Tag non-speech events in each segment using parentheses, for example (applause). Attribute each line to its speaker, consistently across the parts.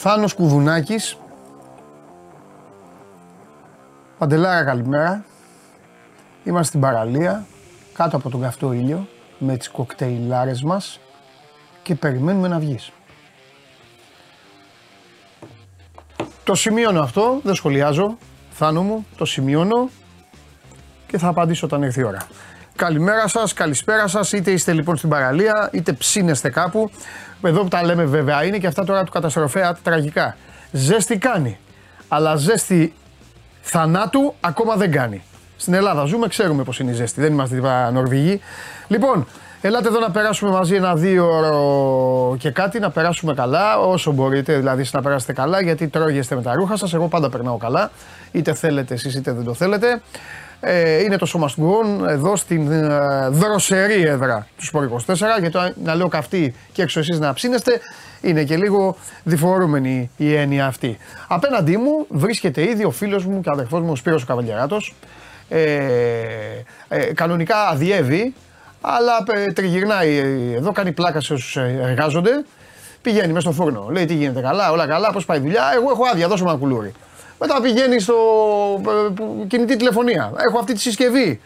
Speaker 1: Λοιπόν, Θάνος Κουδουνάκης, Παντελάρα καλημέρα. Είμαστε στην παραλία, κάτω από τον καυτό ήλιο, με τις κοκτέιλάρες μας και περιμένουμε να βγεις. Το σημειώνω αυτό, δεν σχολιάζω, Θάνο μου, το σημειώνω και θα απαντήσω όταν έρθει η ώρα. Καλημέρα σας, καλησπέρα σας, είτε είστε λοιπόν στην παραλία, είτε ψήνεστε κάπου. Εδώ που τα λέμε βέβαια είναι και αυτά τώρα του καταστροφέα τραγικά. Ζέστη κάνει, αλλά ζέστη θανάτου ακόμα δεν κάνει. Στην Ελλάδα ζούμε, ξέρουμε πώς είναι η ζέστη. Δεν είμαστε τίποτα Νορβηγοί. Λοιπόν, ελάτε εδώ να περάσουμε μαζί ένα δύο ώρο και κάτι, να περάσουμε καλά, όσο μπορείτε δηλαδή να περάσετε καλά, γιατί τρώγεστε με τα ρούχα σας. Εγώ πάντα περνάω καλά, είτε θέλετε εσείς είτε δεν το θέλετε. Ε, είναι το σώμα του εδώ στην ε, δροσερή έδρα του Σπορ 24. Γιατί να λέω καυτή και έξω εσείς να ψήνεστε, είναι και λίγο διφορούμενη η έννοια αυτή. Απέναντί μου βρίσκεται ήδη ο φίλος μου και αδερφός μου ο Σπύρος ο Ε, ε, κανονικά αδιεύει, αλλά ε, τριγυρνάει εδώ, κάνει πλάκα σε όσους εργάζονται. Πηγαίνει μέσα στο φούρνο. Λέει τι γίνεται καλά, όλα καλά, πώς πάει η δουλειά. Εγώ έχω άδεια, δώσω ένα κουλούρι. Μετά πηγαίνει στο ε, κινητή τηλεφωνία. Έχω αυτή τη συσκευή.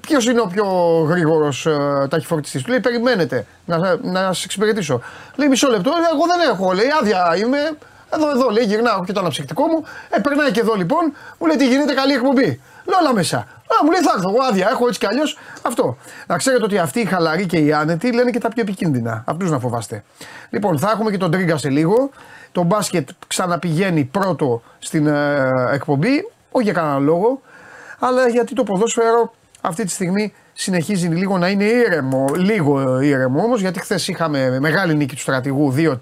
Speaker 1: Ποιος είναι ο πιο γρήγορος ε, ταχυφορτιστής. Του; Λέει: Περιμένετε να, να σας εξυπηρετήσω. Λέει: Μισό λεπτό. Εγώ δεν έχω. Λέει: Άδεια είμαι. Εδώ, εδώ λέει: Γυρνάω και το αναψυκτικό μου. Ε, περνάει και εδώ λοιπόν. Μου λέει: Τι γίνεται, καλή εκπομπή. Λέω όλα μέσα. Α, μου λέει: Θα έρθω. Εγώ άδεια έχω έτσι κι αλλιώς. Αυτό. Να ξέρετε ότι αυτοί οι χαλαροί και οι άνετοι λένε και τα πιο επικίνδυνα. Αυτούς να φοβάστε. Λοιπόν, θα έχουμε και τον Τρίγκα σε λίγο. Το μπάσκετ ξαναπηγαίνει πρώτο στην ε, εκπομπή, όχι για κανένα λόγο, αλλά γιατί το ποδόσφαιρο αυτή τη στιγμή συνεχίζει λίγο να είναι ήρεμο, λίγο ήρεμο όμως, γιατί χθες είχαμε μεγάλη νίκη του στρατηγού 2-3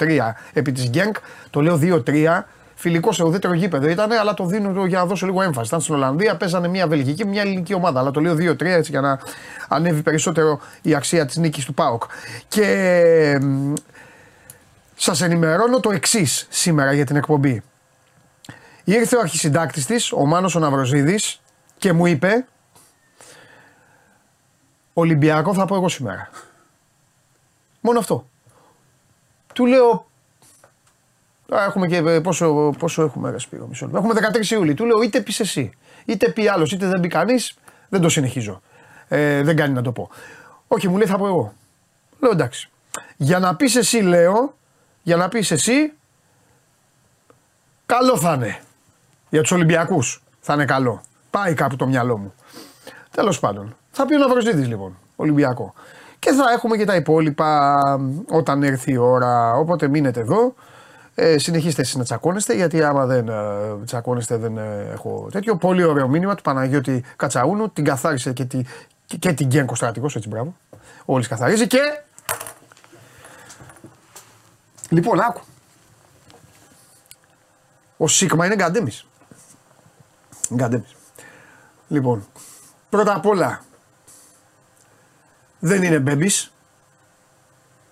Speaker 1: επί της Γκένκ, το λέω 2-3, φιλικό σε ουδέτερο γήπεδο ήταν, αλλά το δίνω για να δώσω λίγο έμφαση. Ήταν στην Ολλανδία, παίζανε μια βελγική, μια ελληνική ομάδα. Αλλά το λέω 2-3 έτσι για να ανέβει περισσότερο η αξία της νίκης του Πάοκ. Και σας ενημερώνω το εξής σήμερα για την εκπομπή. Ήρθε ο αρχισυντάκτης της, ο Μάνος ο Ναυροζίδης και μου είπε Ολυμπιακό θα πω εγώ σήμερα. Μόνο αυτό. Του λέω Έχουμε και πόσο, πόσο έχουμε ρε Σπύρο, μισό Έχουμε 13 Ιούλη. Του λέω είτε πεις εσύ, είτε πει άλλος, είτε δεν πει κανείς, δεν το συνεχίζω. Ε, δεν κάνει να το πω. Όχι, μου λέει θα πω εγώ. Λέω εντάξει. Για να πεις εσύ, λέω, για να πεις εσύ καλό θα είναι. Για τους Ολυμπιακούς θα είναι καλό. Πάει κάπου το μυαλό μου. Τέλος πάντων. Θα πει ο Ναυροζήτης λοιπόν, Ολυμπιακό. Και θα έχουμε και τα υπόλοιπα όταν έρθει η ώρα. Οπότε μείνετε εδώ. Ε, συνεχίστε εσείς να τσακώνεστε γιατί άμα δεν ε, τσακώνεστε δεν ε, έχω τέτοιο. Πολύ ωραίο μήνυμα του Παναγιώτη Κατσαούνου. Την καθάρισε και, τη, και, και την Γκένκο στρατηγός, έτσι μπράβο. Όλης καθαρίζει και Λοιπόν, άκου. Ο Σίγμα είναι γκαντέμις. Γκαντέμις. Λοιπόν, πρώτα απ' όλα, δεν είναι μπέμπης.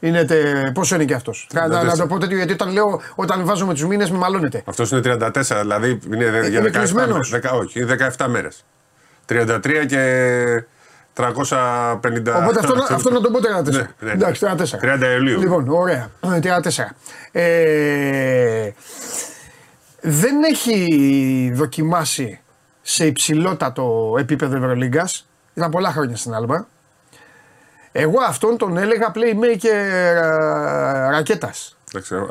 Speaker 1: Είναι τε... Πόσο είναι και αυτός; Να, να, το πω τέτοιο γιατί όταν λέω όταν βάζω τους μήνες με μαλώνεται.
Speaker 2: Αυτός είναι 34, δηλαδή είναι,
Speaker 1: ε, για είναι 17 μέρες.
Speaker 2: όχι, είναι 17 μέρες. 33 και 350.
Speaker 1: Οπότε αυτό, αυτό να το πω 34. Ναι, ναι. Εντάξει, 34.
Speaker 2: 30 Ιουλίου.
Speaker 1: Λοιπόν, ωραία. 34. Ε, δεν έχει δοκιμάσει σε υψηλότατο επίπεδο Ευρωλίγκας. Ήταν πολλά χρόνια στην Άλμπα. Εγώ αυτόν τον έλεγα playmaker ρακέτας.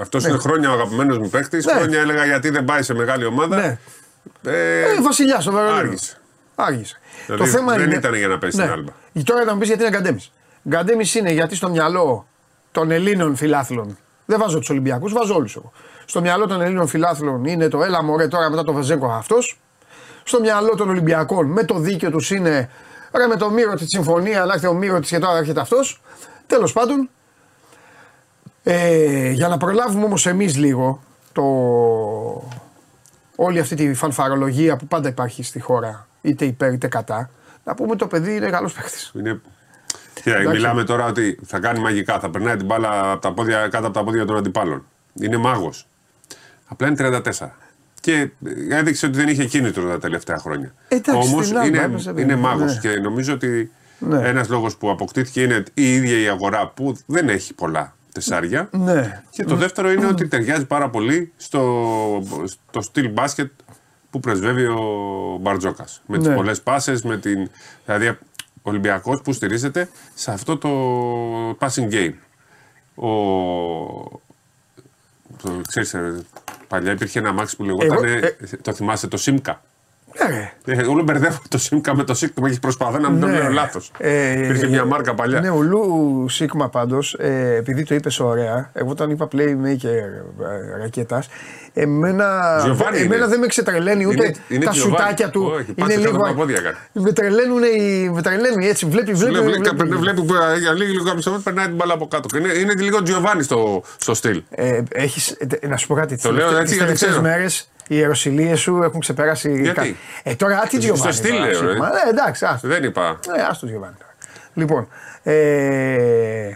Speaker 2: Αυτός ναι. είναι χρόνια ο αγαπημένος μου παίχτη. Ναι. Χρόνια έλεγα γιατί δεν πάει σε μεγάλη ομάδα. Ναι.
Speaker 1: Ε, ε, Βασιλιάς ο
Speaker 2: Άργησε.
Speaker 1: Άργησε.
Speaker 2: Δηλαδή, το θέμα δεν είναι... ήταν για να πέσει ναι. στην άλμπα.
Speaker 1: Τώρα θα μου πεις γιατί είναι γκαντέμις. Γκαντέμις είναι γιατί στο μυαλό των Ελλήνων φιλάθλων. Δεν βάζω τους Ολυμπιακούς, βάζω όλους εγώ. Στο μυαλό των Ελλήνων φιλάθλων είναι το έλα μωρέ τώρα μετά το Βεζέκο αυτός. Στο μυαλό των Ολυμπιακών με το δίκαιο τους είναι ρε με το μύρο της συμφωνία, αλλά έρθει ο μύρο της και τώρα έρχεται αυτός. Τέλος πάντων, ε, για να προλάβουμε όμως εμείς λίγο το, όλη αυτή τη φανφαρολογία που πάντα υπάρχει στη χώρα είτε υπέρ είτε κατά, να πούμε το παιδί είναι καλός παίχτη.
Speaker 2: Είναι... μιλάμε τώρα ότι θα κάνει μαγικά, θα περνάει την μπάλα από τα πόδια, κάτω από τα πόδια των αντιπάλων. Είναι μάγος. Απλά είναι 34. Και έδειξε ότι δεν είχε κίνητρο τα τελευταία χρόνια. Όμως είναι, είναι μάγος ναι. και νομίζω ότι ναι. ένας λόγος που αποκτήθηκε είναι η ίδια η αγορά που δεν έχει πολλά. Τεσσάρια.
Speaker 1: Ναι.
Speaker 2: Και το δεύτερο είναι ότι ταιριάζει πάρα πολύ στο, στο στυλ μπάσκετ που πρεσβεύει ο Μπαρτζόκας. Με τις
Speaker 1: Ναι.
Speaker 2: πολλές πάσες, με την. Δηλαδή, ο Ολυμπιακός που στηρίζεται σε αυτό το passing game. Ο. Το, ξέρεις, ε, παλιά υπήρχε ένα μάξι που λεγόταν.
Speaker 1: Εγώ, ε,
Speaker 2: το θυμάσαι, το Σίμκα.
Speaker 1: Ναι, ρε.
Speaker 2: Ε, όλο μπερδεύω το Σίμκα με το Σίμκα και προσπαθώ να μην το
Speaker 1: Ναι.
Speaker 2: λέω λάθος.
Speaker 1: Ε,
Speaker 2: Υπήρχε μια μάρκα παλιά.
Speaker 1: Ναι, ο Λου Σίγμα πάντως, ε, επειδή το είπες ωραία, εγώ όταν είπα playmaker ε, ρακέτας, εμένα,
Speaker 2: Giovanni
Speaker 1: εμένα
Speaker 2: είναι.
Speaker 1: δεν με ξετρελαίνει ούτε
Speaker 2: Είναι- είναι
Speaker 1: τα
Speaker 2: Giovanni.
Speaker 1: σουτάκια του.
Speaker 2: Όχι, πάτησε κάτω από τα πόδια κάνει.
Speaker 1: Με τρελαίνουν, οι- με τρελαίνει έτσι. Βλέπει, βλέπει.
Speaker 2: Βλέπει, βλέπει,
Speaker 1: βλέπει.
Speaker 2: βλέπει που για λίγο λίγο κάποιο σταματήσει, περνάει την μπάλα από κάτω. Είναι, είναι και λίγο Τζιοβάνι στο, στο στυλ.
Speaker 1: Ε, έχεις, ε, να σου πω κάτι.
Speaker 2: Το λέω έτσι
Speaker 1: τις
Speaker 2: γιατί
Speaker 1: τελευταίες
Speaker 2: ξέρω.
Speaker 1: μέρες οι ιεροσιλίε σου έχουν ξεπεράσει.
Speaker 2: Γιατί;
Speaker 1: κα- Ε, τώρα τι
Speaker 2: Στο
Speaker 1: Giovanni.
Speaker 2: στυλ
Speaker 1: τώρα,
Speaker 2: λέω,
Speaker 1: Σίγμα.
Speaker 2: ε.
Speaker 1: Ε, εντάξει, άστο.
Speaker 2: Δεν είπα.
Speaker 1: Ε, άστο Giovanni τώρα. Λοιπόν, ε,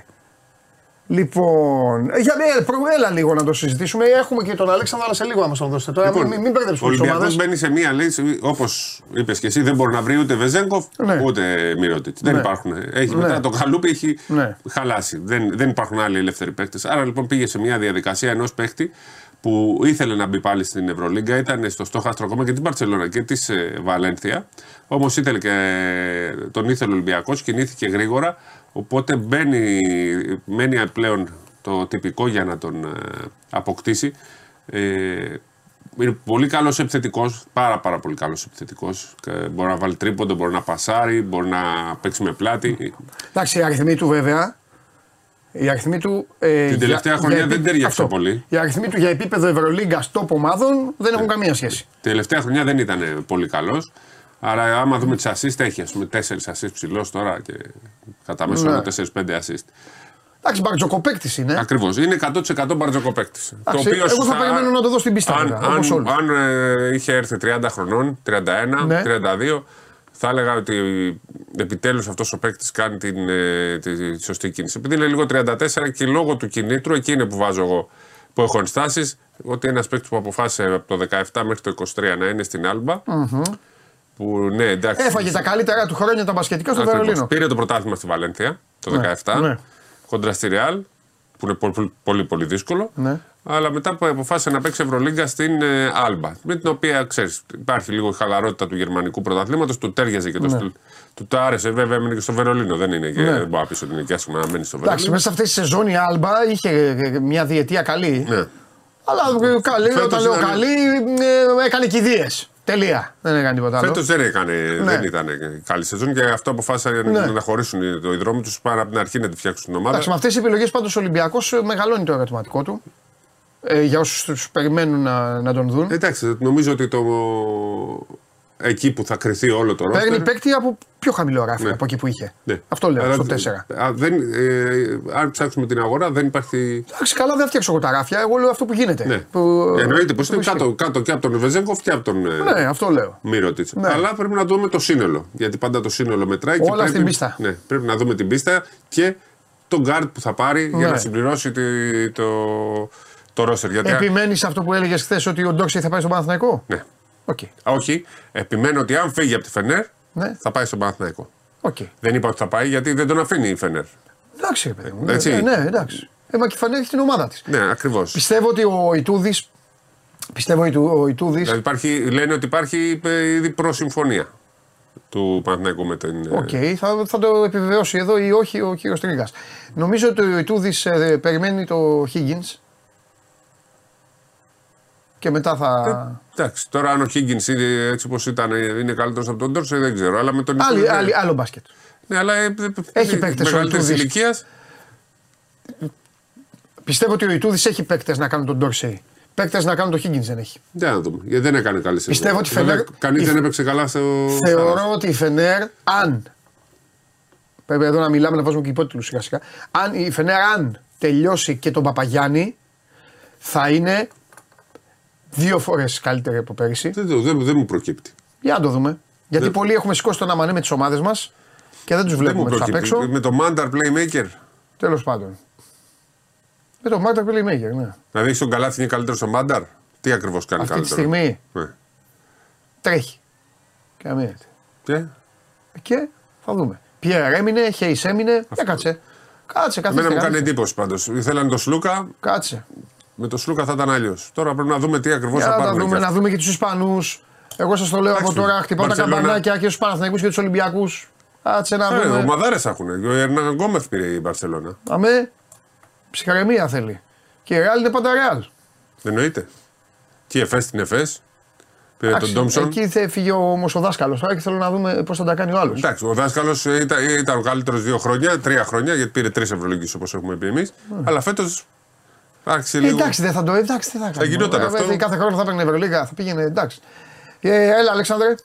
Speaker 1: Λοιπόν, ε, για, ε, προ- έλα λίγο να το συζητήσουμε. Έχουμε και τον Αλέξανδρο, αλλά σε λίγο να μα τον δώσετε. Τώρα
Speaker 2: Λοιπόν,
Speaker 1: μην, μην
Speaker 2: ο
Speaker 1: μπερδέψουμε τις
Speaker 2: Ολυμπιακός
Speaker 1: ομάδες.
Speaker 2: μπαίνει σε μία λύση, όπως είπες και εσύ, δεν μπορεί να βρει ούτε Βεζέγκοφ
Speaker 1: Ναι.
Speaker 2: ούτε Μύρωτιτ. Δεν
Speaker 1: Ναι.
Speaker 2: υπάρχουν. Έχει
Speaker 1: Ναι.
Speaker 2: μετά το Καλούπι έχει
Speaker 1: Ναι.
Speaker 2: χαλάσει. Δεν, δεν υπάρχουν άλλοι ελεύθεροι παίκτες. Άρα λοιπόν πήγε σε μια διαδικασία ενός παίκτη που ήθελε να μπει πάλι στην Ευρωλίγκα, ήταν στο στόχαστρο ακόμα και της Μπαρσελόνα και της Βαλένθια. Όμως ήθελε και τον ήθελε ο Ολυμπιακός, κινήθηκε γρήγορα. Οπότε μπαίνει, μένει πλέον το τυπικό για να τον ε, αποκτήσει. Ε, είναι πολύ καλός επιθετικός, πάρα, πάρα πολύ καλός επιθετικός. Μπορεί να βάλει τρίποντο, μπορεί να πασάρει, μπορεί να παίξει με πλάτη.
Speaker 1: Εντάξει, οι αριθμοί του βέβαια. Οι αριθμοί του. Ε,
Speaker 2: Την τελευταία χρονιά δεν τέριαξε
Speaker 1: αυτό.
Speaker 2: πολύ.
Speaker 1: Οι αριθμοί του για επίπεδο Ευρωλίγκα top ομάδων δεν έχουν καμία σχέση.
Speaker 2: Τελευταία χρονιά δεν ήταν πολύ καλός. Άρα, άμα δούμε τις assist, έχει ας πούμε 4 assist ψηλός τώρα και κατά μέσο
Speaker 1: Ναι.
Speaker 2: όρο 4-5 assist.
Speaker 1: Εντάξει, μπαρτζοκοπέκτης είναι.
Speaker 2: Ακριβώς. Είναι 100% μπαρτζοκοπέκτης.
Speaker 1: Εντάξει, εγώ θα περιμένω να το δω στην πίστα.
Speaker 2: Αν,
Speaker 1: βέβαια,
Speaker 2: αν,
Speaker 1: όπως όλοι.
Speaker 2: αν ε, είχε έρθει 30 χρονών, 31,
Speaker 1: Ναι.
Speaker 2: 32, θα έλεγα ότι επιτέλους αυτός ο παίκτης κάνει την, ε, τη σωστή κίνηση. Επειδή είναι λίγο 34 και λόγω του κινήτρου, εκεί είναι που βάζω εγώ που έχω ενστάσεις, ότι ένας παίκτης που αποφάσισε από το 17 μέχρι το 23 να είναι στην αλμπα Που ναι, εντάξει.
Speaker 1: Έφαγε τα καλύτερα του χρόνια τα μπασκετικά στο
Speaker 2: Ακριβώς.
Speaker 1: Βερολίνο.
Speaker 2: Πήρε το πρωτάθλημα στη Βαλένθια το
Speaker 1: Ναι,
Speaker 2: 17.
Speaker 1: ναι.
Speaker 2: Κόντρα στη Ρεάλ, που είναι πολύ, πολύ, πολύ, πολύ δύσκολο.
Speaker 1: Ναι.
Speaker 2: Αλλά μετά που αποφάσισε να παίξει Ευρωλίγκα στην ε, Άλμπα. Με την οποία ξέρεις, υπάρχει λίγο η χαλαρότητα του γερμανικού πρωταθλήματος, του τέριαζε και το στυλ. Του το άρεσε, βέβαια έμεινε και στο Βερολίνο. Δεν είναι και
Speaker 1: Ναι.
Speaker 2: δεν μπορεί να πεις ότι είναι και άσχημα να μένει στο
Speaker 1: Εντάξει,
Speaker 2: Βερολίνο.
Speaker 1: μέσα σε αυτή τη σεζόν η Άλμπα είχε ε, μια διετία καλή.
Speaker 2: Ναι.
Speaker 1: Αλλά ε, καλή,
Speaker 2: Φέτος
Speaker 1: όταν λέω
Speaker 2: ήταν-
Speaker 1: καλή, ε, έκανε κηδείε. Τελεία. Δεν έκανε τίποτα άλλο.
Speaker 2: Φέτος δεν, έκανε,
Speaker 1: Ναι.
Speaker 2: δεν ήταν καλή σεζόν και αυτό αποφάσισαν
Speaker 1: Ναι.
Speaker 2: να χωρίσουν το δρόμο τους πάρα από την αρχή να τη φτιάξουν την ομάδα.
Speaker 1: Εντάξει, με αυτές τις επιλογές πάντως ο Ολυμπιακός μεγαλώνει το ερωτηματικό του. Ε, για όσους τους περιμένουν να, να τον δουν.
Speaker 2: Εντάξει, νομίζω ότι το... εκεί που θα κρυθεί όλο το ρόστερ.
Speaker 1: Παίρνει παίκτη από πιο χαμηλό ράφι
Speaker 2: Ναι.
Speaker 1: από εκεί που είχε.
Speaker 2: Ναι.
Speaker 1: Αυτό λέω
Speaker 2: Αλλά
Speaker 1: στο
Speaker 2: δεν-
Speaker 1: 4.
Speaker 2: α, δεν, ε, αν ψάξουμε την αγορά, δεν υπάρχει.
Speaker 1: Εντάξει, καλά, δεν φτιάξω εγώ τα ράφια. Εγώ λέω αυτό που γίνεται.
Speaker 2: Ναι.
Speaker 1: Που,
Speaker 2: Εννοείται πως
Speaker 1: που
Speaker 2: είναι
Speaker 1: ισχύει.
Speaker 2: κάτω, κάτω και από τον Βεζένκοφ και από τον ε,
Speaker 1: Ναι, αυτό λέω.
Speaker 2: Μιλουτίνοφ.
Speaker 1: Ναι.
Speaker 2: Αλλά πρέπει να δούμε το σύνολο. Γιατί πάντα το σύνολο μετράει. και
Speaker 1: Όλα
Speaker 2: πρέπει,
Speaker 1: στην πίστα.
Speaker 2: Ναι, πρέπει να δούμε την πίστα και τον guard που θα πάρει για
Speaker 1: Ναι.
Speaker 2: να συμπληρώσει τη- το, το roster. Γιατί,
Speaker 1: Επιμένεις σε αυτό που έλεγες χθες ότι ο Ντόρσεϊ θα πάει στον Παναθηναϊκό;
Speaker 2: ναι.
Speaker 1: Οκ.
Speaker 2: Όχι, επιμένω ότι αν φύγει από τη Φενέρ
Speaker 1: Ναι.
Speaker 2: θα πάει στον Παναθηναϊκό.
Speaker 1: Οκ.
Speaker 2: Δεν είπα ότι θα πάει γιατί δεν τον αφήνει η Φενέρ.
Speaker 1: Εντάξει, ρε παιδί μου.
Speaker 2: Έτσι.
Speaker 1: Ναι, ναι, εντάξει. Ε, μα και η Φενέρ έχει την ομάδα της.
Speaker 2: Ναι, ακριβώς.
Speaker 1: Πιστεύω ότι ο Ιτούδη. Πιστεύω ότι ο Ιτούδη.
Speaker 2: Δηλαδή υπάρχει, λένε ότι υπάρχει ε, ήδη προσυμφωνία του Παναθηναϊκού με την. ε,
Speaker 1: Οκ, θα, θα το επιβεβαιώσει εδώ ή όχι ο κύριος Τρίγκα. Νομίζω ότι ο Ιτούδης περιμένει το Higgins. Και μετά θα.
Speaker 2: Εντάξει, τώρα αν ο Higgins είναι έτσι όπως ήταν ε, είναι καλύτερος από τον Ντόρσε δεν ξέρω. Αλλά με τον
Speaker 1: Άλλη,
Speaker 2: Ιτούδη,
Speaker 1: άλλη, άλλο μπάσκετ.
Speaker 2: Ναι, αλλά ε, ε,
Speaker 1: Έχει
Speaker 2: ε,
Speaker 1: παίκτες ο
Speaker 2: μεγαλύτερης
Speaker 1: Ιτούδης.
Speaker 2: ηλικίας.
Speaker 1: Πιστεύω ότι ο Ιτούδης έχει παίκτες να κάνουν τον Ντόρσεϊ. Παίκτες να κάνουν το Higgins δεν έχει.
Speaker 2: Δεν να δούμε. Γιατί δεν έκανε καλή σεζόν.
Speaker 1: Πιστεύω ότι
Speaker 2: Βέβαια,
Speaker 1: Φενέρ-
Speaker 2: Κανείς
Speaker 1: η-
Speaker 2: δεν έπαιξε καλά στο.
Speaker 1: Θεωρώ ότι η Φενέρ, αν. Πρέπει εδώ να μιλάμε, να βάζουμε και υπότιτλους σιγά σιγά. Αν η Φενέρ, αν τελειώσει και τον Παπαγιάννη, θα είναι δύο φορές καλύτερη από πέρυσι.
Speaker 2: Δεν, το- δεν, δεν μου προκύπτει.
Speaker 1: Για να το δούμε. Γιατί
Speaker 2: Δεν-
Speaker 1: πολλοί έχουμε σηκώσει τον αμανέ με τις ομάδες μας και δεν τους
Speaker 2: Δεν
Speaker 1: βλέπουμε
Speaker 2: μου
Speaker 1: τους απ'
Speaker 2: προκύπτει.
Speaker 1: έξω.
Speaker 2: Με το Mandar Playmaker.
Speaker 1: Τέλος πάντων. Με το Μάρτα Playmaker, ναι.
Speaker 2: Δηλαδή έχεις τον Καλάθι είναι καλύτερος στο Mandar. Τι ακριβώς κάνει
Speaker 1: Αυτή τη
Speaker 2: καλύτερο;
Speaker 1: στιγμή
Speaker 2: Ναι.
Speaker 1: τρέχει. Καμία.
Speaker 2: Και;
Speaker 1: Και θα δούμε. Πιέρ έμεινε, Χέι έμεινε. Για κάτσε. Κάτσε, καθίστε.
Speaker 2: Εμένα μου κάνει
Speaker 1: καθίστε.
Speaker 2: εντύπωση πάντως. Ήθελαν τον Σλούκα,
Speaker 1: Κάτσε.
Speaker 2: Με τον Σλούκα θα ήταν αλλιώς. Τώρα πρέπει να δούμε τι ακριβώς
Speaker 1: Για
Speaker 2: θα
Speaker 1: να, τα
Speaker 2: πάρουμε.
Speaker 1: δούμε,
Speaker 2: εκεί.
Speaker 1: να δούμε και τους Ισπανούς. Εγώ σας το λέω από
Speaker 2: Εντάξει,
Speaker 1: τώρα. Χτυπάω τα
Speaker 2: Μπαρσελόνα.
Speaker 1: καμπανάκια και στου Παναθηναϊκούς και τους Ολυμπιακούς. Κάτσε να
Speaker 2: Ε,
Speaker 1: δούμε.
Speaker 2: ομαδάρες έχουν. Ο Ερνάν Γκόμεθ πήρε η Μπαρσελόνα.
Speaker 1: Αμέ. Ψυχαρεμία θέλει. Και η Ρεάλ είναι πάντα Ρεάλ.
Speaker 2: Εννοείται. Και η Εφές την Εφές. Πήρε τον
Speaker 1: Εντάξει,
Speaker 2: Ντόμψον.
Speaker 1: Εκεί θε φύγει όμως ο δάσκαλος τώρα και θέλω να δούμε πώς θα τα κάνει ο άλλος.
Speaker 2: Εντάξει, ο δάσκαλος ήταν, ήταν ο καλύτερος δύο χρόνια, τρία χρόνια, γιατί πήρε τρεις ευρωλογίε όπως έχουμε πει εμείς. Αλλά φέτος άρχισε λίγο.
Speaker 1: Ε, εντάξει, δεν θα το εντάξει, τι θα κάνει.
Speaker 2: γινόταν
Speaker 1: Ε,
Speaker 2: αυτό.
Speaker 1: ε, Κάθε χρόνο θα έπαιρνε Ευρωλίγα, θα πήγαινε εντάξει. Ε, έλα, Αλεξάνδρε.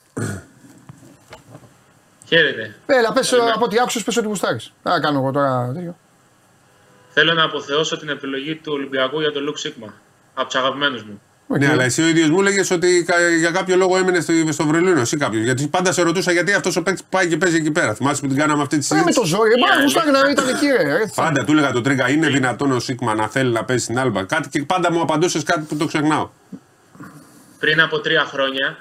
Speaker 3: Χαίρετε.
Speaker 1: Έλα, πες, από ό,τι άκουσε, πες ότι γουστάρεις. Α, κάνω εγώ τώρα τέτοιο.
Speaker 3: Θέλω να αποθεώσω την επιλογή του Ολυμπιακού για τον Λουκ Σίγμα. Από τους αγαπημένους μου.
Speaker 2: Ναι, αλλά εσύ ο ίδιος μου έλεγε ότι κα- για κάποιο λόγο έμενες στο, στο Βερολίνο. Εσύ κάποιο. Γιατί πάντα σε ρωτούσα γιατί αυτός ο παίκτης πάει και παίζει εκεί πέρα. Θυμάσαι που την κάναμε αυτή τη
Speaker 1: Ε, με
Speaker 2: συζήτηση;
Speaker 1: το ζόρι, ε, μα γουστάρει να ήταν εκεί, ρε. Ε, θα-
Speaker 2: Πάντα του έλεγα το τρίγκα, είναι δυνατόν ο Σίγμα να θέλει να παίζει στην άλμπα. Κάτι και πάντα μου απαντούσες κάτι που το ξεχνάω.
Speaker 3: Πριν από τρία χρόνια,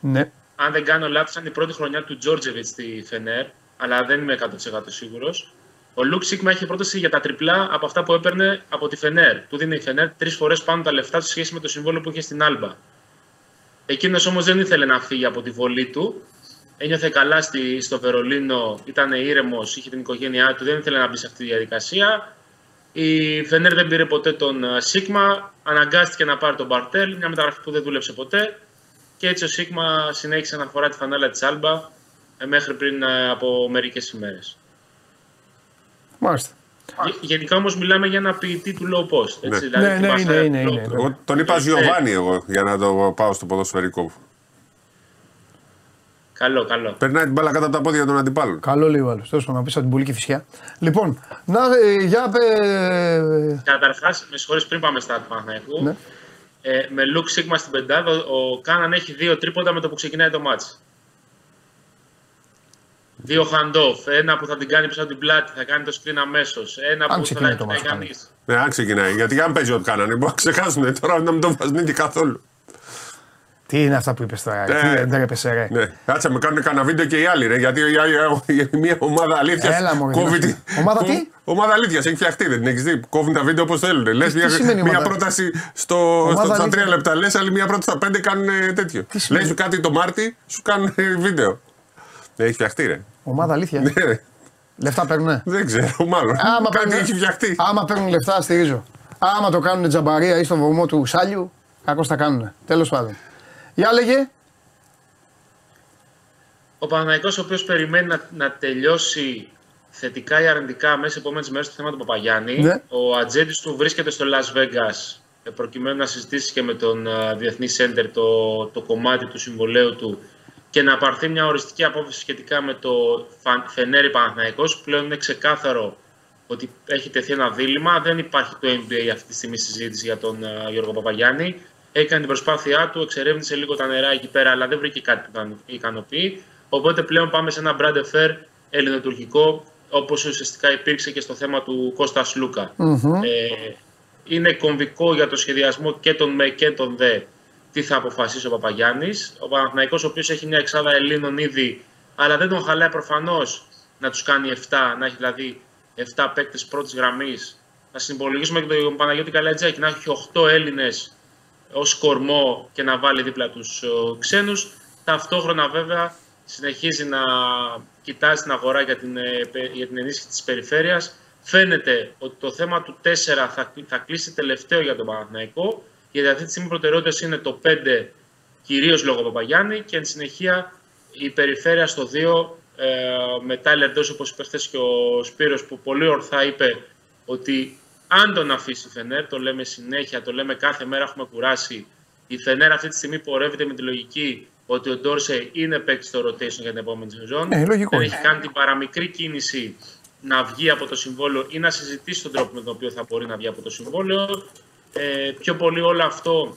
Speaker 1: Ναι.
Speaker 3: αν δεν κάνω λάθος, ήταν η πρώτη χρονιά του Τζόρτζεβιτς στη Φενέρ, αλλά δεν είμαι 100% σίγουρος. Ο Λουκ Σίγμα είχε πρόταση για τα τριπλά από αυτά που έπαιρνε από τη Φενέρ. Του δίνει η Φενέρ τρεις φορές πάνω τα λεφτά σε σχέση με το συμβόλαιο που είχε στην Άλμπα. Εκείνος όμως δεν ήθελε να φύγει από τη βολή του. Ένιωθε καλά στη, στο Βερολίνο, ήταν ήρεμος, είχε την οικογένειά του, δεν ήθελε να μπει σε αυτή τη διαδικασία. Η Φενέρ δεν πήρε ποτέ τον ε, Σίγμα, αναγκάστηκε να πάρει τον Μπαρτέλ, μια μεταγραφή που δεν δούλεψε ποτέ. Και έτσι ο Σίγμα συνέχισε να φορά τη φανέλα της Άλμπα ε, μέχρι πριν ε, από μερικές ημέρες.
Speaker 1: Μάλιστα.
Speaker 3: Γενικά όμως μιλάμε για ένα ποιητή του low post. Έτσι,
Speaker 2: Ναι.
Speaker 3: δηλαδή
Speaker 1: Ναι, ναι,
Speaker 3: θυμάστε
Speaker 1: είναι, είναι,
Speaker 3: low
Speaker 1: είναι.
Speaker 3: post.
Speaker 2: Εγώ τον είπα Ζιωβάνι εγώ για να το πάω στο ποδοσφαιρικό.
Speaker 3: Καλό, καλό.
Speaker 2: Περνάει την μπάλα κάτω από τα πόδια των αντιπάλων.
Speaker 1: Καλό λίγο άλλο. Τέλος πάντων, να πεις από την πουλική φυσιά. Λοιπόν, να ε, για πε.
Speaker 3: Καταρχάς, με συγχωρείς πριν πάμε στα του Παναθηναϊκού.
Speaker 1: Ναι.
Speaker 3: Ε, με Λουκ Σίγμα στην πεντάδα, ο Κάναν έχει δύο τρίποτα με το που ξεκινάει το μάτς. Δύο hand-off. Ένα που θα την κάνει πίσω από την πλάτη, θα κάνει το screen αμέσως. Ένα
Speaker 1: Αν
Speaker 3: που
Speaker 1: ξεκινάει
Speaker 3: θα
Speaker 1: το
Speaker 3: την
Speaker 1: μάτς,
Speaker 3: κάνει.
Speaker 2: Ναι, αν ξεκινάει. Γιατί αν παίζει ό,τι κάνανε, μπορεί να ξεχάσουν τώρα να μην το βάζουν και καθόλου.
Speaker 1: Τι είναι αυτά που είπες τώρα,
Speaker 2: Ναι.
Speaker 1: τι δεν τρέπεσαι, ρε.
Speaker 2: Ναι, κάτσε με κάνουν κανένα βίντεο και οι άλλοι, ρε. Γιατί η άλλη- η- μια ομάδα αλήθειας.
Speaker 1: Έλα, μωρέ,
Speaker 2: κόβει
Speaker 1: να-
Speaker 2: τη-
Speaker 1: Ομάδα
Speaker 2: κόβει-
Speaker 1: τι;
Speaker 2: Ομάδα αλήθειας, έχει φτιαχτεί, δεν την έχεις δει. Κόβουν τα βίντεο όπως θέλουν. Λες
Speaker 1: τι
Speaker 2: μια,
Speaker 1: σημαίνει
Speaker 2: μια
Speaker 1: ομάδα;
Speaker 2: πρόταση στο,
Speaker 1: Ομάδα
Speaker 2: στο, στα
Speaker 1: αλήθειας;
Speaker 2: τρία λεπτά. Λες άλλη μια πρόταση στα πέντε κάνουν ε, τέτοιο.
Speaker 1: σημαίνει;
Speaker 2: Λες σου κάτι το Μάρτι, σου κάνουν ε, βίντεο. Ε, Έχει φτιαχτεί, ρε.
Speaker 1: Ομάδα αλήθεια.
Speaker 2: Ναι, ρε.
Speaker 1: Λεφτά παίρνουνε.
Speaker 2: Δεν ξέρω, μάλλον.
Speaker 1: Άμα
Speaker 2: κάτι
Speaker 1: παίρνουν,
Speaker 2: έχει φτιαχτεί.
Speaker 1: άμα παίρνουν λεφτά, στηρίζω. Άμα το κάνουν τζαμπαρία ή στο βωμό του Σάλιου, κακώς τα κάνουν. Τέλος πάντων. Για λέγε.
Speaker 3: Ο Παναθηναϊκός ο οποίος περιμένει να, να τελειώσει θετικά ή αρνητικά μέσα σε επόμενες μέρες το θέμα του Παπαγιάννη.
Speaker 1: Ναι.
Speaker 3: Ο ατζέντης του βρίσκεται στο Las Vegas ε, προκειμένου να συζητήσει και με τον ε, Διεθνή Σέντερ το, το κομμάτι του συμβολέου του και να πάρθει μια οριστική απόφαση σχετικά με το Φαν- Φενέρι Παναθηναϊκός. Πλέον είναι ξεκάθαρο ότι έχει τεθεί ένα δίλημα. Δεν υπάρχει το NBA αυτή τη στιγμή συζήτηση για τον ε, Γιώργο Παπαγιάννη. Έκανε την προσπάθειά του, εξερεύνησε λίγο τα νερά εκεί πέρα, αλλά δεν βρήκε κάτι που τον ικανοποιεί. Οπότε πλέον πάμε σε ένα brand affair ελληνοτουρκικό, όπως ουσιαστικά υπήρξε και στο θέμα του Κώστας Λούκα. Ε, είναι κομβικό για το σχεδιασμό και των ΜΕ και των ΔΕ τι θα αποφασίσει ο Παπαγιάννης. Ο Παναθηναϊκός ο οποίος έχει μια εξάδα Ελλήνων ήδη, αλλά δεν τον χαλάει προφανώς να τους κάνει 7, να έχει δηλαδή 7 παίκτες πρώτης γραμμής. Να συμπολογίσουμε και τον Παναγιώτη Καλατζάκη να έχει 8 Έλληνες ως κορμό και να βάλει δίπλα τους ξένους. Ταυτόχρονα βέβαια συνεχίζει να κοιτάζει την αγορά για την, ε, πε- για την ενίσχυση της περιφέρειας. Φαίνεται ότι το θέμα του 4 θα, θα κλείσει τελευταίο για τον Παναθηναϊκό, γιατί αυτή τη στιγμή προτεραιότητες είναι το 5 κυρίως λόγω Παπαγιάννη και εν συνεχεία η περιφέρεια στο 2 ε, με Τάιλερ Ντός, όπως είπε χθες και ο Σπύρος που πολύ ορθά είπε ότι αν τον αφήσει η Φενέρ, το λέμε συνέχεια, το λέμε κάθε μέρα έχουμε κουράσει, η Φενέρ αυτή τη στιγμή πορεύεται με τη λογική ότι ο Ντόρσε είναι παίκτης στο rotation για την επόμενη σεζόν.
Speaker 1: Ναι, λογικό
Speaker 3: Δεν
Speaker 1: είναι.
Speaker 3: έχει κάνει την παραμικρή κίνηση να βγει από το συμβόλαιο ή να συζητήσει τον τρόπο με τον οποίο θα μπορεί να βγει από το συμβόλαιο. Ε, πιο πολύ όλο αυτό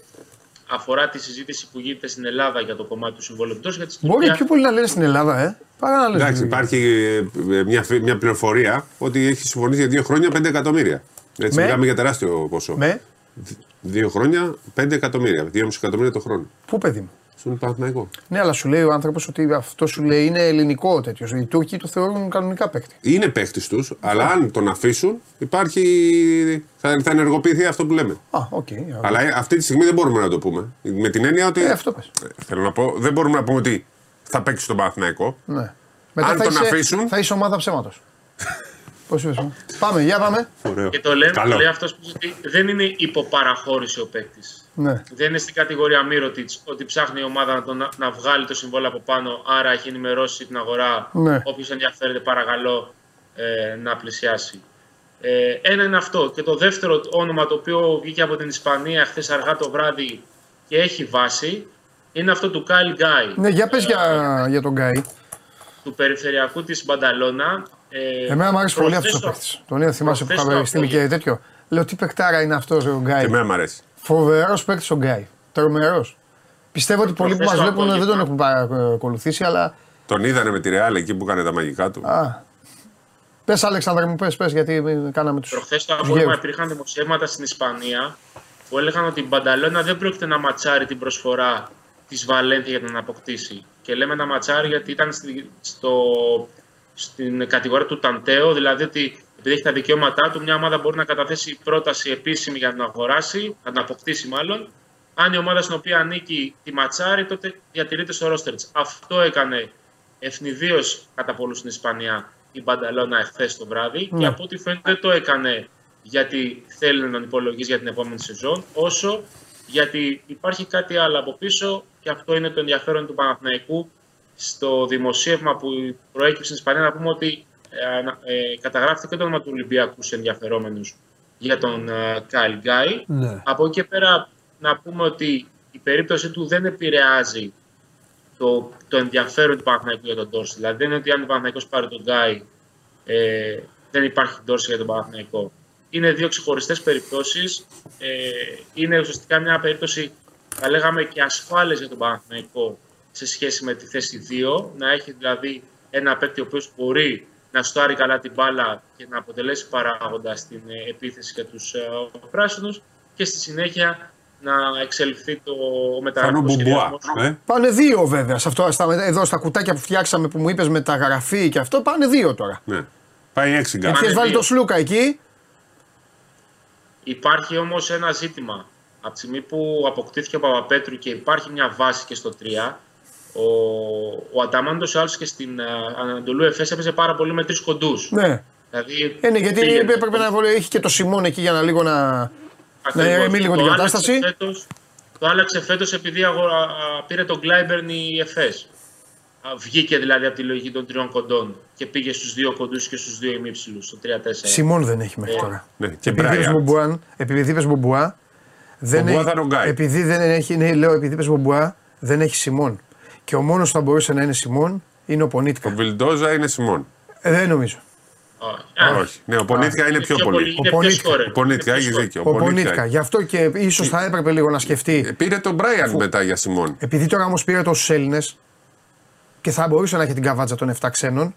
Speaker 3: αφορά τη συζήτηση που γίνεται στην Ελλάδα για το κομμάτι του συμβόλαιου εκτός γιατί στην
Speaker 1: Μπορεί
Speaker 3: Τουρκία-
Speaker 1: πιο πολύ να λένε στην Ελλάδα, ε. Παρά να λένε.
Speaker 2: Εντάξει, υπάρχει ε, μια, φι- μια πληροφορία ότι έχει συμφωνήσει για δύο χρόνια 5 εκατομμύρια. Έτσι,
Speaker 1: Με;
Speaker 2: μιλάμε για τεράστιο ποσό.
Speaker 1: Με;
Speaker 2: Δύο χρόνια 5 εκατομμύρια. 2,5 εκατομμύρια το χρόνο.
Speaker 1: Πού παιδί μου;
Speaker 2: Στον Παναθηναϊκό.
Speaker 1: Ναι, αλλά σου λέει ο άνθρωπος ότι αυτό σου λέει είναι ελληνικό τέτοιος. Οι Τούρκοι το θεωρούν κανονικά παίκτη.
Speaker 2: Είναι παίχτη τους, αλλά αν τον αφήσουν, υπάρχει. Θα, θα ενεργοποιηθεί αυτό που λέμε.
Speaker 1: Α, οκ.
Speaker 2: Αλλά ε, αυτή τη στιγμή δεν μπορούμε να το πούμε. Με την έννοια ότι.
Speaker 1: Ε, αυτό πες.
Speaker 2: Ε, Θέλω να πω, δεν μπορούμε να πούμε ότι θα παίξει στον Παναθηναϊκό.
Speaker 1: Ναι.
Speaker 2: Αν
Speaker 1: θα
Speaker 2: τον
Speaker 1: είσαι,
Speaker 2: αφήσουν-
Speaker 1: Θα είσαι ομάδα ψέματος. (laughs) Πώς είπες, ε; Πάμε, για πάμε.
Speaker 2: Ωραίο.
Speaker 3: Και το λέει,
Speaker 2: Καλό.
Speaker 3: το λέει αυτός που ότι δεν είναι υποπαραχώρηση ο παίκτης.
Speaker 1: Ναι.
Speaker 3: Δεν είναι στην κατηγορία Μύρωτιτς ότι ψάχνει η ομάδα να, τον, να βγάλει το συμβόλαιο από πάνω, άρα έχει ενημερώσει την αγορά.
Speaker 1: Ναι.
Speaker 3: Όποιος ενδιαφέρεται, παρακαλώ ε, να πλησιάσει. Ε, ένα είναι αυτό. Και το δεύτερο όνομα το οποίο βγήκε από την Ισπανία χθες αργά το βράδυ και έχει βάση είναι αυτό του Κάιλ Γκάι,
Speaker 1: Ναι, για πες για, για τον Γκάι.
Speaker 3: του περιφερειακού της Μπανταλώνα. Ε,
Speaker 1: Εμένα μου άρεσε πολύ αυτός
Speaker 3: προχθές
Speaker 1: ο
Speaker 3: το-
Speaker 1: παίκτης. Τον είδα, θυμάσαι που
Speaker 3: προχθές
Speaker 1: είχαμε
Speaker 3: το
Speaker 1: στείλει και
Speaker 3: απόγευμα.
Speaker 1: τέτοιο. Λέω τι παικτάρα είναι αυτός ο Γκάι.
Speaker 2: Και εμένα μου αρέσει.
Speaker 1: Φοβερός παίκτης ο Γκάι. Τρομερός. Πιστεύω ότι πολλοί που μας
Speaker 3: Προχθές το
Speaker 1: βλέπουν δεν τον
Speaker 3: απόγευμα.
Speaker 1: έχουν παρακολουθήσει, αλλά.
Speaker 2: Τον είδανε με τη Ρεάλ εκεί που έκανε τα μαγικά του.
Speaker 1: Α. Πες, Αλεξάνδρα μου, πες, πες, γιατί κάναμε του.
Speaker 3: Προχθές το απόγευμα υπήρχαν δημοσιεύματα στην Ισπανία που έλεγαν ότι η Μπανταλώνα δεν πρόκειται να ματσάρει την προσφορά της Βαλένθια για να την αποκτήσει. Και λέμε να ματσάρει γιατί ήταν στη, στο, στην κατηγορία του Ταντέο, δηλαδή ότι επειδή έχει τα δικαιώματά του, μια ομάδα μπορεί να καταθέσει πρόταση επίσημη για να την αγοράσει, να την αποκτήσει μάλλον. Αν η ομάδα στην οποία ανήκει τη ματσάρει, τότε διατηρείται στο ρόστερ της. Αυτό έκανε ευνηδίως κατά πολλούς στην Ισπανία η Μπανταλώνα εχθές το βράδυ
Speaker 1: Ναι.
Speaker 3: και από ό,τι φαίνεται δεν το έκανε γιατί θέλει να τον υπολογίσει για την επόμενη σεζόν, όσο γιατί υπάρχει κάτι άλλο από πίσω και αυτό είναι το ενδιαφέρον του Παναθηναϊκού στο δημοσίευμα που προέκυψε στην Ισπανία να πούμε ότι ε, ανα- ε, καταγράφηκε και το όνομα του Ολυμπιακού σε ενδιαφερόμενους για τον ε, Κάιλ Γκάι.
Speaker 1: Ναι.
Speaker 3: Από εκεί και πέρα να πούμε ότι η περίπτωση του δεν επηρεάζει το, το ενδιαφέρον του Παναθηναϊκού για τον Τόρση. Δηλαδή δεν είναι ότι αν ο Παναθηναϊκός πάρει τον Γκάι ε, δεν υπάρχει Τόρση για τον Παναθηναϊκό. Είναι δύο ξεχωριστές περιπτώσεις. Ε, είναι ουσιαστικά μια περίπτωση, θα λέγαμε, και ασφάλειας για τον Παναθηναϊκό σε σχέση με τη θέση 2. Να έχει δηλαδή ένα παίκτη ο οποίος μπορεί να στάρει καλά την μπάλα και να αποτελέσει παράγοντα στην ε, επίθεση για τους ε, πράσινους και στη συνέχεια να εξελιχθεί το
Speaker 2: Φανού
Speaker 3: μεταγραφικό
Speaker 2: Μπομπουά.
Speaker 3: σχεδιασμό.
Speaker 2: Ε;
Speaker 1: Πάνε δύο βέβαια. Σε αυτό, στα, εδώ στα κουτάκια που φτιάξαμε που μου είπες μεταγραφή και αυτό πάνε δύο τώρα.
Speaker 2: Ναι. Πάει έξι γκάρ.
Speaker 1: Έχεις βάλει
Speaker 3: δύο.
Speaker 1: το Σλούκα εκεί.
Speaker 3: Υπάρχει όμως ένα ζήτημα. Από τη στιγμή που αποκτήθηκε ο Παπαπέτρου και υπάρχει μια βάση και στο 3, ο, ο Αταμάν άλλος και στην α, Αναντολού Εφές έπαιζε πάρα πολύ με τρεις κοντούς.
Speaker 1: Ναι.
Speaker 3: Δηλαδή,
Speaker 1: Ε, ναι, γιατί
Speaker 3: πήγαινε-
Speaker 1: έπρεπε να βολε- έχει και το Σιμόν εκεί για να λίγο να.
Speaker 3: Ακριβώς.
Speaker 1: ηρεμεί λίγο
Speaker 3: Το
Speaker 1: την
Speaker 3: άλλαξε
Speaker 1: κατάσταση.
Speaker 3: Φέτος, το άλλαξε φέτος επειδή αγορα- α, πήρε τον Κλάιμπερν η Εφές. Α, Βγήκε δηλαδή από τη λογική των τριών κοντών και πήγε στους δύο κοντούς και στους δύο ημίψηλους, στο 3-4.
Speaker 1: Σιμόν δεν έχει μέχρι τώρα.
Speaker 2: Ναι, και
Speaker 1: Επειδή είπες
Speaker 2: Μπράιαντ.
Speaker 1: Μπομπουά, επειδή είπες Μπομπουά, δεν
Speaker 2: Μπομπουά
Speaker 1: έχει,
Speaker 2: θα είναι ο Γκάι.
Speaker 1: επειδή δεν έχει, ναι, λέω επειδή είπες Μπομπουά, δεν έχει Σιμόν. Και ο μόνος που θα μπορούσε να είναι Σιμόν είναι ο
Speaker 2: Ο
Speaker 1: Πονίτκα.
Speaker 2: Βιλντόζα είναι Σιμών.
Speaker 1: Ε, δεν νομίζω.
Speaker 3: Όχι. Α,
Speaker 2: Όχι. Ναι, ο Πονίτικα είναι πιο πολύ.
Speaker 1: Ο
Speaker 3: Είναι πιο
Speaker 1: Πονίτικα.
Speaker 3: σκόρερ.
Speaker 2: Ο Πονίτικα,
Speaker 3: Είναι πιο
Speaker 2: έχεις
Speaker 3: σκόρερ.
Speaker 2: δίκιο.
Speaker 1: Ο Πονίτικα. Γι' αυτό και ίσως θα έπρεπε λίγο να σκεφτεί.
Speaker 2: Ε, Πήρε τον Μπράιαν μετά για Σιμών.
Speaker 1: Επειδή τώρα όμως πήρε τόσους Έλληνες και θα μπορούσε να έχει την καβάτσα των 7 ξένων.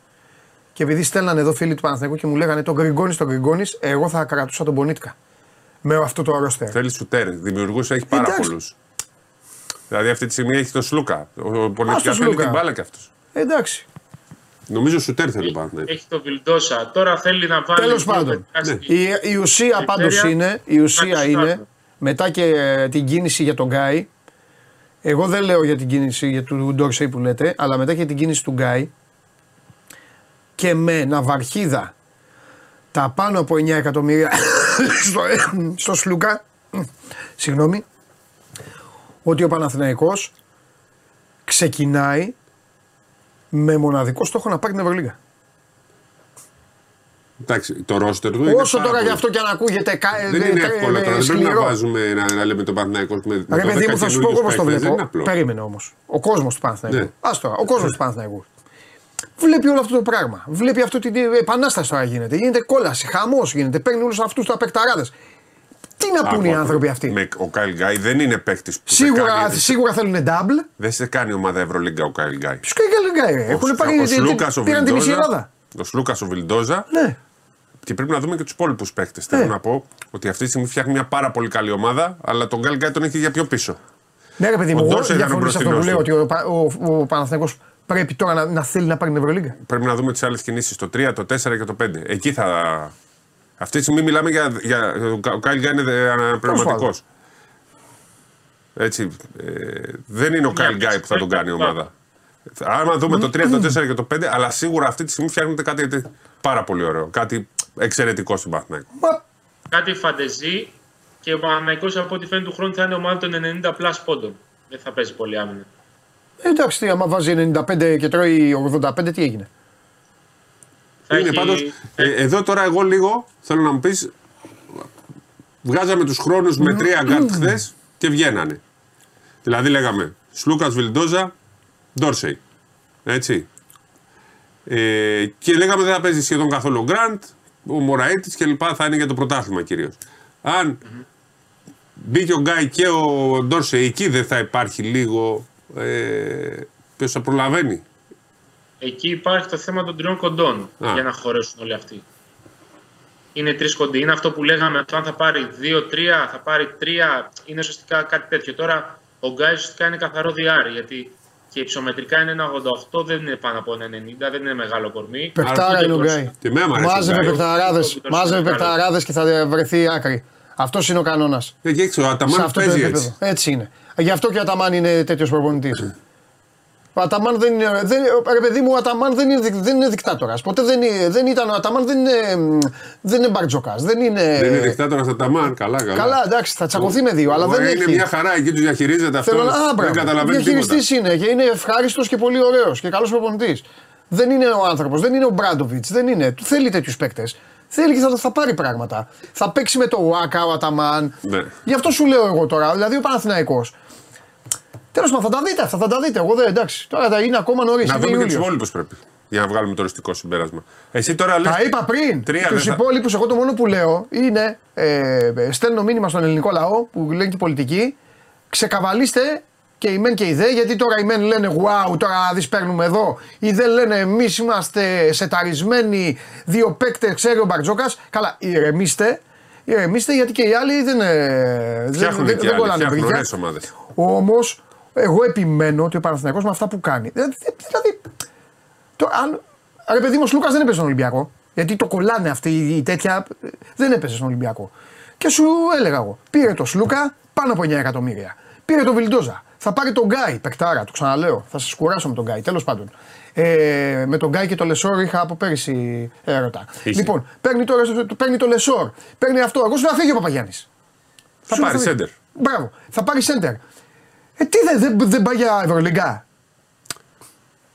Speaker 1: Και επειδή στέλνανε εδώ φίλοι του Παναθηναϊκού και μου λέγανε τον Γκριγκόνης, τον Γκριγκόνης, εγώ θα κρατούσα τον Πονίτικα. Με αυτό το ρόστερ.
Speaker 2: Θέλει σουτέρ. Δημιουργού έχει πάρα
Speaker 1: Εντάξει.
Speaker 2: πολλούς. Δηλαδή αυτή τη στιγμή έχει τον Σλούκα. Ο
Speaker 1: Α,
Speaker 2: Πονίτικα
Speaker 1: στο
Speaker 2: θέλει
Speaker 1: Σλούκα.
Speaker 2: την μπάλα κι αυτός.
Speaker 1: Ε, εντάξει.
Speaker 2: Νομίζω σουτέρ θέλει πάνω.
Speaker 3: Έχει το Βιλντόσα. Τώρα θέλει να βάλει.
Speaker 1: Τέλος
Speaker 3: δύο
Speaker 1: πάντων.
Speaker 3: παιδιά
Speaker 2: Ναι.
Speaker 3: στη-
Speaker 1: Η, η ουσία πάντως
Speaker 3: Περιφέρεια,
Speaker 1: είναι, η ουσία
Speaker 3: να τους
Speaker 1: είναι
Speaker 3: κάνουμε.
Speaker 1: μετά και ε, την κίνηση για τον Γκάι. Εγώ δεν λέω για την κίνηση για του Ντόρσεϊ που λέτε, αλλά μετά και την κίνηση του Γκάι και με ναυαρχίδα τα πάνω από 9 εκατομμύρια (coughs) στο, στο Σλούκα, (coughs) συγγνώμη, ότι ο Παναθηναϊκός ξεκινάει με μοναδικό στόχο να πάρει την Ευρωλίγα.
Speaker 2: Εντάξει, το ρόστερ του είναι.
Speaker 1: Όσο
Speaker 2: πάρα
Speaker 1: τώρα
Speaker 2: πολύ.
Speaker 1: για αυτό και αν ακούγεται κα-
Speaker 2: Δεν
Speaker 1: ε,
Speaker 2: είναι
Speaker 1: ε,
Speaker 2: εύκολο
Speaker 1: ε,
Speaker 2: τώρα. Δεν πρέπει να
Speaker 1: σκληρό.
Speaker 2: βάζουμε να, να λέμε τον Παναθηναϊκός με με
Speaker 1: Ρε παιδί
Speaker 2: 12
Speaker 1: μου, θα σου πω εγώ
Speaker 2: καινούριους
Speaker 1: πώς το
Speaker 2: παίκτες. Δεν είναι
Speaker 1: βλέπω.
Speaker 2: απλό.
Speaker 1: Περίμενε όμως. Ο κόσμος του Παναθηναϊκού.
Speaker 2: Ναι.
Speaker 1: Ας τώρα, ο κόσμος του Παναθηναϊκού. Βλέπει όλο αυτό το πράγμα. Βλέπει αυτή την επανάσταση τώρα γίνεται. Γίνεται κόλαση, χαμός γίνεται. Παίρνει όλους αυτούς τους παικταράδες. Τι να
Speaker 2: Άκου,
Speaker 1: πούνε οι
Speaker 2: άκου.
Speaker 1: άνθρωποι αυτοί;
Speaker 2: Με, ο Κάιλ Γκάι δεν είναι παίκτης που σε
Speaker 1: Σίγουρα,
Speaker 2: κάνει,
Speaker 1: σίγουρα θέλουν double.
Speaker 2: δεν σε κάνει ομάδα Ευρωλίγκα ο Κάιλ Γκάι.
Speaker 1: Ποιος κάνει καλή Έχουν πάρει.
Speaker 2: ο Σλούκας, ο
Speaker 1: Πήραν τη μισή
Speaker 2: Βιλντόζα,
Speaker 1: Ελλάδα.
Speaker 2: ο Σλούκας, ο Βιλντόζα
Speaker 1: Ναι.
Speaker 2: και πρέπει να δούμε και τους υπόλοιπους παίκτες.
Speaker 1: Ναι.
Speaker 2: Θέλω να πω ότι αυτή τη στιγμή φτιάχνει μια πάρα πολύ καλή ομάδα, αλλά τον Κάιλ Γκάι τον έχει για πιο πίσω.
Speaker 1: Ναι, ρε παιδί μου,
Speaker 2: Ο
Speaker 1: εγώ
Speaker 2: Ντόρσεϊ ήταν ο
Speaker 1: διαφωνώ σε αυτό που
Speaker 2: μπροστινός
Speaker 1: λέω
Speaker 2: του.
Speaker 1: ότι ο, Πα- ο, ο Παναθηναϊκός πρέπει τώρα να, να θέλει να πάρει την Ευρωλίγκα.
Speaker 2: Πρέπει να δούμε τις άλλες κινήσεις. Το 3, το 4 και το 5. Εκεί θα. Αυτή τη στιγμή μιλάμε για. για ο Κάιλ Γκάι είναι αναπληρωματικός. Έτσι. Ε, δεν είναι ο Κάιλ Γκάι που θα τον κάνει η ομάδα. Άμα δούμε το 3, το 4 και το 5, αλλά σίγουρα αυτή τη στιγμή φτιάχνεται κάτι πάρα πολύ ωραίο. Κάτι εξαιρετικό στην Παναθηναϊκό.
Speaker 1: Μα,
Speaker 3: Κάτι φαντεζή και ο Παναθηναϊκός από ό,τι φαίνεται του χρόνου θα είναι ομάδα των 90 plus πόντων. Δεν θα παίζει πολύ άμυνα.
Speaker 1: εντάξει, τι, άμα βάζει 95 και τρώει 85, τι έγινε;
Speaker 3: Θα
Speaker 2: Είναι
Speaker 3: έχει-
Speaker 2: πάντως, ε, εδώ τώρα εγώ λίγο θέλω να μου πεις. Βγάζαμε τους χρόνους με τρία γκάρτ χθες και βγαίνανε. Δηλαδή λέγαμε Σλούκας Βιλντόζα, Ντόρσεϊ. Έτσι. Ε, και λέγαμε δεν θα παίζει σχεδόν καθόλου ο Γκραντ, ο Μωραΐτης και λοιπά θα είναι για το πρωτάθλημα κυρίως. Αν μπήκε ο Γκάι και ο Ντόρσεϊ εκεί δεν θα υπάρχει λίγο. Ε, Ποιος θα προλαβαίνει.
Speaker 3: Εκεί υπάρχει το θέμα των τριών κοντών
Speaker 2: Α.
Speaker 3: για να χωρέσουν όλοι αυτοί. Είναι τρεις κοντοί. Είναι αυτό που λέγαμε, το αν θα πάρει 2-3, θα πάρει 3, είναι ουσιαστικά κάτι τέτοιο. Τώρα ο Γκάι ουσιαστικά είναι καθαρό διάρρη, γιατί και υψομετρικά είναι ένα 88, δεν είναι πάνω από ένα 90, δεν είναι μεγάλο κορμί.
Speaker 1: Παιχτάρα
Speaker 3: Ούτε
Speaker 1: είναι ο
Speaker 3: το-
Speaker 1: Γκάι.
Speaker 2: Και εμένα μου αρέσει ο
Speaker 1: Μάζευε
Speaker 2: Γκάι.
Speaker 1: παιχταράδε.
Speaker 3: Το- το-
Speaker 1: Μάζευε
Speaker 3: το-
Speaker 1: παιχταράδε και θα βρεθεί άκρη. Αυτός είναι ο κανόνας.
Speaker 2: Ε, και έξω, ο
Speaker 1: Σε
Speaker 2: Αταμάν
Speaker 1: αυτό το
Speaker 2: παίζει
Speaker 1: επίπεδο.
Speaker 2: έτσι.
Speaker 1: Έτσι είναι. Γι' αυτό και ο Αταμάν είναι τέτοιος προπονητής. (clears throat) Ο Αταμάν δεν είναι. Δεν, ρε παιδί μου, ο Αταμάν δεν είναι, δικ- δεν είναι δικτάτορας. Ποτέ δεν, είναι- δεν ήταν. Ο Αταμάν δεν είναι, μ, δεν είναι μπαρτζοκά. Δεν είναι.
Speaker 2: Δεν είναι δικτάτορας Αταμάν, καλά, καλά.
Speaker 1: Καλά, εντάξει, θα τσακωθεί με δύο, αλλά
Speaker 2: Ωραία,
Speaker 1: δεν
Speaker 2: είναι
Speaker 1: έχει.
Speaker 2: μια χαρά εκεί τους διαχειρίζεται αυτός.
Speaker 1: Θέλω να. Α,
Speaker 2: δεν
Speaker 1: μπράβο.
Speaker 2: καταλαβαίνει τίποτα.
Speaker 1: Διαχειριστή είναι και είναι ευχάριστος και πολύ ωραίος και καλός προπονητής. Δεν είναι ο άνθρωπος, δεν είναι ο Μπράντοβιτς, δεν είναι. Του θέλει τέτοιους παίκτες. Θέλει και θα, θα πάρει πράγματα. Θα παίξει με το Ουάκα, ο Αταμάν.
Speaker 2: Ναι.
Speaker 1: Γι' αυτό σου λέω εγώ τώρα. Δηλαδή ο Παναθηναϊκός. Τέλος πάντων, θα τα δείτε αυτά, θα τα δείτε. Εγώ δεν εντάξει. Τώρα θα είναι ακόμα νωρίς.
Speaker 2: Να δούμε και τους υπόλοιπους πρέπει. Για να βγάλουμε το οριστικό συμπέρασμα. Εσύ τώρα λες.
Speaker 1: Τα είπα πριν.
Speaker 2: Τρία
Speaker 1: Τους
Speaker 2: δεν θα-
Speaker 1: υπόλοιπους, εγώ το μόνο που λέω είναι. Ε, ε, στέλνω μήνυμα στον ελληνικό λαό που λένε και οι πολιτικοί. Ξεκαβαλίστε και οι μεν και οι δε, γιατί τώρα οι μεν λένε Wow, τώρα δεις παίρνουμε εδώ. Οι δε λένε Εμείς είμαστε σεταρισμένοι, δύο παίκτες, ξέρει ο Μπαρτζόκας. Καλά, ηρεμήστε. Ηρεμήστε γιατί και οι άλλοι δεν, ε, δεν,
Speaker 2: Φτιάχνουν
Speaker 1: δεν,
Speaker 2: και
Speaker 1: δεν
Speaker 2: άλλοι.
Speaker 1: κολλάνε
Speaker 2: Φτιάχνουν
Speaker 1: βρύδια.
Speaker 2: ωραίες ομάδες.
Speaker 1: Όμως, εγώ επιμένω ότι ο Παναθηναϊκός με αυτά που κάνει. Δηλαδή, δηλαδή το, αν, ρε παιδί μου, ο Σλούκας δεν έπαιζε στον Ολυμπιακό. Γιατί το κολλάνε αυτοί οι οι τέτοια. ε, Δεν έπαιζε στον Ολυμπιακό. Και σου έλεγα εγώ, πήρε το Σλούκα πάνω από 9 εκατομμύρια. Πήρε το Βιλντόζα. Θα πάρει τον Γκάι, παικτάρα, το ξαναλέω. Θα σας κουράσω με τον Γκάι, τέλος πάντων. Ε, με τον Γκάι και το Λεσόρ είχα από πέρυσι έρωτα.
Speaker 2: Είχε.
Speaker 1: Λοιπόν, παίρνει το, παίρνει το Λεσόρ, παίρνει αυτό. Εγώ σου λέω να φύγει ο Παπαγιάννης.
Speaker 2: Θα πάρει σέντερ.
Speaker 1: Μπράβο, θα πάρει σέντερ. Ε, τι δεν δεν δεν πάει για Ευρωλίγκα.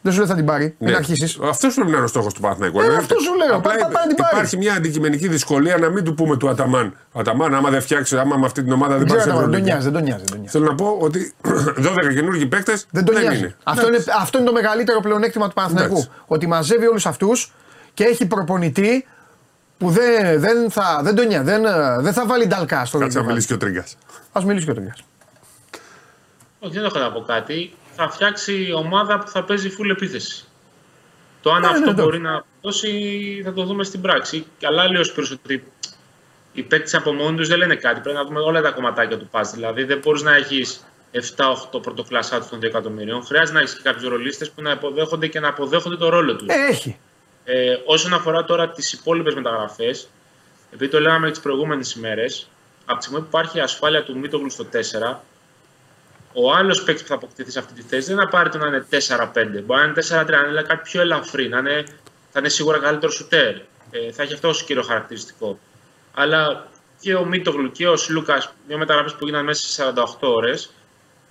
Speaker 1: Δεν σου λέει θα την πάρει, μην αρχίσεις.
Speaker 2: Αυτός πρέπει να είναι ο στόχος του Παναθηναϊκού.
Speaker 1: Ε,
Speaker 2: Δεν
Speaker 1: αυτό
Speaker 2: είναι-
Speaker 1: σου λέω.
Speaker 2: Απλά
Speaker 1: Πά- πά- πάει να την πάρει.
Speaker 2: Υπάρχει μια αντικειμενική δυσκολία να μην του πούμε του Αταμάν. Αταμάν, άμα δεν φτιάξει, άμα με αυτή την ομάδα δεν
Speaker 1: Δεν
Speaker 2: πάρει
Speaker 1: ξέρω, δεν τον
Speaker 2: Ευρωλίγκα.
Speaker 1: νοιάζει, δεν τον νοιάζει. δεν τον νοιάζει.
Speaker 2: Θέλω να πω ότι (clears throat) 12 καινούργιοι παίκτες
Speaker 1: Δεν τον νοιάζει. Αυτό, είναι, αυτό είναι το μεγαλύτερο πλεονέκτημα του Παναθηναϊκού.
Speaker 2: Εντάξει.
Speaker 1: Ότι μαζεύει όλους αυτούς και έχει προπονητή που δεν, δεν, θα, δεν τον νοιάζει. Δεν, ε, δεν θα βάλει νταλκά στο
Speaker 2: Κάτσε να
Speaker 1: γήπεδο.
Speaker 2: μιλήσει και ο Τρίγκας.
Speaker 1: Α μιλήσει και ο Τριγκάς.
Speaker 3: Όχι, δεν έχω να πω κάτι. Θα φτιάξει ομάδα που θα παίζει full επίθεση. Το αν
Speaker 1: Ναι, ναι,
Speaker 3: αυτό
Speaker 1: ναι,
Speaker 3: μπορεί να δώσει θα το δούμε στην πράξη. Καλά λέει ο Σπύρος ότι οι παίκτες από μόνοι τους δεν λένε κάτι. Πρέπει να δούμε όλα τα κομματάκια του πας. Δηλαδή δεν μπορείς να έχεις 7-8 πρωτοκλασσάτους των 2 εκατομμυρίων. Χρειάζεται να έχεις και κάποιους ρολίστες που να υποδέχονται και να αποδέχονται το ρόλο τους.
Speaker 1: Ε, έχει.
Speaker 3: Ε, όσον αφορά τώρα τις υπόλοιπες μεταγραφές, επειδή το λέγαμε τις προηγούμενες ημέρες, από τη στιγμή που υπάρχει η ασφάλεια του Μίτογλου στο 4, ο άλλος παίκτης που θα αποκτηθεί σε αυτή τη θέση δεν θα πάρει το να είναι 4-5. Μπορεί να είναι 4-3, να είναι κάτι πιο ελαφρύ, να είναι, θα είναι σίγουρα καλύτερο σουτέρ. Ε, θα έχει αυτό ως κύριο χαρακτηριστικό. Αλλά και ο Μίτογλου και ο Σλούκας, δύο μεταγραφέ που έγιναν μέσα σε 48 ώρες,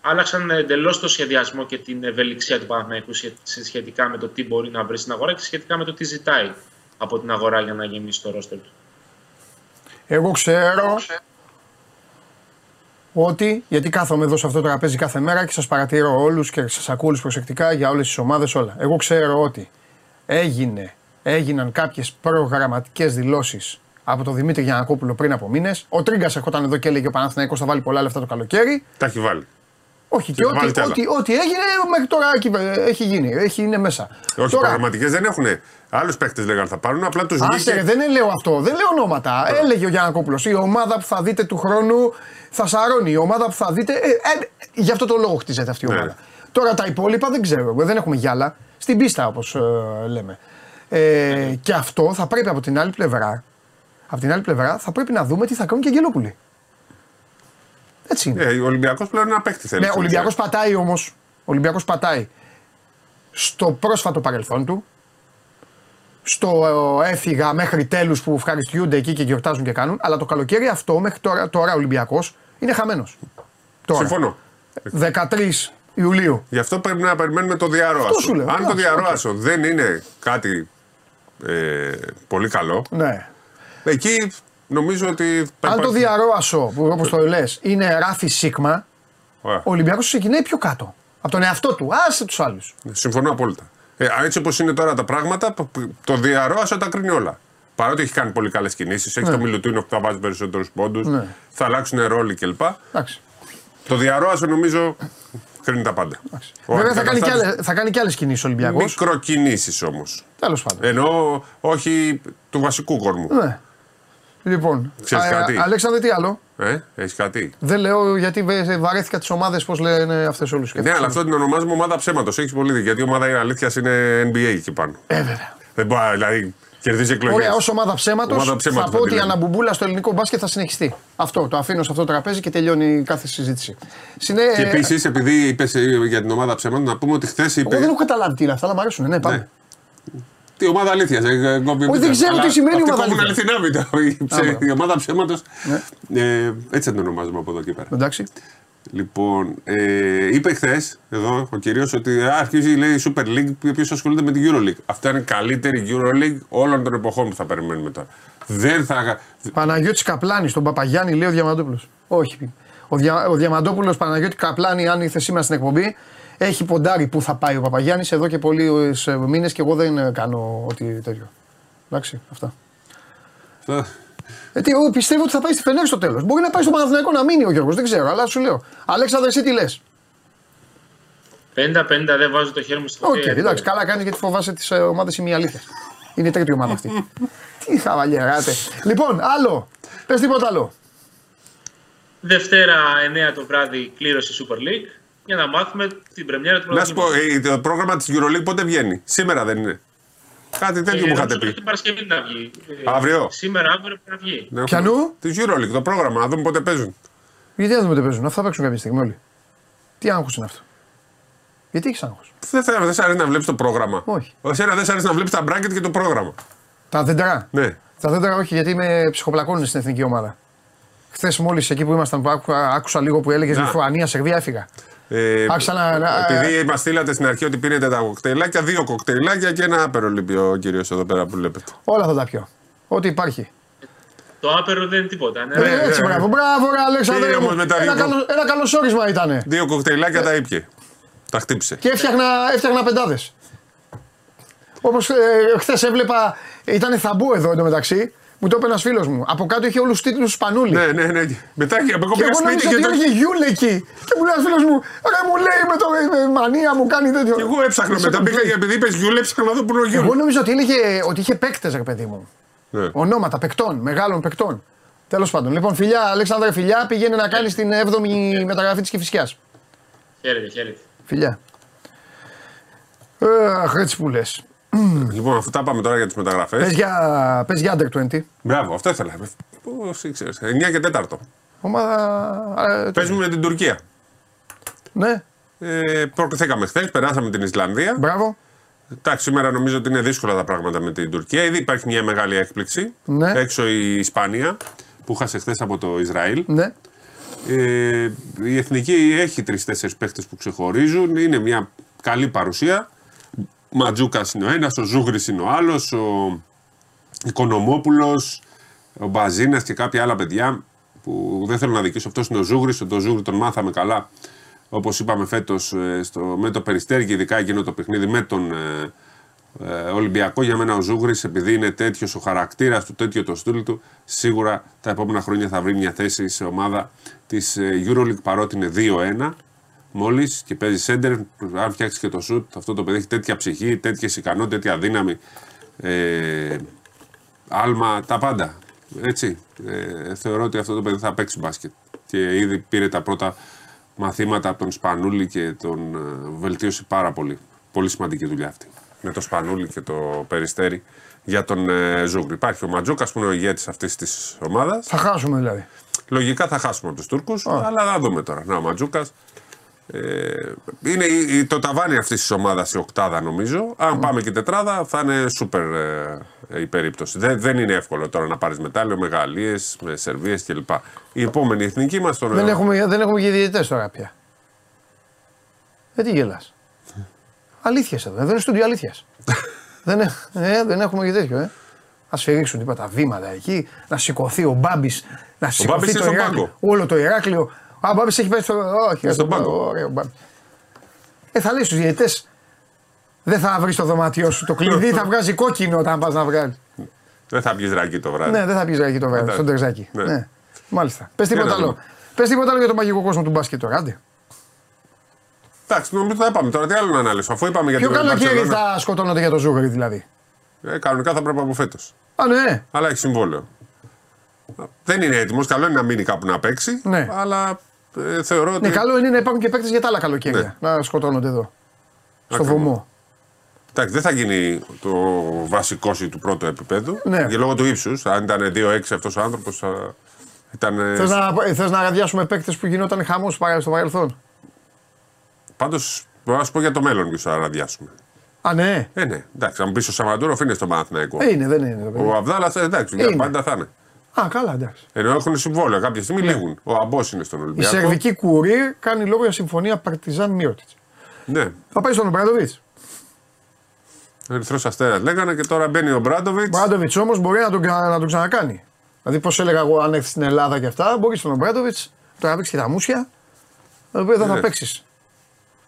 Speaker 3: άλλαξαν εντελώς το σχεδιασμό και την ευελιξία του Παναθηναϊκού σχε- σχετικά με το τι μπορεί να βρει στην αγορά και σχετικά με το τι ζητάει από την αγορά για να γεμίσει το ρόστερ του.
Speaker 1: Εγώ ξέρω ότι, γιατί κάθομαι εδώ σε αυτό το τραπέζι κάθε μέρα και σας παρατηρώ όλους και σας ακούω όλους προσεκτικά για όλες τις ομάδες όλα. Εγώ ξέρω ότι έγινε, έγιναν κάποιες προγραμματικές δηλώσεις από τον Δημήτρη Γιανακόπουλο πριν από μήνες. Ο Τρίγκας ερχόταν εδώ και έλεγε ο Παναθηναϊκός θα βάλει πολλά λεφτά το καλοκαίρι.
Speaker 2: Τα έχει βάλει.
Speaker 1: Όχι, και
Speaker 2: θα
Speaker 1: ό,τι,
Speaker 2: βάλει κι άλλα.
Speaker 1: ό,τι, ό,τι έγινε μέχρι τώρα εκεί, ε, έχει γίνει. Έχει, είναι μέσα.
Speaker 2: Όχι,
Speaker 1: τώρα,
Speaker 2: προγραμματικέ δεν έχουν. Άλλους παίχτες λέγανε θα πάρουν, απλά τους
Speaker 1: Άσε,
Speaker 2: βγήκε.
Speaker 1: ρε, δεν λέω αυτό. Δεν λέω ονόματα. Έλεγε ο Γιανακόπουλο. Η ομάδα που θα δείτε του χρόνου θα σαρώνει. Η ομάδα που θα δείτε. Ε, ε, γι' αυτό το λόγο χτίζεται αυτή η
Speaker 2: Ναι.
Speaker 1: ομάδα. Τώρα τα υπόλοιπα δεν ξέρω. Δεν έχουμε γυάλα. Στην πίστα όπως λέμε. Ε, και αυτό θα πρέπει από την άλλη πλευρά. Από την άλλη πλευρά θα πρέπει να δούμε τι θα κάνουν και οι Αγγελόπουλοι. Έτσι είναι.
Speaker 2: Ε, ο Ολυμπιακός πλέον ένα παίχτη θέλει.
Speaker 1: Ναι, ο Ολυμπιακός πατάει όμως. Ο Ολυμπιακός πατάει στο πρόσφατο παρελθόν του. Στο ε, έφυγα μέχρι τέλους που ευχαριστιούνται εκεί και γιορτάζουν και κάνουν. Αλλά το καλοκαίρι αυτό μέχρι τώρα, τώρα ο Ολυμπιακός είναι χαμένος. Τώρα.
Speaker 2: Συμφωνώ.
Speaker 1: 13 Ιουλίου.
Speaker 2: Γι' αυτό πρέπει να περιμένουμε το διαρροάσο.
Speaker 1: Αυτό σου λέω.
Speaker 2: Αν το
Speaker 1: Εντάξει,
Speaker 2: διαρροάσο δεν είναι κάτι ε, πολύ καλό,
Speaker 1: Ναι.
Speaker 2: εκεί νομίζω ότι. θα
Speaker 1: Αν το
Speaker 2: υπάρχει-
Speaker 1: διαρροάσο, που όπως το λες, είναι ράφι σίγμα,
Speaker 2: Ωραία.
Speaker 1: ο Ολυμπιακός ξεκινάει πιο κάτω. Από τον εαυτό του. Άσε τους άλλους.
Speaker 2: Συμφωνώ απόλυτα. Ε, έτσι όπως είναι τώρα τα πράγματα, το διαρροάσο τα κρίνει όλα. Παρότι έχει κάνει πολύ καλές κινήσεις, έχει το Μιλουτίνο που θα βάζει περισσότερους πόντους,
Speaker 1: Ναι.
Speaker 2: θα αλλάξουν ρόλοι κλπ.
Speaker 1: Εντάξει.
Speaker 2: Το διαρροάσο νομίζω κρίνει τα πάντα. Ο
Speaker 1: Βέβαια θα κάνει, και
Speaker 2: αντικαταστάτης-
Speaker 1: άλλες, θα κάνει και άλλες κινήσεις ο Ολυμπιακός.
Speaker 2: Μικροκινήσεις όμως.
Speaker 1: Τέλος πάντων.
Speaker 2: Ενώ όχι του βασικού κορμού.
Speaker 1: Ναι. Λοιπόν,
Speaker 2: Ξέρεις κάτι;
Speaker 1: Αλέξανδρε, τι άλλο;
Speaker 2: Ε, έχεις κάτι;
Speaker 1: Δεν λέω γιατί βε- βαρέθηκα τις ομάδες, πώς λένε αυτές όλου.
Speaker 2: Ναι, αλλά αυτό την ονομάζουμε ομάδα ψέματος. Έχεις πολύ δίκιο. Γιατί η ομάδα αλήθειας είναι NBA εκεί πάνω.
Speaker 1: Ε, βέβαια.
Speaker 2: Δεν μπορεί, δηλαδή, κερδίζει εκλογές.
Speaker 1: Ωραία, ως ομάδα ψέματος
Speaker 2: Ομάδα
Speaker 1: θα
Speaker 2: ψέματος
Speaker 1: πω
Speaker 2: θα
Speaker 1: ότι
Speaker 2: τη
Speaker 1: η
Speaker 2: λέμε.
Speaker 1: αναμπουμπούλα στο ελληνικό μπάσκετ θα συνεχιστεί. Αυτό το αφήνω σε αυτό το τραπέζι και τελειώνει κάθε συζήτηση. Συνέ...
Speaker 2: Και επίσης, επειδή είπες για την ομάδα ψέματος, να πούμε ότι χθες είπε.
Speaker 1: Εγώ δεν έχω καταλάβει τι είναι αυτά, αλλά μου αρέσουν. Ναι, πάμε.
Speaker 2: Ναι. Τι ομάδα αλήθειας.
Speaker 1: Όχι, δεν ξέρω τι σημαίνει ομάδα
Speaker 2: αλήθεια.
Speaker 1: αλήθειας.
Speaker 2: αληθινά βίντεο. Η ψε-
Speaker 1: μπράβο.
Speaker 2: Η ομάδα ψέματος.
Speaker 1: Ναι.
Speaker 2: Ε, έτσι θα την ονομάζουμε από εδώ και πέρα.
Speaker 1: Εντάξει.
Speaker 2: Λοιπόν, ε, είπε χθες εδώ ο κυρίω ότι α, αρχίζει λέει, η Super League ο οποίος ασχολείται με την Euroleague. Αυτά είναι η καλύτερη Euroleague όλων των εποχών που θα περιμένουμε τώρα. Δεν θα.
Speaker 1: Παναγιώτης Καπλάνης, τον Παπαγιάννη, λέει ο Διαμαντόπουλος. Όχι. Ο, Δια, ο Διαμαντόπουλος Παναγιώτη Καπλάνη, αν ήρθε σήμερα στην εκπομπή, έχει ποντάρει που θα πάει ο Παπαγιάννης εδώ και πολλοί μήνες και εγώ δεν ε, κάνω ό,τι τέτοιο. Εντάξει, αυτά. Γιατί εγώ πιστεύω ότι θα πάει στη Φενέρ στο τέλος. Μπορεί να πάει στο Παναθηναϊκό να μείνει ο Γιώργος, δεν ξέρω, αλλά σου λέω. Αλέξανδρε, εσύ τι λες;
Speaker 3: 50-50 δεν βάζω το χέρι μου στο
Speaker 1: Οκ,
Speaker 3: χέρι.
Speaker 1: εντάξει, καλά κάνεις γιατί φοβάσαι τις ομάδες ημιαλήθεια. Είναι η τρίτη ομάδα αυτή. (laughs) τι χαβαλιεράτε. Λοιπόν, άλλο. Πες τίποτα άλλο.
Speaker 3: Δευτέρα 9 το βράδυ κλήρωση Super League για να μάθουμε την πρεμιέρα του
Speaker 2: Να σου πω, ε, το πρόγραμμα της Euroleague πότε βγαίνει; Σήμερα δεν είναι. Κάτι τέτοιο μου είχατε πει.
Speaker 3: Την Παρασκευή να βγει. Ε,
Speaker 2: Αύριο;
Speaker 3: Σήμερα, αύριο πρέπει να βγει.
Speaker 2: Ναι,
Speaker 1: Πιανού;
Speaker 2: Τη Euroleague, το πρόγραμμα, να δούμε πότε παίζουν.
Speaker 1: Γιατί δεν δούμε τι παίζουν, αυτά θα παίξουν κάποια στιγμή όλοι. Τι άγχος είναι αυτό; Γιατί έχεις άγχος;
Speaker 2: Δεν θα- δεν σ' αρέσει να βλέπεις το πρόγραμμα.
Speaker 1: Όχι.
Speaker 2: Εσένα δεν σ' αρέσει να βλέπεις τα μπράγκετ και το πρόγραμμα.
Speaker 1: Τα δέντρα;
Speaker 2: Ναι.
Speaker 1: Τα δέντρα όχι, γιατί με ψυχοπλακώνουν στην εθνική ομάδα. Χθες μόλις εκεί που ήμασταν, που άκουσα, άκουσα λίγο που έλεγες
Speaker 2: Να.
Speaker 1: Λιθουανία, Σερβία, έφυγα.
Speaker 2: Ε,
Speaker 1: Άρχισα να- να-
Speaker 2: επειδή μας στείλατε στην αρχή ότι πίνετε τα κοκτέιλάκια, δύο κοκτέιλάκια και ένα άπερο λείπει ο κύριος εδώ πέρα που βλέπετε.
Speaker 1: Όλα θα τα πιω. Ό,τι υπάρχει.
Speaker 3: Το άπερο δεν είναι τίποτα. Ναι,
Speaker 1: Ε,
Speaker 3: ναι.
Speaker 1: έτσι,
Speaker 2: ναι.
Speaker 1: μπράβο, μπράβο, ρε Αλέξανδρε.
Speaker 2: Τι
Speaker 1: μου.
Speaker 2: όμως με τα
Speaker 1: Ένα,
Speaker 2: δύο-
Speaker 1: καλο, ένα καλωσόρισμα ήταν.
Speaker 2: Δύο κοκτεϊλάκια τα ήπια. Τα χτύπησε.
Speaker 1: Και έφτιαχνα, έφτιαχνα πεντάδες. Όπως ε, χθες έβλεπα, ήταν θαμπού εδώ εντωμεταξύ. Μου το είπε ένας φίλος μου. Από κάτω είχε όλους τους τίτλους Σπανούλη.
Speaker 2: Ναι, ναι, ναι. Μετά και εγώ
Speaker 1: Και
Speaker 2: πήγα
Speaker 1: εγώ
Speaker 2: σπίτι
Speaker 1: νόμιζα
Speaker 2: και
Speaker 1: ότι
Speaker 2: το.
Speaker 1: έλεγε Γιούλ εκεί. Και μου λέει ένας φίλος μου, ρε μου λέει με το με μανία μου κάνει τέτοιο.
Speaker 2: Και εγώ έψαχνα
Speaker 1: Σε
Speaker 2: μετά.
Speaker 1: τον
Speaker 2: Πήγα
Speaker 1: λέει.
Speaker 2: και επειδή είπες Γιούλ, έψαχνα να δω που είναι ο Γιούλ.
Speaker 1: Εγώ νόμιζα ότι, έλεγε, ότι είχε παίκτες, ρε παιδί μου.
Speaker 2: Ναι.
Speaker 1: Ονόματα παικτών, μεγάλων παικτών. Τέλος πάντων. Λοιπόν, φιλιά, Αλέξανδρε, φιλιά, πήγαινε να κάνει την 7η μεταγραφή της Κυφυσιά.
Speaker 3: Χαίρετε, χαίρετε.
Speaker 1: Φιλιά. Ε, Αχ, έτσι που λες.
Speaker 2: Λοιπόν, αφού τα πάμε τώρα για τις μεταγραφές.
Speaker 1: Πες για, πες για under 20.
Speaker 2: Μπράβο, αυτό ήθελα. Πώς ήξερες. 9 και 4.
Speaker 1: Ομάδα. ε,
Speaker 2: Παίζουμε με την Τουρκία.
Speaker 1: Ναι,
Speaker 2: Ε, προκριθήκαμε χθες, περάσαμε την Ισλανδία.
Speaker 1: μπράβο.
Speaker 2: Εντάξει, σήμερα νομίζω ότι είναι δύσκολα τα πράγματα με την Τουρκία. Ήδη υπάρχει μια μεγάλη έκπληξη.
Speaker 1: Ναι.
Speaker 2: Έξω η Ισπανία που χάσε χθες από το Ισραήλ.
Speaker 1: Ναι.
Speaker 2: Ε, η εθνική έχει τρει-τέσσερι παίχτε που ξεχωρίζουν. Είναι μια καλή παρουσία. Ματζούκας είναι ο ένας, ο Ζούγρης είναι ο άλλος, ο Οικονομόπουλος, ο Μπαζίνας και κάποια άλλα παιδιά που δεν θέλω να δικήσω. Αυτός είναι ο Ζούγρης. Τον Ζούγρη τον μάθαμε καλά. Όπως είπαμε φέτος με το περιστέρι και ειδικά εκείνο το παιχνίδι με τον ε, ε, Ολυμπιακό. Για μένα ο Ζούγρης, επειδή είναι τέτοιος ο χαρακτήρας του, τέτοιο το στυλ του, σίγουρα τα επόμενα χρόνια θα βρει μια θέση σε ομάδα της Euroleague παρότι είναι 2-1. Μόλις και παίζει σέντερ, αν φτιάξεις και το σουτ, αυτό το παιδί έχει τέτοια ψυχή, τέτοιες ικανότητες, τέτοια δύναμη. Ε, άλμα, τα πάντα. Έτσι. Ε, θεωρώ ότι αυτό το παιδί θα παίξει μπάσκετ. Και ήδη πήρε τα πρώτα μαθήματα από τον Σπανούλη και τον ε, βελτίωσε πάρα πολύ. Πολύ σημαντική δουλειά αυτή. Με το Σπανούλη και το Περιστέρι για τον ε, Ζούγκρι. Υπάρχει ο Ματζούκας που είναι ο ηγέτης αυτής της ομάδας.
Speaker 1: Θα χάσουμε δηλαδή.
Speaker 2: Λογικά θα χάσουμε από τους Τούρκους, αλλά θα δούμε τώρα. Να, ο Ματζούκας. Ε, είναι η- η- το ταβάνι αυτής της ομάδας η οκτάδα νομίζω. Αν πάμε και τετράδα θα είναι σούπερ ε, η περίπτωση. Δεν, δεν είναι εύκολο τώρα να πάρεις μετάλλιο με Γαλλίε, με Σερβίες κλπ. Η επόμενη εθνική μας τώρα.
Speaker 1: Δεν έχουμε, δεν έχουμε και διαιτητές τώρα πια. Ε, τι γελάς. Αλήθεια εδώ. Εδώ είναι στούντιο αλήθειας. (laughs) δεν, ε, ε, δεν έχουμε και τέτοιο, ε. Α σφυρίξουν είπα, τα βήματα εκεί, να σηκωθεί ο Μπάμπης, να σηκωθεί
Speaker 2: Μπάμπης
Speaker 1: το
Speaker 2: είναι στον
Speaker 1: Ηράκλειο.
Speaker 2: πάγκο.
Speaker 1: Όλο το Ηράκλειο. Α, ο Μπάμπης έχει πέσει στο. Όχι,
Speaker 2: Είναι στον
Speaker 1: ε,
Speaker 2: πάγκο.
Speaker 1: ωραίο, Μπάμπης. Ε, θα λέει στους διαιτητές, δεν θα βρεις το δωμάτιό σου. Το κλειδί θα βγάζει κόκκινο όταν πας να βγάλει.
Speaker 2: Δεν θα πιεις ράκι το βράδυ.
Speaker 1: Ναι, δεν θα πει εκεί το βράδυ,
Speaker 2: Εντάξει.
Speaker 1: στον τερζάκι.
Speaker 2: Ναι.
Speaker 1: Ναι. Μάλιστα. Πες τίποτα
Speaker 2: να
Speaker 1: άλλο.
Speaker 2: δούμε.
Speaker 1: Πες τίποτα άλλο για το μαγικό κόσμο του μπάσκετ τώρα. Άντε.
Speaker 2: Εντάξει, νομίζω θα πάμε τώρα. Τι άλλο να αναλύσω. Αφού είπαμε για
Speaker 1: Ποιο
Speaker 2: την
Speaker 1: καλοκαίρι
Speaker 2: Μπαρσελόνα,
Speaker 1: θα σκοτώνονται για το ζούγαρι δηλαδή.
Speaker 2: Ε, κανονικά θα πρέπει από φέτος.
Speaker 1: Α, ναι.
Speaker 2: Αλλά έχει συμβόλαιο. Δεν είναι έτοιμος. Καλό είναι να μείνει κάπου να παίξει.
Speaker 1: Ναι.
Speaker 2: Αλλά ε, θεωρώ ότι.
Speaker 1: Ναι, καλό είναι να υπάρχουν και παίκτες για τα άλλα καλοκαίρια. Να σκοτώνονται εδώ. Στο
Speaker 2: Ακριβώς.
Speaker 1: βωμό.
Speaker 2: Εντάξει, δεν θα γίνει το βασικό σου του πρώτου επίπεδου.
Speaker 1: Ναι.
Speaker 2: Για λόγω του ύψους. Αν ήταν 2-6 αυτός ο άνθρωπος, θα ήταν. ε,
Speaker 1: Θες να, θες να ραδιάσουμε παίκτες που γινόταν χαμός στο παρελθόν;
Speaker 2: Πάντως, μπορώ να σου πω για το μέλλον ποιο θα ραδιάσουμε.
Speaker 1: Α, ναι;
Speaker 2: Ε, ναι. Εντάξει, αν μου πεις ο Σαμαντούροφ είναι στο Παναθηναϊκό.
Speaker 1: Ε, είναι, δεν είναι. το παιδί.
Speaker 2: Ο Αβδάλας, ε, εντάξει, για
Speaker 1: Είναι.
Speaker 2: πάντα θα είναι.
Speaker 1: Α, καλά, εντάξει.
Speaker 2: Ενώ έχουν συμβόλαιο, κάποια στιγμή λήγουν. Ο Αμπός είναι στον
Speaker 1: Η
Speaker 2: Ολυμπιακό.
Speaker 1: σερβική κουρί κάνει λόγο για συμφωνία Παρτιζάν Μιώτιτ.
Speaker 2: Ναι,
Speaker 1: Θα πάει στον Μπράντοβιτ.
Speaker 2: Ερυθρός Αστέρας λέγανε και τώρα μπαίνει ο Μπράντοβιτ.
Speaker 1: Μπράντοβιτ όμως μπορεί να τον, κα- να τον ξανακάνει. Δηλαδή, πώς έλεγα εγώ, αν έρθει στην Ελλάδα και αυτά, μπορεί στον Μπράντοβιτ, τώρα παίξει και τα μουσια. Εδώ δεν θα
Speaker 2: Ναι.
Speaker 1: παίξεις.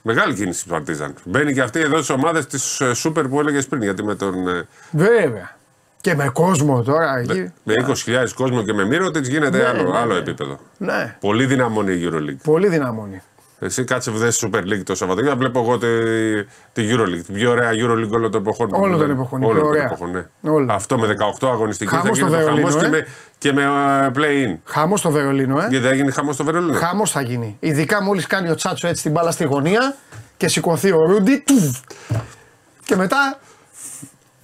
Speaker 2: Μεγάλη κίνηση του Παρτίζαν. Μπαίνει και αυτή εδώ στις ομάδες της Σούπερ που έλεγες πριν. Γιατί με τον. ε,
Speaker 1: Βέβαια. Και με κόσμο τώρα εκεί.
Speaker 2: Με 20.000 κόσμο και με μύρο τη γίνεται
Speaker 1: Ναι,
Speaker 2: άλλο,
Speaker 1: ναι,
Speaker 2: άλλο
Speaker 1: ναι.
Speaker 2: επίπεδο.
Speaker 1: Ναι.
Speaker 2: Πολύ δυναμώνει η Euroleague.
Speaker 1: Πολύ δυναμώνει.
Speaker 2: Εσύ κάτσε που δες Super League το Σαββατοκύριακο. Βλέπω εγώ τη, τη Euroleague. Την πιο ωραία Euroleague όλων των εποχών.
Speaker 1: Όλων των εποχών, η
Speaker 2: Όλων
Speaker 1: πιο
Speaker 2: των
Speaker 1: ωραία.
Speaker 2: εποχών, ναι.
Speaker 1: Όλων.
Speaker 2: Αυτό με 18 αγωνιστικέ θα
Speaker 1: Χαμός
Speaker 2: γίνει
Speaker 1: στο
Speaker 2: το χαμός
Speaker 1: Βερολίνο,
Speaker 2: και
Speaker 1: ε.
Speaker 2: με, και με ε, play-in.
Speaker 1: Χαμός στο Βερολίνο, ε.
Speaker 2: Γιατί θα γίνει χαμός στο Βερολίνο.
Speaker 1: Χαμός θα γίνει. Ειδικά μόλις κάνει ο Τσάτσο έτσι την μπάλα στη γωνία και σηκωθεί ο Ρούντι. τουβ. Και μετά.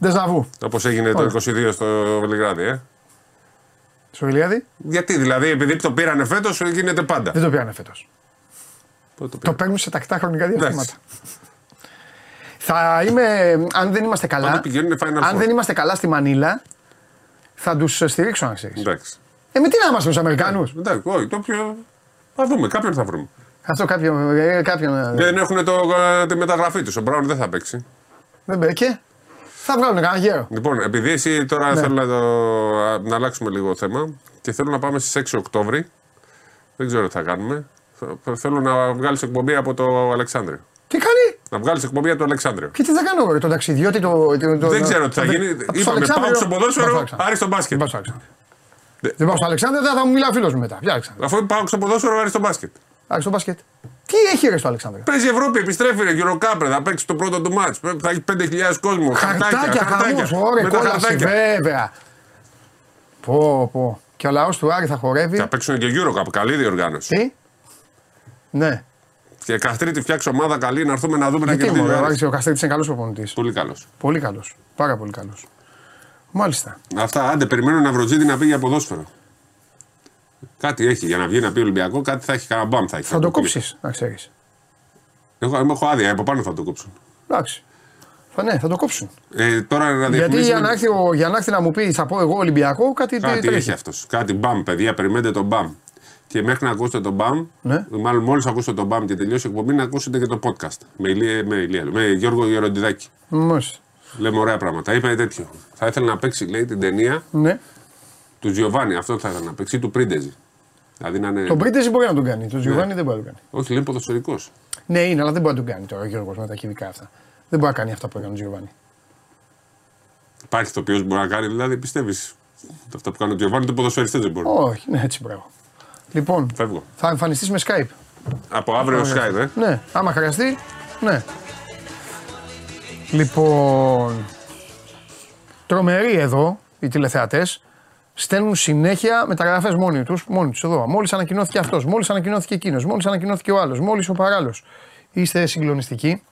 Speaker 1: Δεζαβού.
Speaker 2: Όπως έγινε το 22 στο Βελιγράδι, ε.
Speaker 1: Στο Ηλιάδη
Speaker 2: Γιατί δηλαδή, επειδή το πήρανε φέτος, γίνεται πάντα.
Speaker 1: δεν το πήρανε φέτος.
Speaker 2: Πότε το
Speaker 1: Το
Speaker 2: πήρανε.
Speaker 1: παίρνουν σε τακτά χρονικά διαστήματα.
Speaker 2: Εντάξει.
Speaker 1: Θα είμαι. Αν δεν είμαστε καλά.
Speaker 2: Πάντα πηγαίνουν Final
Speaker 1: Αν
Speaker 2: Four.
Speaker 1: δεν είμαστε καλά στη Μανίλα, θα τους στηρίξω αν ξέρεις.
Speaker 2: Εντάξει.
Speaker 1: Ε, με τι να είμαστε τους Αμερικανού.
Speaker 2: Εντάξει, όχι, το πιο. Θα δούμε, κάποιον θα βρούμε.
Speaker 1: Αυτό κάποιον. ε, κάποιον
Speaker 2: Δεν έχουν το, ε, τη μεταγραφή τους. Ο Μπράουν δεν θα παίξει.
Speaker 1: δεν μπήκε. Θα βγάλουν κανένα γέρο.
Speaker 2: Λοιπόν, επειδή εσύ τώρα
Speaker 1: Ναι.
Speaker 2: θέλω να, το, να αλλάξουμε λίγο θέμα και θέλω να πάμε στις 6 Οκτώβρη. Δεν ξέρω τι θα κάνουμε. Θα- Θέλω να βγάλεις εκπομπή από το Αλεξάνδριο.
Speaker 1: Τι κάνει;
Speaker 2: Να βγάλεις εκπομπή από το Αλεξάνδριο.
Speaker 1: Και τι θα κάνω εγώ, τον ταξιδιώτη, το. το, το
Speaker 2: Δεν ξέρω τι θα
Speaker 1: το-
Speaker 2: γίνει.
Speaker 1: από το
Speaker 2: Είπαμε
Speaker 1: Αλεξάνδριο-
Speaker 2: πάω στο
Speaker 1: Πάω
Speaker 2: ποδόσφαιρο,
Speaker 1: στο Αλεξάνδριο.
Speaker 2: Άρης στο μπάσκετ.
Speaker 1: Δεν πάω στο Αλεξάνδριο. Δεν πάω στο Αλεξάνδριο, δεν θα μου μιλάει ο φίλος μου μετά. Ποια Αλεξάνδριο.
Speaker 2: Αφού πάω στο ποδόσφαιρο, Άρης στο μπάσκετ.
Speaker 1: Άρη στο μπάσκετ. Τι έχει ρε στο Αλεξάνδριο.
Speaker 2: Παίζει η Ευρώπη, επιστρέφει ρε, Eurocap, ρε, θα παίξει το πρώτο του μάτς. Θα έχει 5.000 κόσμος.
Speaker 1: Χαρτάκια, χαμός. Ωραία,
Speaker 2: με τα
Speaker 1: κόλαση,
Speaker 2: χαρτάκια.
Speaker 1: βέβαια. Πω, πω. Και ο λαός του Άρη θα χορεύει.
Speaker 2: Θα παίξουν και Eurocap, καλή διοργάνωση.
Speaker 1: Τι; Ναι.
Speaker 2: Και Καστρίτη φτιάξει ομάδα καλή να έρθουμε να δούμε να
Speaker 1: Γιατί
Speaker 2: κερδίζει.
Speaker 1: μωρέ,
Speaker 2: ο
Speaker 1: ο
Speaker 2: Άρης.
Speaker 1: Άρης ο Καστρίτης είναι καλός προπονητής.
Speaker 2: Πολύ καλός.
Speaker 1: Πολύ καλός. Πάρα πολύ καλός. Μάλιστα.
Speaker 2: Αυτά, άντε, περιμένω να Βρωτζίδη να πει για ποδόσφαιρο. Κάτι έχει για να βγει να πει Ολυμπιακό, κάτι θα έχει, κανένα μπαμ θα έχει.
Speaker 1: Θα το κόψεις, να ξέρεις.
Speaker 2: Εγώ εγώ έχω άδεια, από πάνω θα το κόψουν.
Speaker 1: Εντάξει. Θα, ναι, θα το κόψουν.
Speaker 2: Ε, τώρα να
Speaker 1: Γιατί
Speaker 2: διαφημίσουμε-
Speaker 1: για να, έρθει, ο- για να έρθει να μου πει, θα πω εγώ Ολυμπιακό, κάτι,
Speaker 2: Κάτι
Speaker 1: τρέχει.
Speaker 2: έχει αυτός. Κάτι μπαμ, παιδιά, περιμένετε τον μπαμ. Και μέχρι να ακούσετε τον μπαμ,
Speaker 1: Ναι.
Speaker 2: μάλλον μόλις ακούσετε τον μπαμ και τελειώσει η εκπομπή, να ακούσετε και το podcast. Με, Ηλία, με, Ηλία, με Γιώργο Γεροντιδάκη.
Speaker 1: Μάλιστα.
Speaker 2: Λέμε ωραία πράγματα. Είπε τέτοιο. Θα ήθελε να παίξει, λέει, την ταινία
Speaker 1: Ναι.
Speaker 2: Του Τζιοβάνι. Αυτό θα ήθελε να παίξει, ή του Πρίντεζη. Δηλαδή να είναι.
Speaker 1: Τον Πρίντεζι μπορεί να τον κάνει. Τον Γιωβάνι δεν μπορεί να τον κάνει.
Speaker 2: Όχι, λέει ποδοσφαιρικός.
Speaker 1: Ναι, είναι, αλλά δεν μπορεί να τον κάνει τώρα ο Γιώργος με τα κυβικά αυτά. Δεν μπορεί να κάνει αυτά που έκανε ο Γιωβάνι.
Speaker 2: Υπάρχει το οποίος μπορεί να κάνει, δηλαδή πιστεύεις. Αυτό που κάνει ο Τζιοβάνι, το ποδοσφαιριστές δεν μπορεί.
Speaker 1: Όχι, ναι, έτσι μπράβο. Λοιπόν,
Speaker 2: Φεύγω.
Speaker 1: θα εμφανιστείς με Skype.
Speaker 2: Από αύριο Skype, ε.
Speaker 1: Ναι, άμα χρειαστεί, ναι. Λοιπόν, τρομεροί εδώ οι τηλεθεατές στέλνουν συνέχεια μεταγραφές μόνοι τους. Μόνοι τους εδώ. Μόλις ανακοινώθηκε αυτός, μόλις ανακοινώθηκε εκείνος, μόλις ανακοινώθηκε ο άλλος, μόλις ο παράλληλος. Είστε συγκλονιστικοί.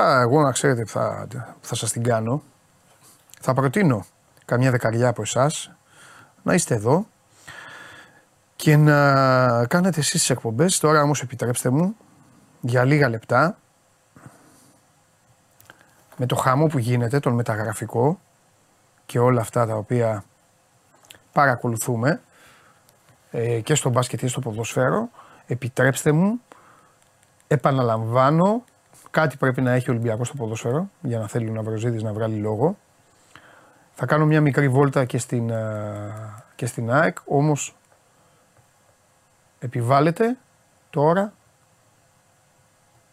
Speaker 1: Α, εγώ να ξέρετε που θα, θα σας την κάνω. Θα προτείνω καμιά δεκαριά από εσάς να είστε εδώ και να κάνετε εσείς τις εκπομπές. Τώρα όμως επιτρέψτε μου για λίγα λεπτά με το χαμό που γίνεται, τον μεταγραφικό και όλα αυτά τα οποία παρακολουθούμε ε, και στο μπάσκετ και στο ποδοσφαίρο, επιτρέψτε μου, επαναλαμβάνω, κάτι πρέπει να έχει ο Ολυμπιακός στο ποδοσφαίρο για να θέλει ο Ναυροζίδης να βγάλει λόγο. Θα κάνω μια μικρή βόλτα και στην, και στην ΑΕΚ, όμως επιβάλλεται τώρα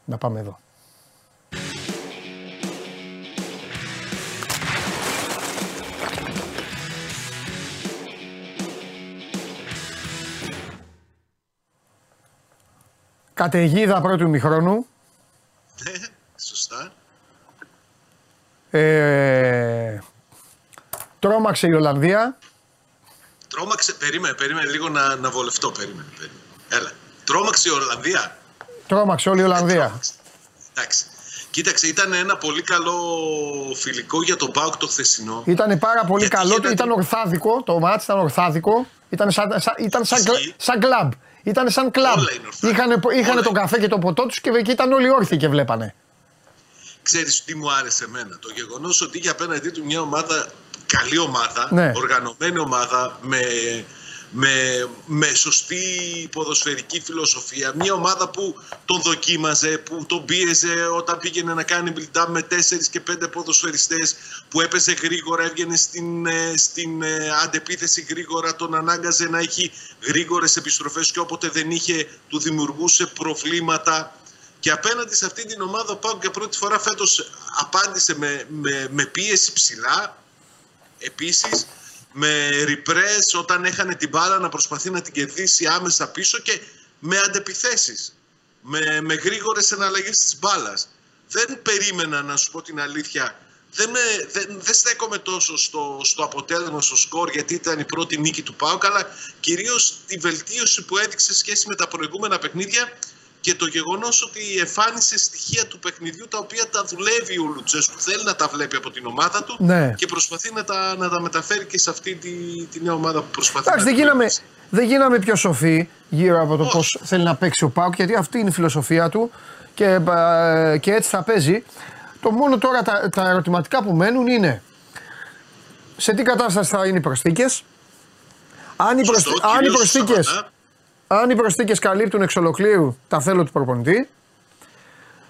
Speaker 1: να πάμε εδώ. Καταιγίδα πρώτου μηχρόνου.
Speaker 4: Ναι, σωστά.
Speaker 1: Ε, τρόμαξε η Ολλανδία.
Speaker 4: Τρόμαξε, περίμενε, περίμενε λίγο να, να βολευτώ, περίμενε, περίμενε. Έλα. Τρόμαξε η Ολλανδία.
Speaker 1: Τρόμαξε όλη η Ολλανδία.
Speaker 4: Εντάξει. Κοίταξε, ήταν ένα πολύ καλό φιλικό για τον Πάουκ το χθεσινό.
Speaker 1: Ήταν πάρα πολύ καλό, ήταν ορθάδικο, το μάτς ήταν ορθάδικο, ήταν σαν, σαν, ήταν σαν, σαν κλαμπ. Ήταν σαν κλαμπ. Είχαν, είχαν τον καφέ και το ποτό τους και εκεί ήταν όλοι όρθιοι και βλέπανε.
Speaker 4: Ξέρεις τι μου άρεσε εμένα; Το γεγονός ότι είχε απέναντί του μια ομάδα, καλή ομάδα, ναι. οργανωμένη ομάδα, με με, με σωστή ποδοσφαιρική φιλοσοφία. Μια ομάδα που τον δοκίμαζε, που τον πίεζε όταν πήγαινε να κάνει build με τέσσερις και πέντε ποδοσφαιριστές, που έπαιζε γρήγορα, έβγαινε στην, ε, στην ε, αντεπίθεση γρήγορα, τον ανάγκαζε να έχει γρήγορες επιστροφές και όποτε δεν είχε του δημιουργούσε προβλήματα. Και απέναντι σε αυτή την ομάδα ο Πάουκ για πρώτη φορά φέτος απάντησε με, με, με πίεση ψηλά. Επίσης με ριπρές όταν έχανε την μπάλα να προσπαθεί να την κερδίσει άμεσα πίσω και με αντεπιθέσεις, με, με γρήγορες εναλλαγές της μπάλας. Δεν περίμενα να σου πω την αλήθεια, δεν, με, δεν, δεν στέκομαι τόσο στο, στο αποτέλεσμα, στο σκορ, γιατί ήταν η πρώτη νίκη του ΠΑΟΚ, αλλά κυρίως τη βελτίωση που έδειξε σχέση με τα προηγούμενα παιχνίδια και το γεγονός ότι εμφάνισε στοιχεία του παιχνιδιού τα οποία τα δουλεύει ο Λουτσέσκου. Θέλει να τα βλέπει από την ομάδα του
Speaker 1: ναι.
Speaker 4: και προσπαθεί να τα, να τα μεταφέρει και σε αυτή τη, τη νέα ομάδα που προσπαθεί
Speaker 1: Εντάξει,
Speaker 4: να
Speaker 1: δεν γίναμε, δεν γίναμε πιο σοφοί γύρω από το πώς θέλει να παίξει ο Πάουκ, γιατί αυτή είναι η φιλοσοφία του και, και έτσι θα παίζει. Το μόνο τώρα τα, τα ερωτηματικά που μένουν είναι σε τι κατάσταση θα είναι οι προσθήκες. Αν οι, προσθήκε αν οι προσθήκες καλύπτουν εξ ολοκλήρου τα θέλω του προπονητή,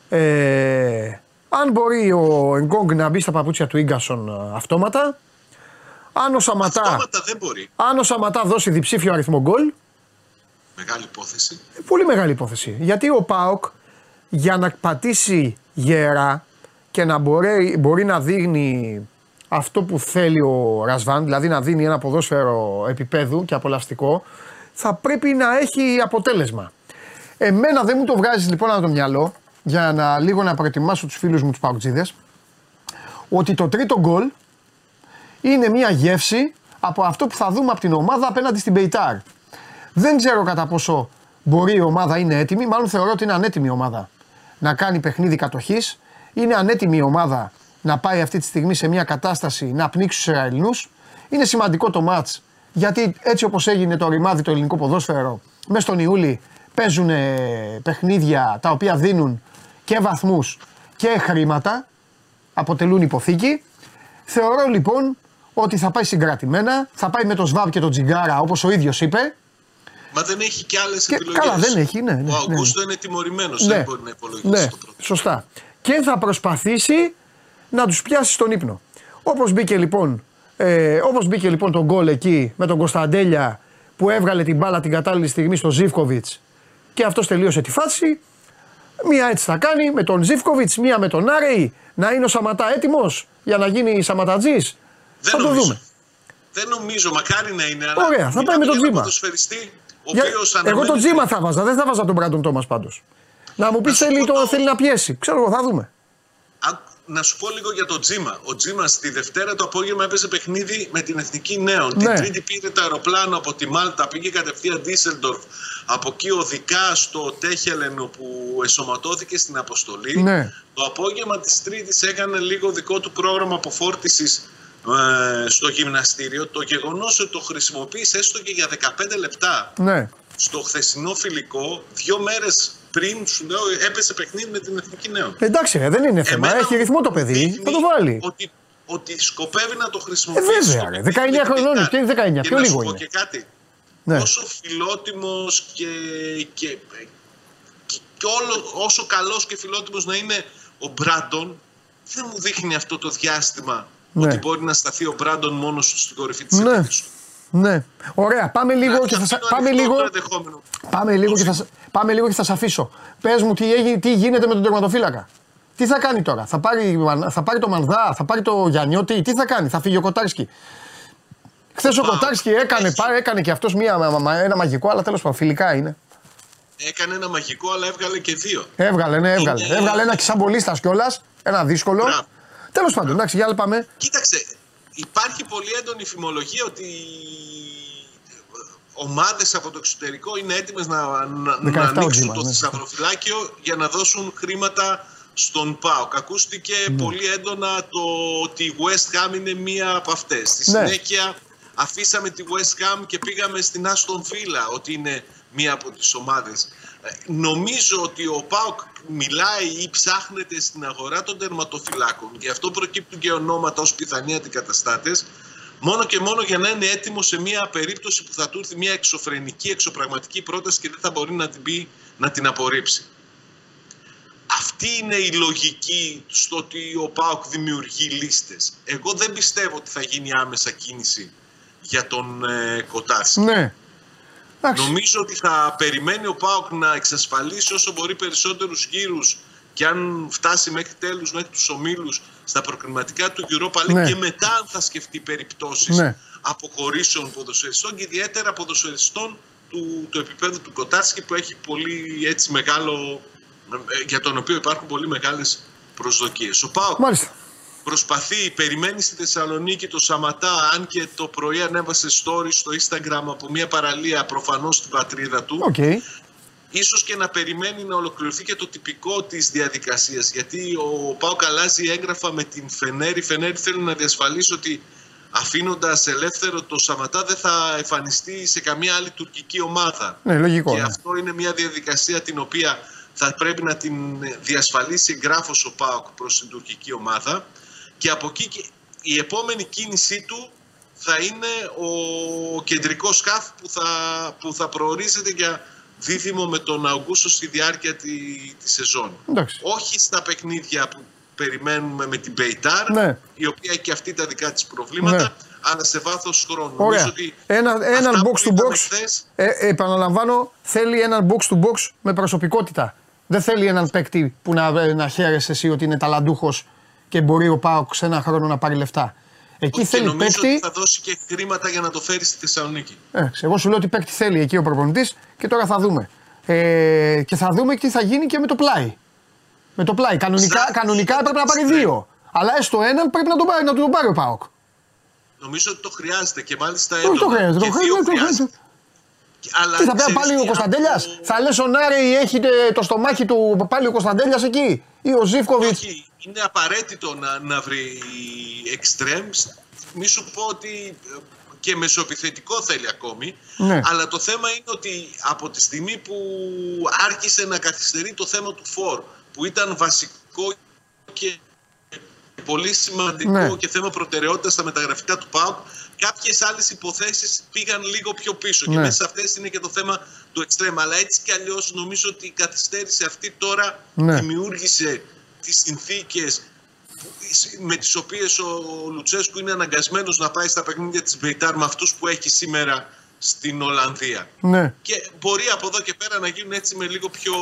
Speaker 1: ε, αν μπορεί ο Εγκόγκ να μπει στα παπούτσια του γκασον ε, αυτόματα, αν ο Σαματά,
Speaker 4: αυτόματα δεν μπορεί.
Speaker 1: αν ο Σαματά δώσει διψήφιο αριθμό γκολ.
Speaker 4: Μεγάλη υπόθεση.
Speaker 1: Ε, πολύ μεγάλη υπόθεση. Γιατί ο Πάοκ για να πατήσει γερά και να μπορεί, μπορεί να δίνει αυτό που θέλει ο Ρασβάν, δηλαδή να δίνει ένα ποδόσφαιρο επίπεδου και απολαυστικό, θα πρέπει να έχει αποτέλεσμα. Εμένα δεν μου το βγάζεις λοιπόν από το μυαλό, για να λίγο να προετοιμάσω τους φίλους μου τους παουτζίδες, ότι το τρίτο γκολ είναι μια γεύση από αυτό που θα δούμε από την ομάδα απέναντι στην Πεϊτάρ. Δεν ξέρω κατά πόσο μπορεί η ομάδα είναι έτοιμη, μάλλον θεωρώ ότι είναι ανέτοιμη η ομάδα να κάνει παιχνίδι κατοχής. Είναι ανέτοιμη η ομάδα να πάει αυτή τη στιγμή σε μια κατάσταση να πνίξει τους Ισραηλινούς. Είναι σημαντικό το μάτς γιατί έτσι όπως έγινε το ρημάδι το ελληνικό ποδόσφαιρο, μέσα στον Ιούλη παίζουν παιχνίδια τα οποία δίνουν και βαθμούς και χρήματα, αποτελούν υποθήκη. Θεωρώ λοιπόν ότι θα πάει συγκρατημένα, θα πάει με το ΣΒΑΒ και τον Τζιγκάρα όπως ο ίδιος είπε.
Speaker 4: Μα δεν έχει και άλλες και, επιλογές.
Speaker 1: Καλά δεν έχει, ναι. ναι
Speaker 4: ο
Speaker 1: ναι.
Speaker 4: Αγκούστο ναι. είναι τιμωρημένος, ναι. δεν μπορεί να υπολογίσει
Speaker 1: ναι.
Speaker 4: το πρώτο.
Speaker 1: Σωστά. Και θα προσπαθήσει να τους πιάσει στον ύπνο. Όπως μπήκε λοιπόν ε, Όπως μπήκε λοιπόν το γκολ εκεί με τον Κωνσταντέλια που έβγαλε την μπάλα την κατάλληλη στιγμή στο Ζήφκοβιτς και αυτός τελείωσε τη φάση. Μία έτσι θα κάνει με τον Ζήφκοβιτς, μία με τον Άρεϊ. Να είναι ο Σαματά έτοιμος για να γίνει Σαματατζής; Θα το δούμε.
Speaker 4: Δεν νομίζω, μακάρι να είναι.
Speaker 1: Ωραία, θα πάει με τον Τζίμα. Εγώ τον Τζίμα θα βάζα, δεν θα βάζα τον Μπράντον Τόμας πάντως. Να μου πεις θέλει, το... θέλει να πιέσει. Ξέρω εγώ, θα δούμε.
Speaker 4: Να σου πω λίγο για τον Τζίμα. Ο Τζίμας τη Δευτέρα το απόγευμα έπαιζε παιχνίδι με την Εθνική Νέων. Ναι. Την Τρίτη πήρε το αεροπλάνο από τη Μάλτα, πήγε κατευθείαν Ντίσσελντορφ. Από εκεί οδικά στο Τέχελεν που εσωματώθηκε στην αποστολή. Ναι. Το απόγευμα της Τρίτης έκανε λίγο δικό του πρόγραμμα αποφόρτησης ε, στο γυμναστήριο. Το γεγονός ότι το χρησιμοποίησε έστω και για 15 λεπτά. Ναι. Στο χθεσινό φιλικό, δύο μέρες πριν σου λέω έπεσε παιχνίδι με την Εθνική Νέων.
Speaker 1: Εντάξει, δεν είναι θέμα. Εμένα Έχει ρυθμό το παιδί. Θα το βάλει.
Speaker 4: Ότι, ότι σκοπεύει να το χρησιμοποιήσει.
Speaker 1: Ε, βέβαια. 19 χρονών και 19. Πιο λίγο είναι.
Speaker 4: Και κάτι. Ναι. Όσο φιλότιμος και, και, και, και όλο, όσο καλός και φιλότιμος να είναι ο Μπράντον, δεν μου δείχνει αυτό το διάστημα ναι. ότι μπορεί να σταθεί ο Μπράντον μόνος στην κορυφή της ναι.
Speaker 1: Ναι. Ωραία. Πάμε λίγο και θα, πάμε λίγο, πάμε λίγο και θα, πάμε λίγο και θα σε αφήσω. Πες μου τι, τι γίνεται με τον τερματοφύλακα. Τι θα κάνει τώρα, θα πάρει, θα πάρει το Μανδά, θα πάρει το Γιαννιώτη, τι θα κάνει, θα φύγει ο Κοτάρσκι. Χθες ο Κοτάρσκι έκανε, πάρε, έκανε και αυτός ένα μαγικό, αλλά τέλος πάντων φιλικά είναι.
Speaker 4: Έκανε ένα μαγικό, αλλά έβγαλε και δύο.
Speaker 1: Έβγαλε, ναι, έβγαλε. Είναι... Έβγαλε ένα και σαν κιόλας. Ένα δύσκολο. Τέλος πάντων, εντάξει, για πάμε.
Speaker 4: Κοίταξε, υπάρχει πολύ έντονη φημολογία ότι ομάδες από το εξωτερικό είναι έτοιμες να, να, να ανοίξουν το θησαυροφυλάκιο ναι. για να δώσουν χρήματα στον ΠΑΟΚ. Ακούστηκε πολύ έντονα το ότι η West Ham είναι μία από αυτές. Στη ναι. συνέχεια αφήσαμε τη West Ham και πήγαμε στην Aston Villa ότι είναι μία από τις ομάδες. Ε, νομίζω ότι ο ΠΑΟΚ μιλάει ή ψάχνεται στην αγορά των τερματοφυλάκων. Γι' αυτό προκύπτουν και ονόματα ως πιθανοί αντικαταστάτες. Μόνο και μόνο για να είναι έτοιμο σε μια περίπτωση που θα του έρθει μια εξωφρενική, εξωπραγματική πρόταση και δεν θα μπορεί να την πει να την απορρίψει. Αυτή είναι η λογική στο ότι ο ΠΑΟΚ δημιουργεί λίστες. Εγώ δεν πιστεύω ότι θα γίνει άμεσα κίνηση για τον ε,
Speaker 1: Ναι.
Speaker 4: Νομίζω ότι θα περιμένει ο ΠΑΟΚ να εξασφαλίσει όσο μπορεί περισσότερους γύρους και αν φτάσει μέχρι τέλους, μέχρι τους ομίλους στα προκριματικά του Europa League ναι. και μετά θα σκεφτεί περιπτώσεις ναι. αποχωρήσεων ποδοσφαιριστών και ιδιαίτερα ποδοσφαιριστών του, του επίπεδου του Κοτάρσκι που έχει πολύ έτσι μεγάλο, ε, για τον οποίο υπάρχουν πολύ μεγάλες προσδοκίες. Ο ΠΑΟΚ προσπαθεί, περιμένει στη Θεσσαλονίκη το Σαματά, αν και το πρωί ανέβασε story στο Instagram από μια παραλία προφανώς στην πατρίδα του.
Speaker 1: Okay.
Speaker 4: Ίσως και να περιμένει να ολοκληρωθεί και το τυπικό της διαδικασίας, γιατί ο Πάο Καλάζη έγγραφα με την Φενέρη. Η Φενέρη θέλει να διασφαλίσει ότι αφήνοντας ελεύθερο το Σαματά δεν θα εμφανιστεί σε καμία άλλη τουρκική ομάδα.
Speaker 1: Ναι, λογικό.
Speaker 4: Και
Speaker 1: ναι.
Speaker 4: αυτό είναι μια διαδικασία την οποία θα πρέπει να την διασφαλίσει εγγράφος ο ΠΑΟΚ προς την τουρκική ομάδα και από εκεί και η επόμενη κίνησή του θα είναι ο κεντρικός σκάφ που θα, που θα προορίζεται για δίδυμο με τον Αυγούστο στη διάρκεια τη, τη σεζόν. Όχι στα παιχνίδια που περιμένουμε με την Πεϊτάρ, ναι. η οποία έχει και αυτή τα δικά της προβλήματα, ναι. αλλά σε βάθος χρόνου.
Speaker 1: Ωραία. Ότι Ένα, έναν box to box, ε, επαναλαμβάνω, θέλει έναν box to box με προσωπικότητα. Δεν θέλει έναν παίκτη που να, να χαίρεσαι εσύ ότι είναι ταλαντούχος και μπορεί ο Πάοκ σε ένα χρόνο να πάρει λεφτά.
Speaker 4: Εκεί θέλει νομίζω παίκτη. Ότι θα δώσει και χρήματα για να το φέρει στη Θεσσαλονίκη.
Speaker 1: Ε, εγώ σου λέω ότι παίκτη θέλει εκεί ο προπονητής και τώρα θα δούμε. Ε, και θα δούμε τι θα γίνει και με το πλάι. Με το πλάι. Κανονικά, κανονικά έπρεπε να πάρει δύο. Αλλά έστω έναν πρέπει να τον πάρει, να τον πάρει ο Πάοκ.
Speaker 4: Νομίζω ότι το χρειάζεται και μάλιστα έντονα.
Speaker 1: Το χρειάζεται. Το χρειάζεται. Αλλά τι θα πει πάλι ο Κωνσταντέλιας, το... θα λες ο Νάρη έχει το στομάχι του πάλι ο Κωνσταντέλιας εκεί; Ή ο Ζήφκοβιτς;
Speaker 4: Όχι, είναι απαραίτητο να, να βρει εξτρέμ. Μη σου πω ότι ε, και μεσοεπιθετικό θέλει ακόμη. Ναι. Αλλά το θέμα είναι ότι από τη στιγμή που άρχισε να καθυστερεί το θέμα του φόρ, που ήταν βασικό και πολύ σημαντικό ναι. και θέμα προτεραιότητας στα μεταγραφικά του ΠΑΟΚ, κάποιες άλλες υποθέσεις πήγαν λίγο πιο πίσω. Και ναι. μέσα σε αυτές είναι και το θέμα του εξτρέμα. Αλλά έτσι κι αλλιώς νομίζω ότι η καθυστέρηση αυτή τώρα ναι. δημιούργησε τις συνθήκες με τις οποίες ο Λουτσέσκου είναι αναγκασμένος να πάει στα παιχνίδια της Μπεϊτάρ με αυτούς που έχει σήμερα στην Ολλανδία.
Speaker 1: Ναι.
Speaker 4: Και μπορεί από εδώ και πέρα να γίνουν έτσι με λίγο πιο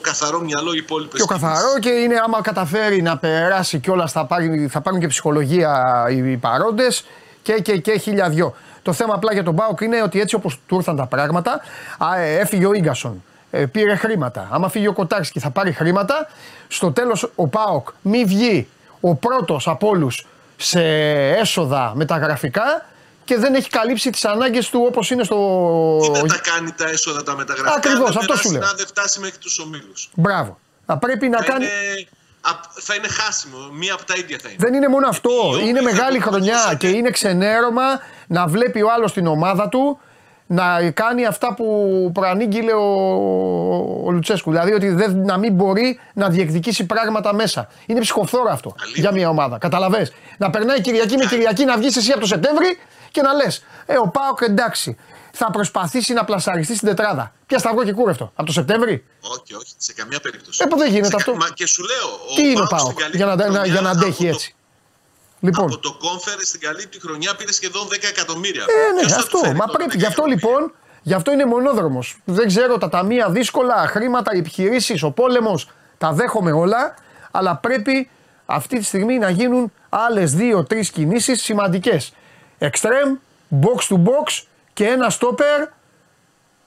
Speaker 4: καθαρό μυαλό οι υπόλοιπες.
Speaker 1: Πιο καθαρό και είναι άμα καταφέρει να περάσει κιόλας θα, πάρει, θα πάρουν και ψυχολογία οι παρόντες και, και, και χίλια δυο. Το θέμα απλά για τον Πάοκ είναι ότι έτσι όπως του ήρθαν τα πράγματα, α, ε, έφυγε ο γκασον. Ε, πήρε χρήματα. Άμα φύγει ο Κοτάρσκι θα πάρει χρήματα. Στο τέλος ο Πάοκ μη βγει ο πρώτος από όλους σε έσοδα μεταγραφικά και δεν έχει καλύψει τις ανάγκες του όπως είναι στο.
Speaker 4: Ή δεν τα κάνει τα έσοδα τα μεταγραφικά.
Speaker 1: Ακριβώς, αυτό σου λέω.
Speaker 4: Να δεν φτάσει μέχρι τους ομίλους.
Speaker 1: Μπράβο. Θα πρέπει να κάνει.
Speaker 4: Είναι... Θα είναι χάσιμο. Μία από τα ίδια θα είναι.
Speaker 1: Δεν είναι μόνο αυτό. Είναι μεγάλη χρονιά και είναι ξενέρωμα να βλέπει ο άλλος την ομάδα του να κάνει αυτά που προανήγγειλε ο, ο Λουτσέσκου. Δηλαδή ότι δεν, να μην μπορεί να διεκδικήσει πράγματα μέσα. Είναι ψυχοφθόρο αυτό για μια ομάδα. Καταλαβέ. Να περνάει Κυριακή με Κυριακή να βγεις εσύ από το Σεπτέμβρη και να λες: Ε, ο Πάοκ εντάξει. Θα προσπαθήσει να πλασαριστεί στην τετράδα. Πια σταυρό και κούρευτο. Από το Σεπτέμβρη.
Speaker 4: Όχι, όχι, σε καμία περίπτωση.
Speaker 1: Ε, που δεν γίνεται αυτό.
Speaker 4: και σου λέω.
Speaker 1: Τι είναι ο Πάοκ για να, για να αντέχει έτσι.
Speaker 4: Λοιπόν. Από το κόμφερ στην καλή τη χρονιά πήρε σχεδόν 10 εκατομμύρια.
Speaker 1: Ε, ναι, αυτό. Μα πρέπει. Γι' αυτό λοιπόν, γι' αυτό είναι μονόδρομος. Δεν ξέρω τα ταμεία δύσκολα, χρήματα, οι επιχειρήσεις, ο πόλεμος. Τα δέχομαι όλα. Αλλά πρέπει αυτή τη στιγμή να γίνουν άλλες δύο-τρει κινήσεις σημαντικές. Extreme, box to box και ένα stopper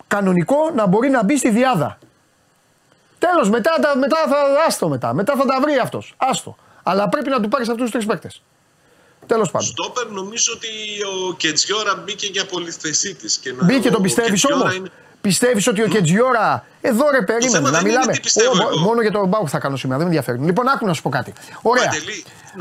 Speaker 1: κανονικό να μπορεί να μπει στη διάδα. Τέλος, μετά, μετά θα άστο μετά. Μετά θα τα βρει αυτός. Άστο. Αλλά πρέπει να του πάρεις αυτούς τους τρεις παίκτες. Τέλος πάντων.
Speaker 4: Στόπερ νομίζω ότι ο Κετζιόρα μπήκε για πολυθεσή τη.
Speaker 1: Μπήκε, τον πιστεύεις όμως; Είναι... Πιστεύεις ότι ο Κετζιόρα. Εδώ ρε, περίμενε να μιλάμε. Ο, μόνο για τον Μπάουκ θα κάνω σήμερα, δεν με ενδιαφέρει. Λοιπόν, άκου να σου πω κάτι. Ωραία.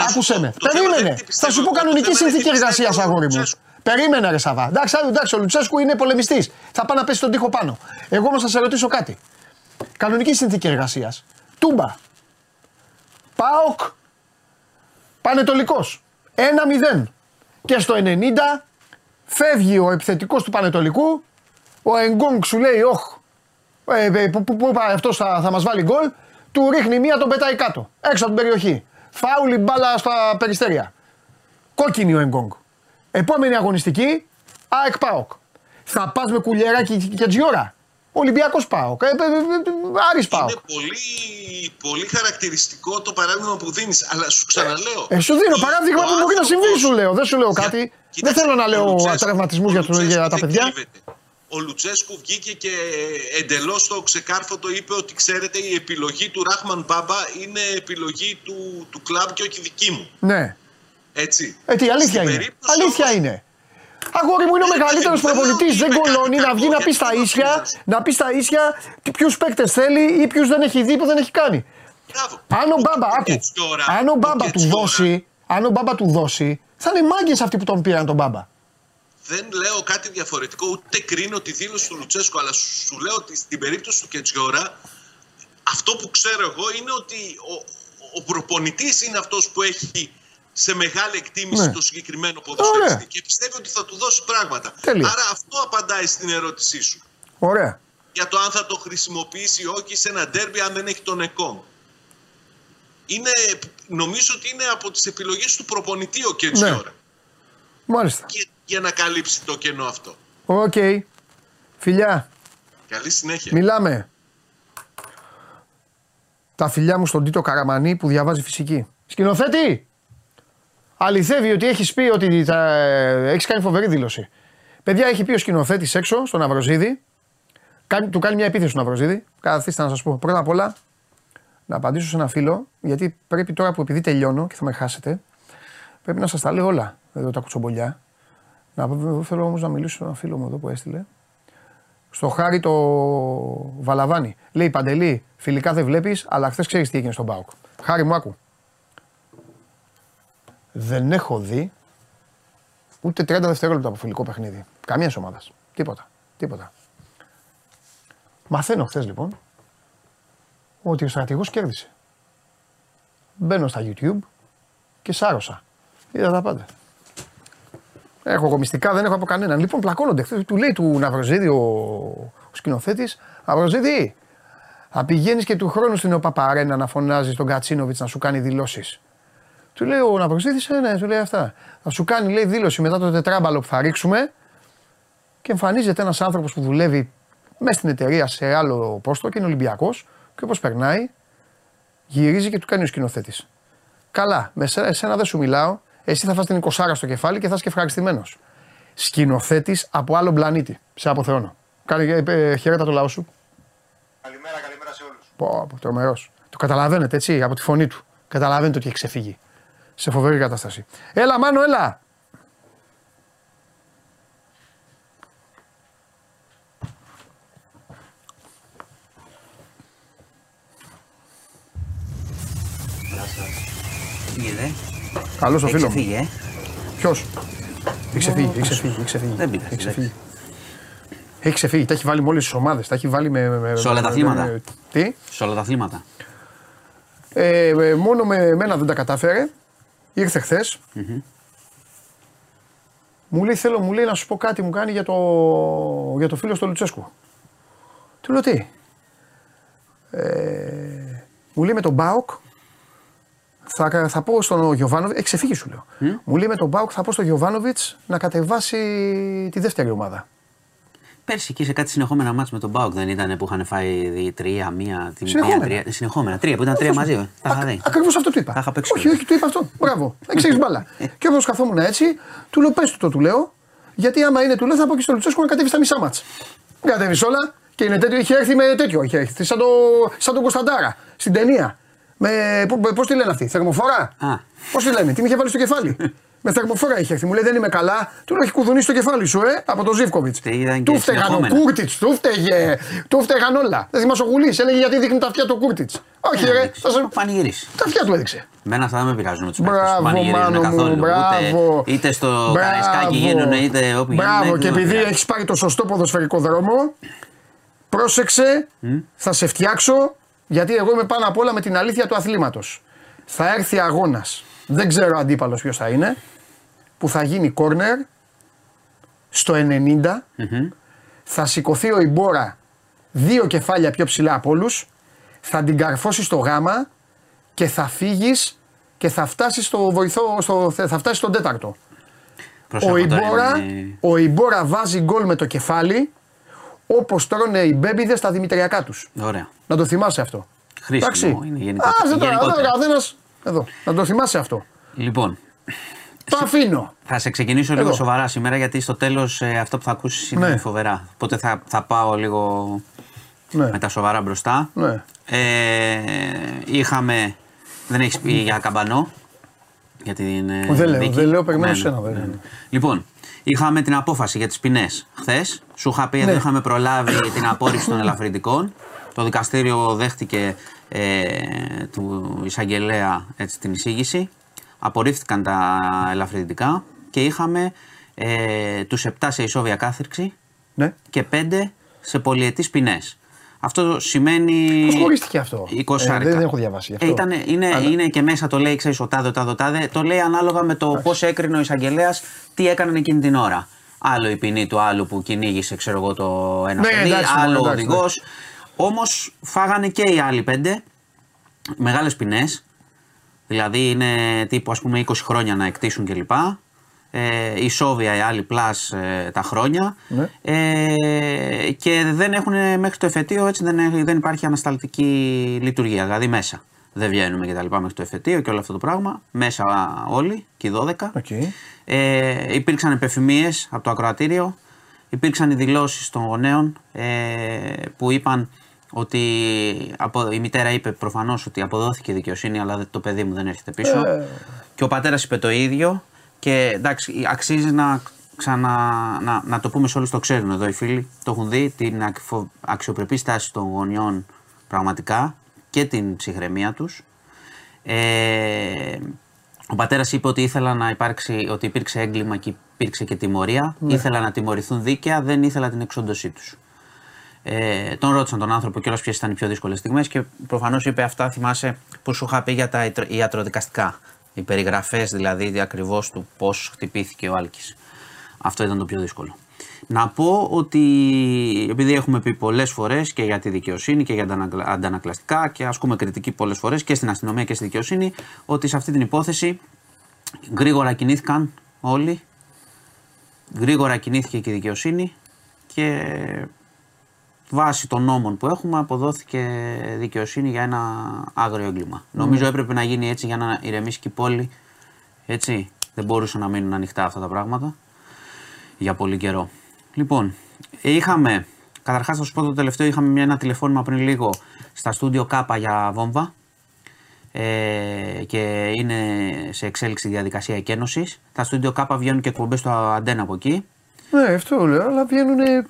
Speaker 1: Άκουσε με. Περίμενε. Θα σου πω κανονική συνθήκη εργασίας, αγόρι μου. Περίμενε, ρε Σαββά. Εντάξει, εντάξει, ο Λουτσέσκου είναι πολεμιστής. Θα πάει να πέσει τον τοίχο πάνω. Εγώ όμως θα σε ρωτήσω κάτι. Κανονική συνθήκη εργασίας. Τούμπα. Πάοκ. Πανετολικός. 1-0. Και στο 90 φεύγει ο επιθετικός του Πανετολικού. Ο Εγκόγκ σου λέει: Όχ, ε, ε, που, που, που αυτός θα, θα μας βάλει γκολ. Του ρίχνει μία, τον πετάει κάτω. Έξω από την περιοχή. Φάουλη μπάλα στα περιστέρια. Κόκκινη ο Εγκόγκ. Επόμενη αγωνιστική, ΑΕΚ ΠΑΟΚ. Θα πας με κουλιεράκι και τζιόρα. Ολυμπιακός πάω. Ε, ε, ε, Άρης πάω.
Speaker 4: Είναι πολύ, πολύ χαρακτηριστικό το παράδειγμα που δίνεις. Αλλά σου ξαναλέω.
Speaker 1: Ε, σου δίνω παράδειγμα που μπορεί να συμβεί, σου λέω. Δεν σου λέω κάτι. Δεν θέλω να λέω τραυματισμού για, για τα παιδιά.
Speaker 4: Ο Λουτσέσκου βγήκε και εντελώς το ξεκάρφωτο είπε ότι ξέρετε η επιλογή του Ράχμαν Μπάμπα είναι επιλογή του, του κλαμπ και όχι δική μου.
Speaker 1: Ναι.
Speaker 4: Έτσι.
Speaker 1: Ε, τι, αλήθεια είναι. Αλήθεια όμως, είναι. Αγόρι μου είναι ο μεγαλύτερος προπονητής. Δεν κολώνει να βγει να πει στα ίσια, να πει στα ίσια ποιους παίκτες θέλει ή ποιους δεν έχει δει που δεν έχει κάνει. Αν ο Μπάμπα, άκου, αν ο Μπάμπα του δώσει, αν ο Μπάμπα του δώσει, θα είναι μάγκες αυτοί που τον πήραν τον Μπάμπα.
Speaker 4: Δεν λέω κάτι διαφορετικό, ούτε κρίνω τη δήλωση του Λουτσέσκου, αλλά σου λέω ότι στην περίπτωση του Κετζιόρα, αυτό που ξέρω εγώ είναι ότι ο, ο προπονητής είναι αυτός που έχει σε μεγάλη εκτίμηση ναι. το συγκεκριμένο ποδοσφαιριστή και πιστεύει ότι θα του δώσει πράγματα. Άρα αυτό απαντάει στην ερώτησή σου.
Speaker 1: Ωραία.
Speaker 4: Για το αν θα το χρησιμοποιήσει ή όχι σε ένα ντέρμπι αν δεν έχει τον ΕΚΟΜ. Είναι, νομίζω ότι είναι από τις επιλογές του προπονητή ο Κέτσιόρα. Ναι.
Speaker 1: Μάλιστα.
Speaker 4: Και, για να καλύψει το κενό αυτό.
Speaker 1: OK. Okay. Φιλιά.
Speaker 4: Καλή συνέχεια.
Speaker 1: Μιλάμε. Τα φιλιά μου στον Τίτο Καραμανή που διαβάζει φυσική. Σκηνοθέτη! Αληθεύει ότι έχεις πει ότι θα... έχεις κάνει φοβερή δήλωση. Παιδιά, έχει πει ο σκηνοθέτης έξω στον Αυροζίδη. Του κάνει μια επίθεση στον Αυροζίδη. Καθίστε να σας πω. Πρώτα απ' όλα, να απαντήσω σε ένα φίλο, γιατί πρέπει τώρα που επειδή τελειώνω και θα με χάσετε, πρέπει να σας τα λέω όλα εδώ τα κουτσομπολιά. Να, θέλω όμως να μιλήσω σε ένα φίλο μου εδώ που έστειλε. Στο χάρι το Βαλαβάνι. Λέει Παντελή, φιλικά δεν βλέπεις, αλλά χθες ξέρεις τι έγινε στον Πάοκ. Χάρη μου, άκου δεν έχω δει ούτε 30 δευτερόλεπτα από φιλικό παιχνίδι. Καμίας ομάδας. Τίποτα. Τίποτα. Μαθαίνω χθες λοιπόν ότι ο στρατηγός κέρδισε. Μπαίνω στα YouTube και σάρωσα. Είδα τα πάντα. Έχω κομιστικά, δεν έχω από κανέναν. Λοιπόν, πλακώνονται. Χθες, του λέει του Ναυροζίδη ο, ο σκηνοθέτης, Ναυροζίδη, θα πηγαίνει και του χρόνου στην ΟΠΑΠΑΡΕΝΑ να φωνάζεις τον Κατσίνοβιτς να σου κάνει δηλώσεις. Του λέει ο Ναυροζήτη, ε, ναι, του λέει αυτά. Θα σου κάνει λέει, δήλωση μετά το τετράμπαλο που θα ρίξουμε και εμφανίζεται ένας άνθρωπος που δουλεύει μέσα στην εταιρεία σε άλλο πόστο και είναι Ολυμπιακός και όπως περνάει, γυρίζει και του κάνει ο σκηνοθέτης. Καλά, με εσένα δεν σου μιλάω, εσύ θα φας την 20 στο κεφάλι και θα είσαι και ευχαριστημένος. Σκηνοθέτης από άλλο πλανήτη. Σε αποθεώνω. Κάνε ε, χαιρέτα το λαό σου.
Speaker 5: Καλημέρα, καλημέρα σε όλους.
Speaker 1: Πω, πω τρομερός. Το καταλαβαίνετε έτσι από τη φωνή του. Καταλαβαίνετε ότι έχει ξεφύγει. Σε φοβερή κατάσταση. Έλα, Μάνο, έλα.
Speaker 6: Πήγε,
Speaker 1: Καλός ο φίλος.
Speaker 6: Έχει ε.
Speaker 1: Ποιος; Έχει ξεφύγει, έχει ξεφύγει. Έχει ξεφύγει.
Speaker 6: Δεν πειράζει,
Speaker 1: Έχει ξεφύγει. Έχει ξεφύγει. Τα έχει βάλει με όλε τι ομάδες. Τα έχει βάλει με. με
Speaker 6: Σε όλα τα
Speaker 1: με-
Speaker 6: αθλήματα.
Speaker 1: με- Τι;
Speaker 6: Σε όλα τα αθλήματα.
Speaker 1: Ε, ε, μόνο με εμένα δεν τα κατάφερε. Ήρθε χθες. Μου λέει θέλω μου λέει να σου πω κάτι μου κάνει για το, για το φίλο στο Λουτσέσκου. Του λέω τι; Ε, μου λέει με τον Μπάουκ θα, θα πω στον Γιωβάνοβιτς, έχει ξεφύγει σου λέω. Μου λέει με τον Μπάουκ θα πω στον Γιωβάνοβιτς να κατεβάσει τη δεύτερη ομάδα.
Speaker 6: Πέρσι εκεί σε κάτι συνεχόμενα μάτς με τον Μπάουκ δεν ήταν που είχαν φάει δι- τρία, μία, την
Speaker 1: Συνεχόμενα.
Speaker 6: μία, τρία, συνεχόμενα. Τρία που ήταν τρία μαζί. ε. Τα είχα δει.
Speaker 1: Ακριβώς αυτό του είπα.
Speaker 6: Τα είχα παίξει
Speaker 1: όχι,
Speaker 6: όλα.
Speaker 1: όχι, του είπα αυτό. Μπράβο. (laughs) Δεν ξέρεις μπάλα. και όπω καθόμουν έτσι, του λέω πες του το, του λέω. Γιατί άμα είναι του λέω θα πω και στο Λουτσέσκο να κατέβει στα μισά μάτς. Δεν κατέβεις όλα. Και είναι τέτοιο, είχε έρθει με τέτοιο. Είχε έρθει σαν, το, σαν τον Κωνσταντάρα στην ταινία. Με, Πώς τη λένε αυτή, θερμοφορά.
Speaker 6: Α.
Speaker 1: Πώς τη λένε, τι με είχε βάλει στο κεφάλι. (laughs) με θερμοφορά είχε έρθει. Μου λέει δεν είμαι καλά. Του λέω έχει κουδουνίσει το κεφάλι σου, ε, από τον Ζήφκοβιτς.
Speaker 6: Τι ήταν
Speaker 1: Του
Speaker 6: και
Speaker 1: φταίγαν ο
Speaker 6: συνεχόμενα.
Speaker 1: Κούρτιτς, του φταίγε. Του φταίγαν όλα. Δεν θυμάσαι ο Γουλής, έλεγε γιατί δείχνει τα αυτιά του Κούρτιτς. Όχι, ρε, θα σε...
Speaker 6: Θα πανηγυρίσει.
Speaker 1: τα αυτιά του έδειξε.
Speaker 6: Μένα αυτά δεν με πειράζουν με τους
Speaker 1: Μπράβο, μάνο μου,
Speaker 6: καθόλου.
Speaker 1: μπράβο.
Speaker 6: Είτε, είτε στο
Speaker 1: Μπράβο.
Speaker 6: Καραϊσκάκι γίνουν, είτε όπου
Speaker 1: Μπράβο,
Speaker 6: γίνουν.
Speaker 1: και
Speaker 6: δεν με
Speaker 1: επειδή
Speaker 6: πειράζει.
Speaker 1: έχεις πάρει το σωστό ποδοσφαιρικό δρόμο, πρόσεξε, θα σε φτιάξω, γιατί εγώ είμαι πάνω απ' όλα με την αλήθεια του αθλήματος. Θα έρθει αγώνας. Δεν ξέρω αντίπαλος ποιος θα είναι, που θα γίνει κόρνερ στο 90. Θα σηκωθεί ο Ιμπόρα δύο κεφάλια πιο ψηλά από όλους. Θα την καρφώσεις στο γάμα και θα φύγεις και θα φτάσεις στο βοηθό, στο, θα φτάσεις στον τέταρτο.
Speaker 6: Προσέχω
Speaker 1: Ο
Speaker 6: τώρα,
Speaker 1: Ιμπόρα,
Speaker 6: είναι-
Speaker 1: ο Ιμπόρα βάζει γκολ με το κεφάλι όπως τρώνε οι μπέμπιδες στα δημητριακά τους.
Speaker 6: Ωραία.
Speaker 1: Να το θυμάσαι αυτό.
Speaker 6: Χρήσιμο είναι γενικά-
Speaker 1: Α, δεν το
Speaker 6: γενικότερα.
Speaker 1: Καθένας- Εδώ. Να το θυμάσαι αυτό.
Speaker 6: Λοιπόν,
Speaker 1: Το αφήνω.
Speaker 6: θα σε ξεκινήσω λίγο
Speaker 1: Εδώ.
Speaker 6: σοβαρά σήμερα γιατί στο τέλος αυτό που θα ακούσεις είναι
Speaker 1: Ναι.
Speaker 6: φοβερά. Οπότε θα, θα πάω λίγο
Speaker 1: Ναι.
Speaker 6: με τα σοβαρά μπροστά.
Speaker 1: Ναι.
Speaker 6: Ε, είχαμε. Δεν έχεις πει για καμπανό. Για την, ε,
Speaker 1: Δεν λέω,
Speaker 6: δίκη.
Speaker 1: δεν λέω, περιμένω
Speaker 6: Ναι,
Speaker 1: σένα,
Speaker 6: ναι,
Speaker 1: δεν-
Speaker 6: ναι. Λοιπόν, είχαμε την απόφαση για τις ποινές χθες. Σου είχα πει,
Speaker 1: Ναι.
Speaker 6: εδώ είχαμε προλάβει την απόρριψη των ελαφρυντικών. Το δικαστήριο δέχτηκε ε, του εισαγγελέα έτσι, την εισήγηση. Απορρίφθηκαν τα ελαφρυντικά και είχαμε ε, τους 7 σε ισόβια κάθριξη
Speaker 1: Ναι.
Speaker 6: και 5 σε πολυετής ποινές. Αυτό σημαίνει.
Speaker 1: Πώς χωρίστηκε αυτό;
Speaker 6: 20
Speaker 1: Ε, δεν έχω διαβάσει γι' αυτό.
Speaker 6: Ε, ήταν, είναι,
Speaker 1: Αλλά-
Speaker 6: είναι και μέσα το λέει, ξέρεις, ο τάδε, ο τάδε, ο τάδε. Το λέει ανάλογα με το πώς έκρινε ο εισαγγελέας τι έκαναν εκείνη την ώρα. Άλλο η ποινή του άλλου που κυνήγησε, ξέρω εγώ, το ένα
Speaker 1: Ναι,
Speaker 6: παιδί,
Speaker 1: εντάξει,
Speaker 6: άλλο
Speaker 1: μόνο,
Speaker 6: ο
Speaker 1: εντάξει,
Speaker 6: οδηγός. Όμως φάγανε και οι άλλοι πέντε μεγάλες ποινές. Δηλαδή είναι τύπου ας πούμε 20 χρόνια να εκτίσουν κλπ. Ε, ισόβια οι άλλοι plus ε, τα χρόνια
Speaker 1: Ναι.
Speaker 6: ε, και δεν έχουν μέχρι το εφετείο έτσι δεν, έχει- δεν υπάρχει ανασταλτική λειτουργία, δηλαδή μέσα. Δεν βγαίνουμε και τα λοιπά μέχρι το εφετείο και όλο αυτό το πράγμα. Μέσα όλοι και οι 12.
Speaker 1: Οκ.
Speaker 6: Ε, υπήρξαν επευφημίες από το ακροατήριο, υπήρξαν οι δηλώσεις των γονέων ε, που είπαν ότι απο, η μητέρα είπε προφανώς ότι αποδόθηκε δικαιοσύνη αλλά το παιδί μου δεν έρχεται πίσω
Speaker 1: Ε.
Speaker 6: και ο πατέρας είπε το ίδιο και εντάξει αξίζει να, ξανα, να, να το πούμε σε όλους το ξέρουν εδώ οι φίλοι, το έχουν δει την ακφο- αξιοπρεπή στάση των γονιών πραγματικά και την ψυχραιμία τους ε, ο πατέρας είπε ότι ήθελα να υπάρξει, ότι υπήρξε έγκλημα και υπήρξε και τιμωρία. Ήθελα να τιμωρηθούν δίκαια, δεν ήθελα την εξόντωσή τους. Ε, τον ρώτησαν τον άνθρωπο κιόλας ποιες ήταν οι πιο δύσκολες στιγμές και προφανώς είπε αυτά. Θυμάσαι που σου είχα πει για τα ιτρο- ιατροδικαστικά. Οι περιγραφές δηλαδή ακριβώς του πώς χτυπήθηκε ο Άλκης. Αυτό ήταν το πιο δύσκολο. Να πω ότι επειδή έχουμε πει πολλές φορές και για τη δικαιοσύνη και για τα ανακλα- αντανακλαστικά και ασκούμε κριτική πολλές φορές και στην αστυνομία και στη δικαιοσύνη ότι σε αυτή την υπόθεση γρήγορα κινήθηκαν όλοι, γρήγορα κινήθηκε και η δικαιοσύνη και βάσει των νόμων που έχουμε αποδόθηκε δικαιοσύνη για ένα άγριο έγκλημα. Νομίζω έπρεπε να γίνει έτσι για να ηρεμήσει και η πόλη. Έτσι, δεν μπορούσαν να μείνουν ανοιχτά αυτά τα πράγματα. για πολύ καιρό. Λοιπόν, είχαμε, καταρχάς θα σου πω το τελευταίο, είχαμε μια, ένα τηλεφώνημα πριν λίγο στα στούντιο Κάπα για βόμβα ε, και είναι σε εξέλιξη διαδικασία εκένωσης. Τα στούντιο Κάπα βγαίνουν και εκπομπές στο αντένα από εκεί.
Speaker 1: Ναι, αυτό λέω, αλλά βγαίνουν.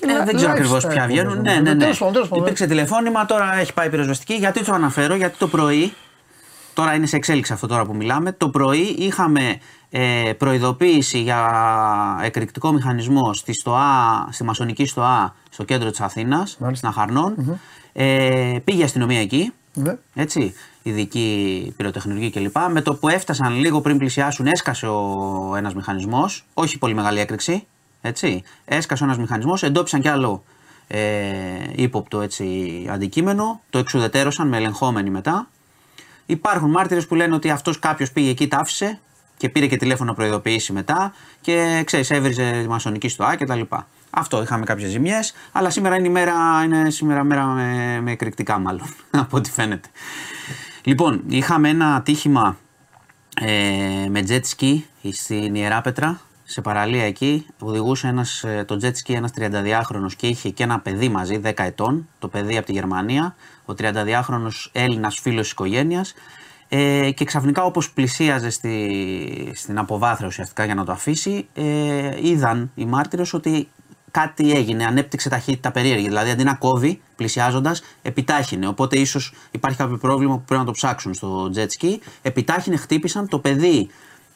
Speaker 6: Ε, δεν ξέρω ακριβώς ποια βγαίνουν. Ναι, ναι, ναι. Υπήρξε τηλεφώνημα, τώρα έχει πάει πυροσβεστική. Γιατί το αναφέρω, γιατί το πρωί, τώρα είναι σε εξέλιξη αυτό τώρα που μιλάμε, το πρωί είχαμε ε, προειδοποίηση για εκρηκτικό μηχανισμό στη, ΣΤΟΑ, στη μασονική ΣΤΟΑ στο κέντρο της Αθήνας, στην αχαρνων Ε, πήγε η αστυνομία εκεί, ναι. έτσι, ειδική πυροτεχνουργή κλπ. Με το που έφτασαν λίγο πριν πλησιάσουν έσκασε ο ένας μηχανισμός, όχι πολύ μεγάλη έκρηξη, έτσι. Έσκασε ένας μηχανισμός, εντόπισαν κι άλλο ε, ύποπτο έτσι, αντικείμενο, το εξουδετέρωσαν με ελεγχόμενοι μετά. Υπάρχουν μάρτυρες που λένε ότι αυτός κάποιος πήγε εκεί, τα άφησε, και πήρε και τηλέφωνο να προειδοποιήσει μετά και ξέρεις, έβριζε τη μασονική στο Α κτλ. Αυτό είχαμε κάποιες ζημιές, αλλά σήμερα είναι η μέρα, είναι σήμερα μέρα με, με εκρηκτικά μάλλον, (laughs) από ό,τι φαίνεται. Λοιπόν, είχαμε ένα ατύχημα ε, με jet ski στην Ιεράπετρα, σε παραλία εκεί. Οδηγούσε ένας, ε, το jet ski ένας 32χρονος και είχε και ένα παιδί μαζί, 10 ετών, το παιδί από τη Γερμανία. Ο 32χρονος Έλληνας φίλος οικογένειας ε, και ξαφνικά όπως πλησίαζε στη, στην αποβάθρα ουσιαστικά για να το αφήσει, ε, είδαν οι μάρτυρες ότι κάτι έγινε, ανέπτυξε ταχύτητα περίεργη. Δηλαδή αντί να κόβει πλησιάζοντας, επιτάχυνε. Οπότε ίσως υπάρχει κάποιο πρόβλημα που πρέπει να το ψάξουν στο jet ski. Επιτάχυνε, χτύπησαν. Το παιδί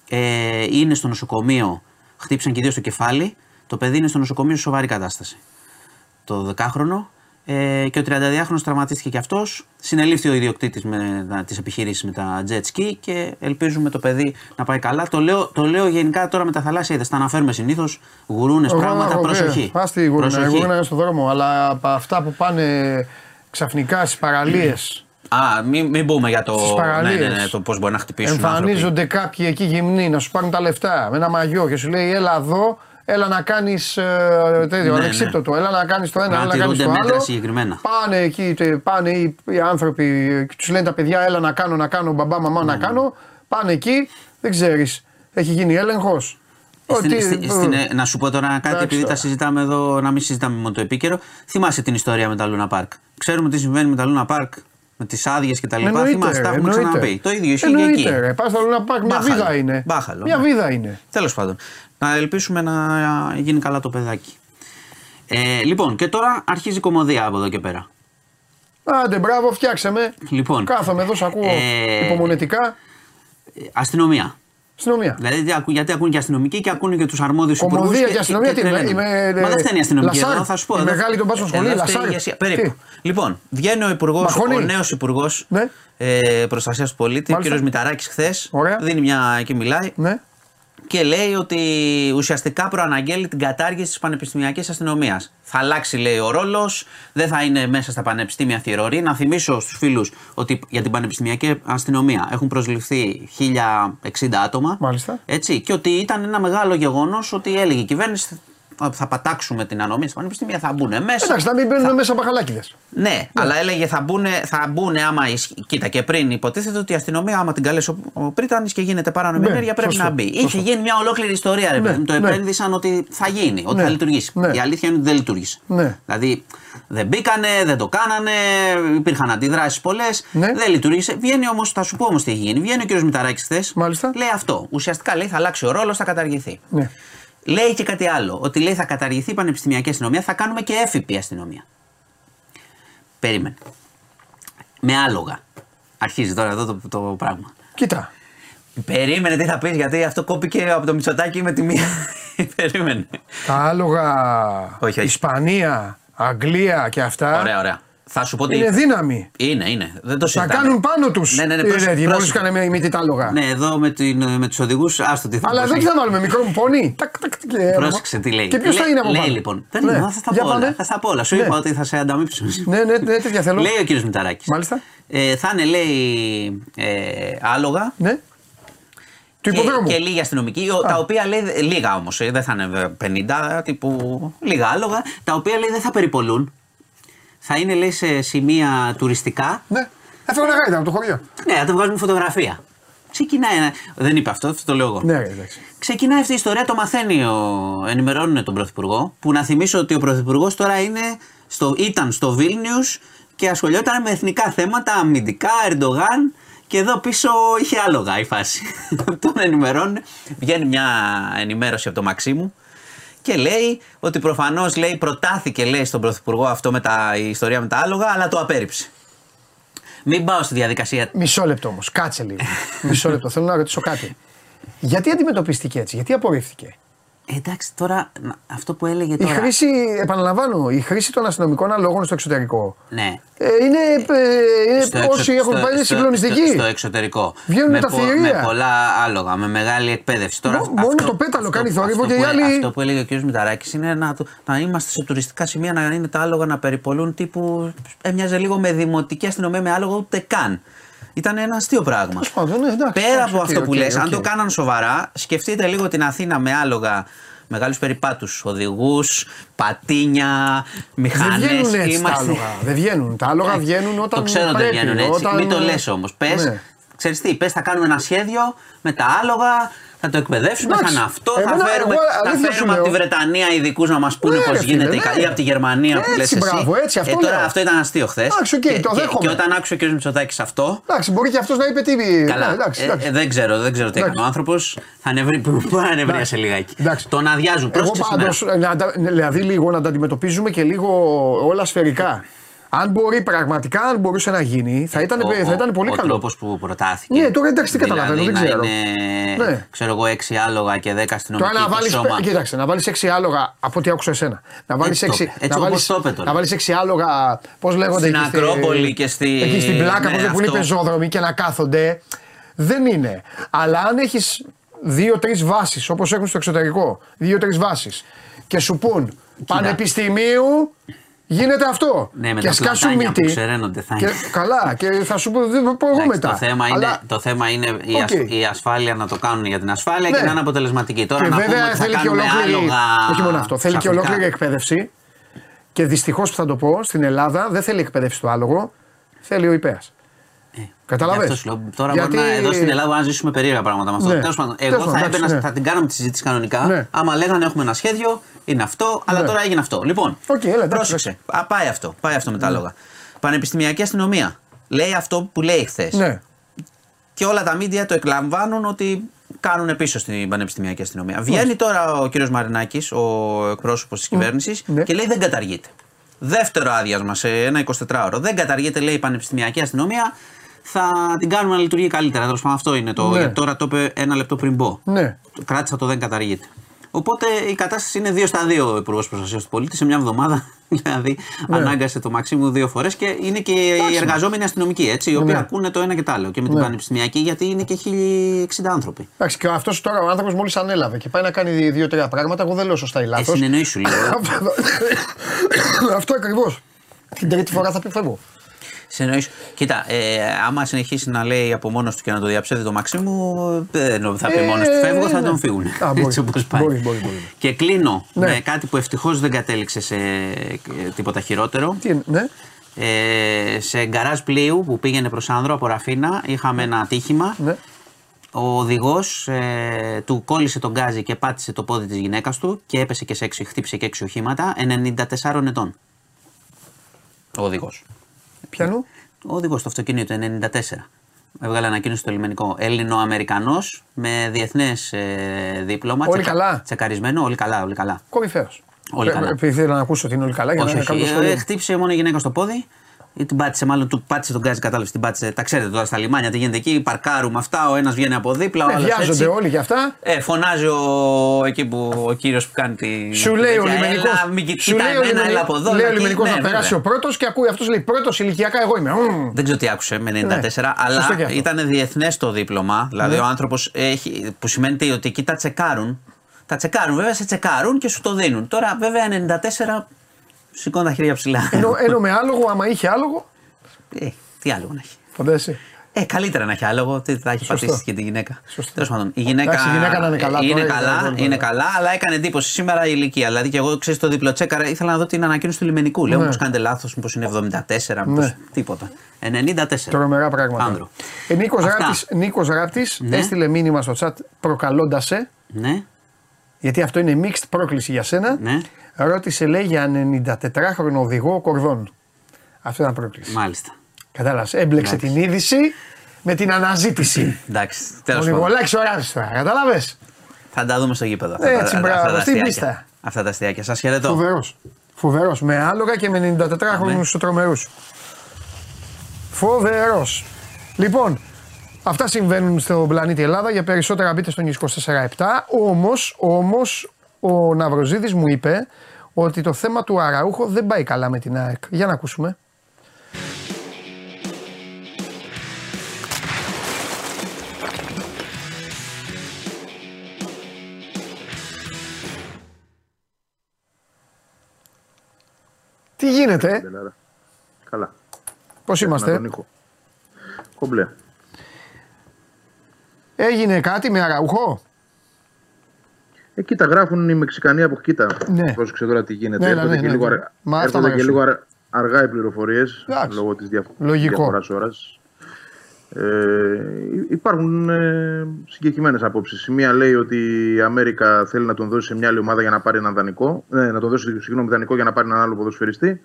Speaker 6: ε, είναι στο νοσοκομείο, χτύπησαν και δύο στο κεφάλι. Το παιδί είναι στο νοσοκομείο σε σοβαρή κατάσταση. Το δεκάχρονο ε, και ο 32χρονο τραυματίστηκε και αυτός. Συνελήφθη ο ιδιοκτήτης της επιχείρησης με τα jet ski και ελπίζουμε το παιδί να πάει καλά. Το λέω, το λέω γενικά τώρα με τα θαλάσσια είδες. Τα αναφέρουμε συνήθως. Γουρούνες, πράγματα. προσοχή.
Speaker 1: Πας στη γουρούνα, είναι στον δρόμο. Αλλά από αυτά που πάνε ξαφνικά στις παραλίες.
Speaker 6: Α, μην, μην μπούμε για το, ναι, ναι, ναι, το πώς μπορεί να χτυπήσουν.
Speaker 1: Εμφανίζονται κάποιοι εκεί γυμνοί να σου πάρουν τα λεφτά με ένα μαγιό και σου λέει Έλα εδώ έλα να κάνεις ε, τέτοιο ναι, ανεξίπτωτο, ναι. έλα να κάνεις το ένα, έλα να κάνεις το άλλο.
Speaker 6: Συγκεκριμένα.
Speaker 1: Πάνε εκεί, πάνε οι, οι άνθρωποι, τους λένε τα παιδιά, έλα να κάνω, να κάνω, μπαμπά, μαμά, να ναι, ναι. κάνω. Πάνε εκεί, δεν ξέρεις, έχει γίνει έλεγχος.
Speaker 6: Στην, στην, στην, να σου πω τώρα κάτι, επειδή τα συζητάμε εδώ, να μην συζητάμε μόνο το επίκαιρο. Θυμάσαι την ιστορία με τα Luna Park. Ξέρουμε τι συμβαίνει με τα Luna Park, με τις άδειες κτλ. Θυμάσαι, τα έχουμε ξαναπεί. Το ίδιο ισχύει και εκεί.
Speaker 1: Πας στα Luna Park, μια βίδα είναι.
Speaker 6: Μπάχαλο,
Speaker 1: μια βίδα είναι.
Speaker 6: Τέλος πάντων να ελπίσουμε να γίνει καλά το παιδάκι. Ε, λοιπόν, και τώρα αρχίζει η κομμωδία από εδώ και πέρα.
Speaker 1: Άντε, μπράβο, φτιάξε με.
Speaker 6: Λοιπόν,
Speaker 1: Κάθομαι εδώ, σ' ακούω ε, υπομονετικά.
Speaker 6: Αστυνομία.
Speaker 1: Αστυνομία.
Speaker 6: Δηλαδή, γιατί ακούνε και αστυνομικοί και ακούνε και τους αρμόδιους υπουργούς.
Speaker 1: Κομμωδία και, και αστυνομία, τι
Speaker 6: είναι. Μα δεν φταίνει η αστυνομική εδώ, θα σου πω.
Speaker 1: Η μεγάλη τον πάσο σχολείο, Λασάρ.
Speaker 6: Περίπου. Λοιπόν, βγαίνει ο υπουργός, ο νέος υπουργός ναι. ε, προστασίας του πολίτη, ο κ. Μηταράκης, χθες. Δίνει μια και μιλάει. Ναι και λέει ότι ουσιαστικά προαναγγέλει την κατάργηση της πανεπιστημιακής αστυνομίας. Θα αλλάξει, λέει, ο ρόλος, δεν θα είναι μέσα στα πανεπιστήμια θηρορή. Να θυμίσω στους φίλους ότι για την πανεπιστημιακή αστυνομία έχουν προσληφθεί 1060 άτομα.
Speaker 1: Μάλιστα.
Speaker 6: Έτσι, και ότι ήταν ένα μεγάλο γεγονός ότι έλεγε η κυβέρνηση θα πατάξουμε την ανομία στα πανεπιστήμια, θα μπουν μέσα.
Speaker 1: Εντάξει, να μην μπαίνουν θα... μέσα μπαχαλάκιδες.
Speaker 6: Ναι, ναι, αλλά έλεγε θα μπουν, θα μπουν άμα. Κοίτα και πριν υποτίθεται ότι η αστυνομία, άμα την καλέσει ο Πρίτανης και γίνεται παράνομη ναι, ενέργεια, πρέπει σωστό, να μπει. Σωστό. Είχε γίνει μια ολόκληρη ιστορία, ρε ναι, Το ναι. επένδυσαν ότι θα γίνει, ότι ναι, θα λειτουργήσει. Ναι. Η αλήθεια είναι ότι δεν λειτουργήσε. Ναι. Δηλαδή δεν μπήκανε, δεν το κάνανε, υπήρχαν αντιδράσεις πολλές. Ναι. Δεν λειτουργήσε. Βγαίνει όμως, θα σου πω όμως τι έχει γίνει. Βγαίνει ο κ. Μηταράκης χθες. Λέει αυτό. Ουσιαστικά λέει θα αλλάξει ο ρόλος, θα καταργηθεί. Ναι. Λέει και κάτι άλλο. Ότι λέει θα καταργηθεί η πανεπιστημιακή αστυνομία, θα κάνουμε και έφυπη αστυνομία. Περίμενε. Με άλογα. Αρχίζει τώρα εδώ το, το πράγμα.
Speaker 1: Κοίτα.
Speaker 6: Περίμενε τι θα πεις, γιατί αυτό κόπηκε από το μισοτάκι με τη μία. (laughs) Περίμενε.
Speaker 1: Τα άλογα. Όχι, Ισπανία, Αγγλία και αυτά.
Speaker 6: Ωραία, ωραία. Θα σου πω
Speaker 1: είναι τι... δύναμη.
Speaker 6: Είναι, είναι. Δεν το συζητάμε.
Speaker 1: Θα κάνουν πάνω τους.
Speaker 6: Ναι, ναι, ναι.
Speaker 1: Μόλις κάνε με τι άλογα.
Speaker 6: Ναι, εδώ με, με τους οδηγούς, άστο τι θα
Speaker 1: Αλλά δεν θα βάλουμε μικρό μου πόνι.
Speaker 6: Πρόσεξε τι λέει.
Speaker 1: Και ποιος θα είναι από
Speaker 6: πάνω. Λέει λοιπόν. Δεν ναι. θα στα πω όλα. Θα στα πω όλα. Σου είπα ότι θα σε ανταμείψω.
Speaker 1: Ναι, ναι, ναι, τέτοια θέλω.
Speaker 6: Λέει ο κύριος Μηταράκης.
Speaker 1: Μάλιστα.
Speaker 6: Ε, θα είναι, λέει, ε, άλογα.
Speaker 1: Ναι. Του υποδρόμου.
Speaker 6: Και, και λίγοι αστυνομικοί, τα οποία λέει, λίγα όμως, ε, δεν θα είναι 50, τύπου λίγα άλογα, τα οποία λέει δεν θα περιπολούν θα είναι λέει σε σημεία τουριστικά.
Speaker 1: Ναι. Θα φύγουν γάιδα από το χωριό.
Speaker 6: Ναι, θα το βγάζουμε φωτογραφία. Ξεκινάει. ένα- Δεν είπε αυτό, αυτό το λέω εγώ.
Speaker 1: Ναι, ρε, εντάξει.
Speaker 6: Ξεκινάει αυτή η ιστορία, το μαθαίνει, ο... ενημερώνουν τον Πρωθυπουργό. Που να θυμίσω ότι ο Πρωθυπουργός τώρα είναι στο... ήταν στο Βίλνιους και ασχολιόταν με εθνικά θέματα, αμυντικά, Ερντογάν. Και εδώ πίσω είχε άλογα η φάση. (laughs) τον ενημερώνουν. Βγαίνει μια ενημέρωση από το Μαξίμου και λέει ότι προφανώς λέει προτάθηκε λέει, στον Πρωθυπουργό αυτό με τα, η ιστορία με τα άλογα, αλλά το απέρριψε. Μην πάω στη διαδικασία.
Speaker 1: Μισό λεπτό όμως, κάτσε λίγο. (laughs) Μισό λεπτό, θέλω να ρωτήσω κάτι. Γιατί αντιμετωπίστηκε έτσι, γιατί απορρίφθηκε;
Speaker 6: Ε, εντάξει, τώρα να- αυτό που έλεγε
Speaker 1: Η
Speaker 6: τώρα.
Speaker 1: χρήση, επαναλαμβάνω, η χρήση των αστυνομικών αλόγων στο εξωτερικό
Speaker 6: Ναι.
Speaker 1: ε, είναι, ε, είναι
Speaker 6: Στο
Speaker 1: όσοι
Speaker 6: εξω-
Speaker 1: έχουν
Speaker 6: στο-
Speaker 1: πάει είναι
Speaker 6: στο-
Speaker 1: συγκλονιστικοί.
Speaker 6: Στο, στο εξωτερικό.
Speaker 1: Βγαίνουν
Speaker 6: με,
Speaker 1: τα θηρία.
Speaker 6: με πολλά άλογα, με μεγάλη εκπαίδευση. Τώρα,
Speaker 1: Μο- μόνο το πέταλο κάνει θόρυβο και οι
Speaker 6: που,
Speaker 1: άλλοι-
Speaker 6: Αυτό που έλεγε ο κ. Μηταράκης είναι να, το- να είμαστε σε τουριστικά σημεία, να είναι τα άλογα να περιπολούν τύπου. Έμοιαζε λίγο με δημοτική αστυνομία με άλογα, ούτε καν. Ήταν ένα αστείο πράγμα.
Speaker 1: Τέλος πάντων, ναι, εντάξει,
Speaker 6: Πέρα
Speaker 1: εντάξει,
Speaker 6: από
Speaker 1: οκ,
Speaker 6: αυτό που
Speaker 1: οκ,
Speaker 6: λες, αν
Speaker 1: οκ.
Speaker 6: το κάναν σοβαρά, σκεφτείτε λίγο την Αθήνα με άλογα. Μεγάλους περιπάτους, οδηγούς, πατίνια, μηχανές.
Speaker 1: Δεν βγαίνουν έτσι τα άλογα. Δεν βγαίνουν. Τα άλογα βγαίνουν όταν
Speaker 6: Το ξέρω ότι δεν
Speaker 1: πρέπει,
Speaker 6: βγαίνουν έτσι.
Speaker 1: όταν-
Speaker 6: Μην το λες όμως. Πε,
Speaker 1: Ναι.
Speaker 6: ξέρεις τι, πες, θα κάνουμε ένα σχέδιο με τα άλογα, θα το εκπαιδεύσουμε, θα
Speaker 1: Εντάξει.
Speaker 6: είναι αυτό.
Speaker 1: Εμένα,
Speaker 6: θα φέρουμε,
Speaker 1: εγώ
Speaker 6: θα
Speaker 1: αλήθεια σου
Speaker 6: φέρουμε από
Speaker 1: λέω.
Speaker 6: τη Βρετανία ειδικούς να μας πούνε
Speaker 1: Ναι,
Speaker 6: πώς
Speaker 1: ρε φίλε,
Speaker 6: γίνεται η
Speaker 1: ναι.
Speaker 6: κα- ή από τη Γερμανία που λες
Speaker 1: Έτσι,
Speaker 6: εσύ.
Speaker 1: μπράβο, έτσι, αυτό
Speaker 6: ε, τώρα
Speaker 1: λέω.
Speaker 6: αυτό ήταν αστείο χθες.
Speaker 1: Εντάξει, οκ,
Speaker 6: και,
Speaker 1: το
Speaker 6: και-
Speaker 1: δέχομαι.
Speaker 6: και όταν άκουσε ο κ. Μητσοτάκης αυτό.
Speaker 1: Εντάξει, μπορεί και αυτός να είπε τι.
Speaker 6: Καλά,
Speaker 1: Ναι, εντάξει,
Speaker 6: ε,
Speaker 1: εντάξει.
Speaker 6: ε, δεν ξέρω, δεν ξέρω τι έκανε ο
Speaker 1: Εντάξει.
Speaker 6: άνθρωπος. Θα ανεβρί, μπορεί να ανεβρίασε λιγάκι.
Speaker 1: Εντάξει.
Speaker 6: Τον αδειάζουν.
Speaker 1: Εγώ
Speaker 6: Πρόσεξε σήμερα.
Speaker 1: πάντως, να τα- δηλαδή λίγο να τα αντιμετωπίζουμε και λίγο όλα σφαιρικά. Αν μπορεί πραγματικά, αν μπορούσε να γίνει, θα ήταν,
Speaker 6: Ο-
Speaker 1: θα ήταν
Speaker 6: ο-
Speaker 1: πολύ
Speaker 6: ο
Speaker 1: καλό.
Speaker 6: τρόπος που προτάθηκε.
Speaker 1: Ναι, τώρα εντάξει, τι καταλαβαίνω,
Speaker 6: δηλαδή
Speaker 1: δεν ξέρω.
Speaker 6: Να είναι,
Speaker 1: Ναι.
Speaker 6: ξέρω εγώ, έξι άλογα και δέκα αστυνομικοί
Speaker 1: Τώρα να
Speaker 6: το
Speaker 1: βάλεις.
Speaker 6: σώμα.
Speaker 1: Κοίταξε, να βάλεις έξι άλογα από ό,τι άκουσα εσένα. Να βάλεις
Speaker 6: Έτσι το
Speaker 1: έξι.
Speaker 6: είπε, έτσι
Speaker 1: να
Speaker 6: όπως
Speaker 1: βάλεις-
Speaker 6: το είπε τώρα.
Speaker 1: Να βάλεις έξι άλογα. Πώς λέγονται
Speaker 6: Στην
Speaker 1: εκεί στη-
Speaker 6: Ακρόπολη και στη-
Speaker 1: Εκεί στην πλάκα
Speaker 6: ναι,
Speaker 1: που είναι
Speaker 6: αυτό.
Speaker 1: πεζόδρομοι και να κάθονται. Δεν είναι. Αλλά αν έχεις δύο-τρεις βάσεις όπως έχουν στο εξωτερικό, δύο-τρεις βάσεις και σου πούν Πανεπιστημίου γίνεται αυτό.
Speaker 6: Ναι, με
Speaker 1: και
Speaker 6: τα
Speaker 1: σκάσουν
Speaker 6: πλατάνια που
Speaker 1: μύτη.
Speaker 6: ξεραίνονται θα
Speaker 1: Και,
Speaker 6: είναι.
Speaker 1: καλά, και θα σου πω, δεν πω εγώ
Speaker 6: Εντάξει,
Speaker 1: μετά.
Speaker 6: Το θέμα,
Speaker 1: Αλλά-
Speaker 6: είναι, το θέμα είναι η, ασ-
Speaker 1: Οκ.
Speaker 6: η ασφάλεια να το κάνουν για την ασφάλεια και
Speaker 1: Ναι.
Speaker 6: να είναι αποτελεσματική. Τώρα
Speaker 1: Και
Speaker 6: να πούμε
Speaker 1: βέβαια
Speaker 6: ότι θα
Speaker 1: θέλει και
Speaker 6: κάνουμε
Speaker 1: ολόκληρη.
Speaker 6: άλογα
Speaker 1: Όχι μόνο αυτό. Θέλει και
Speaker 6: ξαφνικά.
Speaker 1: ολόκληρη εκπαίδευση. Και δυστυχώς που θα το πω, στην Ελλάδα δεν θέλει εκπαίδευση του άλογο, θέλει ο υπέας. Καταλαβες;
Speaker 6: Ε, Γι' αυτό σου λέω. Τώρα
Speaker 1: Γιατί-
Speaker 6: μπορεί να, εδώ στην Ελλάδα μπορεί να ζήσουμε περίεργα πράγματα με αυτό.
Speaker 1: Ναι.
Speaker 6: Τέλος πάντων,
Speaker 1: Τέλος
Speaker 6: εγώ
Speaker 1: πάντων,
Speaker 6: θα
Speaker 1: εντάξει,
Speaker 6: έμπαινα,
Speaker 1: ναι.
Speaker 6: θα την κάναμε τη συζήτηση κανονικά.
Speaker 1: Ναι.
Speaker 6: Άμα λέγανε έχουμε ένα σχέδιο, είναι αυτό, αλλά
Speaker 1: Ναι.
Speaker 6: τώρα έγινε αυτό. Λοιπόν,
Speaker 1: Οκ, έλα, εντάξει,
Speaker 6: πρόσεξε. Α, πάει αυτό. Πάει αυτό με τα άλογα. Πανεπιστημιακή αστυνομία. Λέει αυτό που λέει χθες.
Speaker 1: Ναι.
Speaker 6: Και όλα τα μίντια το εκλαμβάνουν ότι κάνουν πίσω στην πανεπιστημιακή αστυνομία. Βγαίνει τώρα ο κύριος Μαρινάκης, ο εκπρόσωπος της κυβέρνησης,
Speaker 1: Ναι.
Speaker 6: και λέει δεν καταργείται. Δεύτερο άδειασμα σε ένα 24ωρο. Δεν καταργείται, λέει η πανεπιστημιακή αστυνομία. Θα την κάνουμε να λειτουργεί καλύτερα. Τέλος πάντων, αυτό είναι το.
Speaker 1: Ναι.
Speaker 6: γιατί Τώρα το είπε ένα λεπτό πριν μπω.
Speaker 1: Ναι.
Speaker 6: Το Κράτησα το δεν καταργείται. Οπότε η κατάσταση είναι δύο στα δύο ο Υπουργός Προστασίας του Πολίτη σε μια εβδομάδα. (laughs) Δηλαδή ανάγκασε το Μαξίμου δύο φορές και είναι και οι εργαζόμενοι αστυνομικοί έτσι, οι οποίοι
Speaker 1: Ναι.
Speaker 6: ακούνε το ένα και το άλλο. Και με την
Speaker 1: Ναι.
Speaker 6: πανεπιστημιακή γιατί είναι και 1060 άνθρωποι.
Speaker 1: Εντάξει, και αυτός τώρα ο άνθρωπος μόλις ανέλαβε και πάει να κάνει δύο-τρία πράγματα. Εγώ δεν λέω σωστά ή
Speaker 6: Ε,
Speaker 1: λάθος.
Speaker 6: συνεννοήσου λίγο. (laughs)
Speaker 1: αυτό ακριβώς. Την τρίτη φορά θα πει φεύγω.
Speaker 6: Συνεννοήσου. Κοίτα, ε, άμα συνεχίσει να λέει από μόνος του και να το διαψεύδει το Μαξίμου, δεν θα πει
Speaker 1: Ε,
Speaker 6: μόνος του φεύγω, θα
Speaker 1: ναι.
Speaker 6: τον φύγουν.
Speaker 1: Α, μπορεί.
Speaker 6: Έτσι όπως πάει.
Speaker 1: Μπορεί, μπορεί, μπορεί.
Speaker 6: Και κλείνω
Speaker 1: Ναι.
Speaker 6: με κάτι που ευτυχώς δεν κατέληξε σε ε, τίποτα χειρότερο.
Speaker 1: Τι είναι, ναι.
Speaker 6: Ε, σε γκαράζ πλοίου που πήγαινε προς Άνδρο από Ραφίνα είχαμε ένα ατύχημα.
Speaker 1: ναι.
Speaker 6: Ο οδηγός ε, του κόλλησε τον γκάζι και πάτησε το πόδι της γυναίκας του και έπεσε και σε έξι, χτύπησε και έξι οχήματα. 94 ετών. Ο οδηγός.
Speaker 1: Πιανού.
Speaker 6: Ο οδηγός του αυτοκινήτου 94. Έβγαλε ανακοίνωση στο λιμενικό. Έλληνο-Αμερικανό με διεθνές ε, δίπλωμα.
Speaker 1: Όλοι καλά;
Speaker 6: Τσεκαρισμένο, όλοι καλά, όλοι καλά.
Speaker 1: Κορυφαίο.
Speaker 6: Όλοι καλά.
Speaker 1: Επειδή θέλω να ακούσω ότι είναι όλοι καλά για
Speaker 6: όχι,
Speaker 1: να
Speaker 6: όχι.
Speaker 1: κάνω το
Speaker 6: Ε,
Speaker 1: σχόλιο.
Speaker 6: χτύπησε μόνο η γυναίκα στο πόδι. Ή την πάτησε, μάλλον του πάτησε τον γκάζι, κατάλαβες την πάτησε. Τα ξέρετε τώρα στα λιμάνια τι γίνεται εκεί. Παρκάρουμε αυτά. Ο ένας βγαίνει από δίπλα, ο
Speaker 1: Ναι,
Speaker 6: άλλος.
Speaker 1: βιάζονται όλοι για αυτά.
Speaker 6: Ε, φωνάζει ο, εκεί που, ο κύριος που κάνει τη.
Speaker 1: Σου λέει ο
Speaker 6: τέτοια,
Speaker 1: λιμενικό.
Speaker 6: Έλα, μην κοιτάς εμένα, έλα από εδώ.
Speaker 1: λέει ο
Speaker 6: έλα εκεί.
Speaker 1: λιμενικός
Speaker 6: Ναι,
Speaker 1: να
Speaker 6: βέβαια.
Speaker 1: περάσει ο πρώτος και ακούει αυτός λέει πρώτος ηλικιακά εγώ είμαι. Μμμ.
Speaker 6: Δεν ξέρω τι άκουσε με 94,
Speaker 1: Ναι, σωστό
Speaker 6: αλλά
Speaker 1: και αυτό.
Speaker 6: ήταν διεθνές το δίπλωμα. Δηλαδή
Speaker 1: Ναι.
Speaker 6: ο άνθρωπος έχει. που σημαίνει τι, ότι εκεί τα τσεκάρουν. Τα τσεκάρουν, βέβαια σε τσεκάρουν και σου το δίνουν. Τώρα βέβαια 94 σηκώνει τα χέρια ψηλά.
Speaker 1: Ενώ, ενώ με άλογο, άμα είχε άλογο,
Speaker 6: Ε, τι άλλο να έχει.
Speaker 1: φαντάζεσαι.
Speaker 6: Ε, καλύτερα να έχει άλογο, τι θα έχει
Speaker 1: Σωστό.
Speaker 6: πατήσει και τη γυναίκα.
Speaker 1: Σωστό.
Speaker 6: Τέλος πάντων, η γυναίκα,
Speaker 1: Εντάξει, η γυναίκα να είναι καλά
Speaker 6: είναι,
Speaker 1: τώρα,
Speaker 6: καλά,
Speaker 1: είναι-
Speaker 6: είναι καλά, αλλά έκανε εντύπωση σήμερα η ηλικία. Δηλαδή, και εγώ ξέρεις το διπλοτσέκαρα, ήθελα να δω την ανακοίνωση του λιμενικού. Λέω,
Speaker 1: Ναι.
Speaker 6: μήπως κάνετε λάθος, μήπως είναι 74, μήπως
Speaker 1: Ναι.
Speaker 6: τίποτα. 94.
Speaker 1: Τρομερά πράγματα.
Speaker 6: Άνδρο.
Speaker 1: Ε, Νίκος
Speaker 6: Αυτά.
Speaker 1: Ράπτης, Νίκος Ράπτης
Speaker 6: Ναι.
Speaker 1: έστειλε μήνυμα στο chat προκαλώντας σε,
Speaker 6: Ναι,
Speaker 1: γιατί αυτό είναι mixed πρόκληση για σένα.
Speaker 6: ναι,
Speaker 1: Ρώτησε λέει για 94χρονο οδηγό κορδών. Αυτό ήταν πρόκληση.
Speaker 6: μάλιστα.
Speaker 1: Κατάλαβες, έμπλεξε
Speaker 6: Εντάξει.
Speaker 1: την είδηση με την αναζήτηση. (clears throat)
Speaker 6: Εντάξει,
Speaker 1: Ο
Speaker 6: τέλο πάντων.
Speaker 1: Νικολάκης ο Ράπτης τώρα, κατάλαβες.
Speaker 6: Θα τα δούμε στο γήπεδο. Αυτά,
Speaker 1: Έτσι,
Speaker 6: τα-
Speaker 1: μπράβο,
Speaker 6: αυτά τα
Speaker 1: στην
Speaker 6: αστιάκια.
Speaker 1: πίστα.
Speaker 6: Αυτά τα αστιάκια. Σας χαιρετώ.
Speaker 1: Φοβερός. Φοβερός. Με άλογα και με 94χρονους τρομερούς. Φοβερός. Λοιπόν, αυτά συμβαίνουν στον πλανήτη Ελλάδα. Για περισσότερα μπείτε στο News 24-7. Όμως, όμως, ο Ναυροζίδης μου είπε ότι το θέμα του Αραούχο δεν πάει καλά με την ΑΕΚ. Για να ακούσουμε. Τι γίνεται,
Speaker 7: Ελλάδα. Καλά.
Speaker 1: πώς
Speaker 7: Να
Speaker 1: είμαστε;
Speaker 7: τον ήχο. Κομπλέ.
Speaker 1: Έγινε κάτι με Αραούχο;
Speaker 7: Εκεί τα γράφουν οι Μεξικανοί από κοίτα.
Speaker 1: Ναι.
Speaker 7: Πρόσεξε τώρα τι γίνεται.
Speaker 1: Ναι,
Speaker 7: έρχονται
Speaker 1: ναι,
Speaker 7: και,
Speaker 1: ναι,
Speaker 7: λίγο,
Speaker 1: ναι.
Speaker 7: αργά,
Speaker 1: Μα αυτά
Speaker 7: έρχονται
Speaker 1: μ'
Speaker 7: και
Speaker 1: αρέσουν.
Speaker 7: λίγο αργά, αργά οι πληροφορίες
Speaker 1: Εντάξει.
Speaker 7: λόγω της διαφο-
Speaker 1: Λογικό.
Speaker 7: διαφοράς ώρας. Ε, υπάρχουν ε, συγκεκριμένες απόψεις. Η μία λέει ότι η Αμέρικα θέλει να τον δώσει σε μια άλλη ομάδα για να πάρει έναν δανεικό. Ε, να τον δώσει συγγνώμη, δανεικό για να πάρει έναν άλλο ποδοσφαιριστή.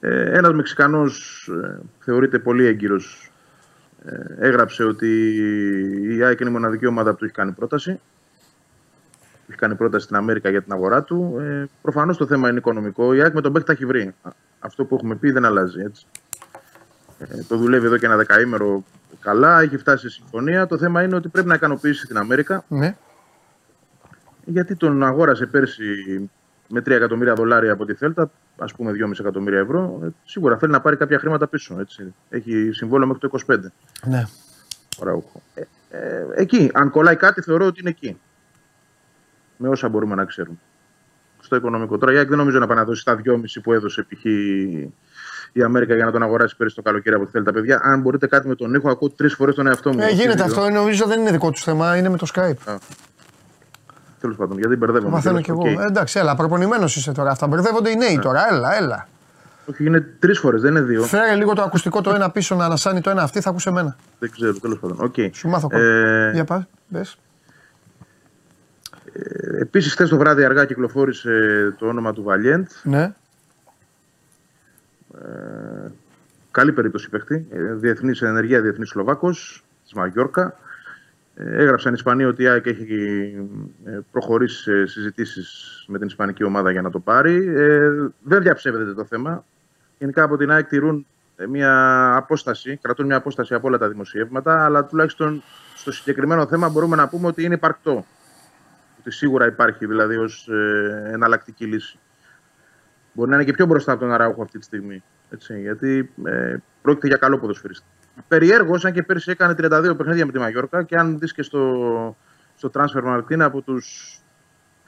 Speaker 7: Ε, Ένας Μεξικανός ε, θεωρείται πολύ έγκυρος. Ε, έγραψε ότι η ΑΕΚ είναι η μοναδική ομάδα που του έχει κάνει πρόταση. Του έχει κάνει πρόταση στην Αμέρικα για την αγορά του. Ε, Προφανώς το θέμα είναι οικονομικό. Η ΑΕΚ με τον Μπέκ τα έχει βρει. Α, Αυτό που έχουμε πει δεν αλλάζει. Έτσι. Ε, το δουλεύει εδώ και ένα δεκαήμερο καλά, έχει φτάσει σε συμφωνία. Το θέμα είναι ότι πρέπει να ικανοποιήσει την Αμέρικα,
Speaker 1: Ναι.
Speaker 7: γιατί τον αγόρασε πέρσι με 3 εκατομμύρια δολάρια από τη Θέλτα, ας πούμε 2,5 εκατομμύρια ευρώ. Ε, σίγουρα θέλει να πάρει κάποια χρήματα πίσω. Έτσι. Έχει συμβόλαιο μέχρι το 25.
Speaker 1: Ναι.
Speaker 7: ο Ραούχο. Ε, ε, εκεί, αν κολλάει κάτι, θεωρώ ότι είναι εκεί. Με όσα μπορούμε να ξέρουμε. Στο οικονομικό. Τώρα η ΑΕΚ δεν νομίζω να πάει να δώσει τα 2,5 που έδωσε π.χ. η Αμέρικα για να τον αγοράσει πέρυσι το καλοκαίρι από τη Θέλτα. Παιδιά, αν μπορείτε κάτι με τον ήχο, ακούω τρεις φορές τον εαυτό μου.
Speaker 1: Ε,
Speaker 7: Στη
Speaker 1: γίνεται
Speaker 7: βίντεο.
Speaker 1: αυτό, νομίζω δεν είναι δικό τους θέμα, είναι με το Skype.
Speaker 7: Τέλος πάντων, γιατί
Speaker 1: Το
Speaker 7: μπερδεύομαι.
Speaker 1: μαθαίνω
Speaker 7: κιόλας.
Speaker 1: κι εγώ.
Speaker 7: Οκ.
Speaker 1: Ε, εντάξει, έλα, προπονημένος είσαι τώρα. Αυτά μπερδεύονται οι νέοι τώρα. Έλα, έλα.
Speaker 7: Όχι, είναι τρεις φορές, δεν είναι δύο.
Speaker 1: Φέρε λίγο το ακουστικό το ένα πίσω να ανασάνει το ένα αυτή, θα ακούσε εμένα.
Speaker 7: δεν ξέρω, τέλος πάντων. Οκ.
Speaker 1: Σου μάθω κόμμα.
Speaker 7: Ε,
Speaker 1: Για πας, πες.
Speaker 7: Επίσης, χθες το βράδυ αργά κυκλοφόρησε το όνομα του Βαλιέντ.
Speaker 1: Ναι.
Speaker 7: Καλή περίπτωση παίχτη. Ε, Διεθνής ενεργεία, διεθνής Σλοβάκος της Μαγιόρκα. Ε, Έγραψαν οι Ισπανοί ότι η ΑΕΚ έχει ε, προχωρήσει σε συζητήσεις με την Ισπανική ομάδα για να το πάρει. Ε, δεν διαψεύδεται το θέμα. Γενικά από την ΑΕΚ τηρούν ε, μια απόσταση, κρατούν μια απόσταση από όλα τα δημοσιεύματα, αλλά τουλάχιστον στο συγκεκριμένο θέμα μπορούμε να πούμε ότι είναι υπαρκτό. Ότι σίγουρα υπάρχει δηλαδή ως εναλλακτική λύση. Μπορεί να είναι και πιο μπροστά από τον Αράουχο αυτή τη στιγμή. Έτσι, γιατί ε, πρόκειται για καλό ποδοσφαιριστή. Περιέργω, αν και πέρσι έκανε 32 παιχνίδια με τη Μαγιόρκα και αν δεις και στο, στο transfer market είναι από τους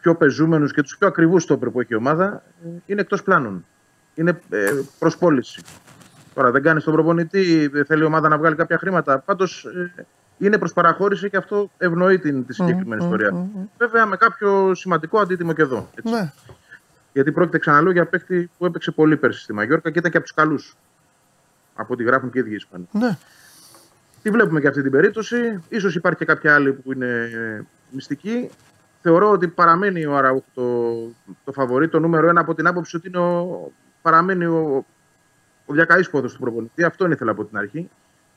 Speaker 7: πιο πεζούμενους και τους πιο ακριβούς στόπερ που έχει η ομάδα, ε, είναι εκτός πλάνων. Είναι ε, προς πώληση. Τώρα δεν κάνει τον προπονητή, δεν θέλει η ομάδα να βγάλει κάποια χρήματα. Πάντως ε, είναι προς παραχώρηση και αυτό ευνοεί την, τη συγκεκριμένη
Speaker 1: μ,
Speaker 7: ιστορία.
Speaker 1: μ, μ.
Speaker 7: Βέβαια με κάποιο σημαντικό αντίτιμο και εδώ. Έτσι.
Speaker 1: Ναι.
Speaker 7: Γιατί πρόκειται ξαναλέω για παίχτη που έπαιξε πολύ πέρσι στη Μαγιόρκα και ήταν και από τους καλούς. Από ό,τι γράφουν και οι ίδιοι οι Ισπανοί.
Speaker 1: Ναι.
Speaker 7: Τη βλέπουμε και αυτή την περίπτωση. σω υπάρχει και κάποια άλλη που είναι ε, μυστική. Θεωρώ ότι παραμένει ο Αραούχ το, το φαβορή, το νούμερο ένα από την άποψη ότι είναι ο, παραμένει ο, ο διακαής πόδος του προπονητή. Αυτόν ήθελα από την αρχή.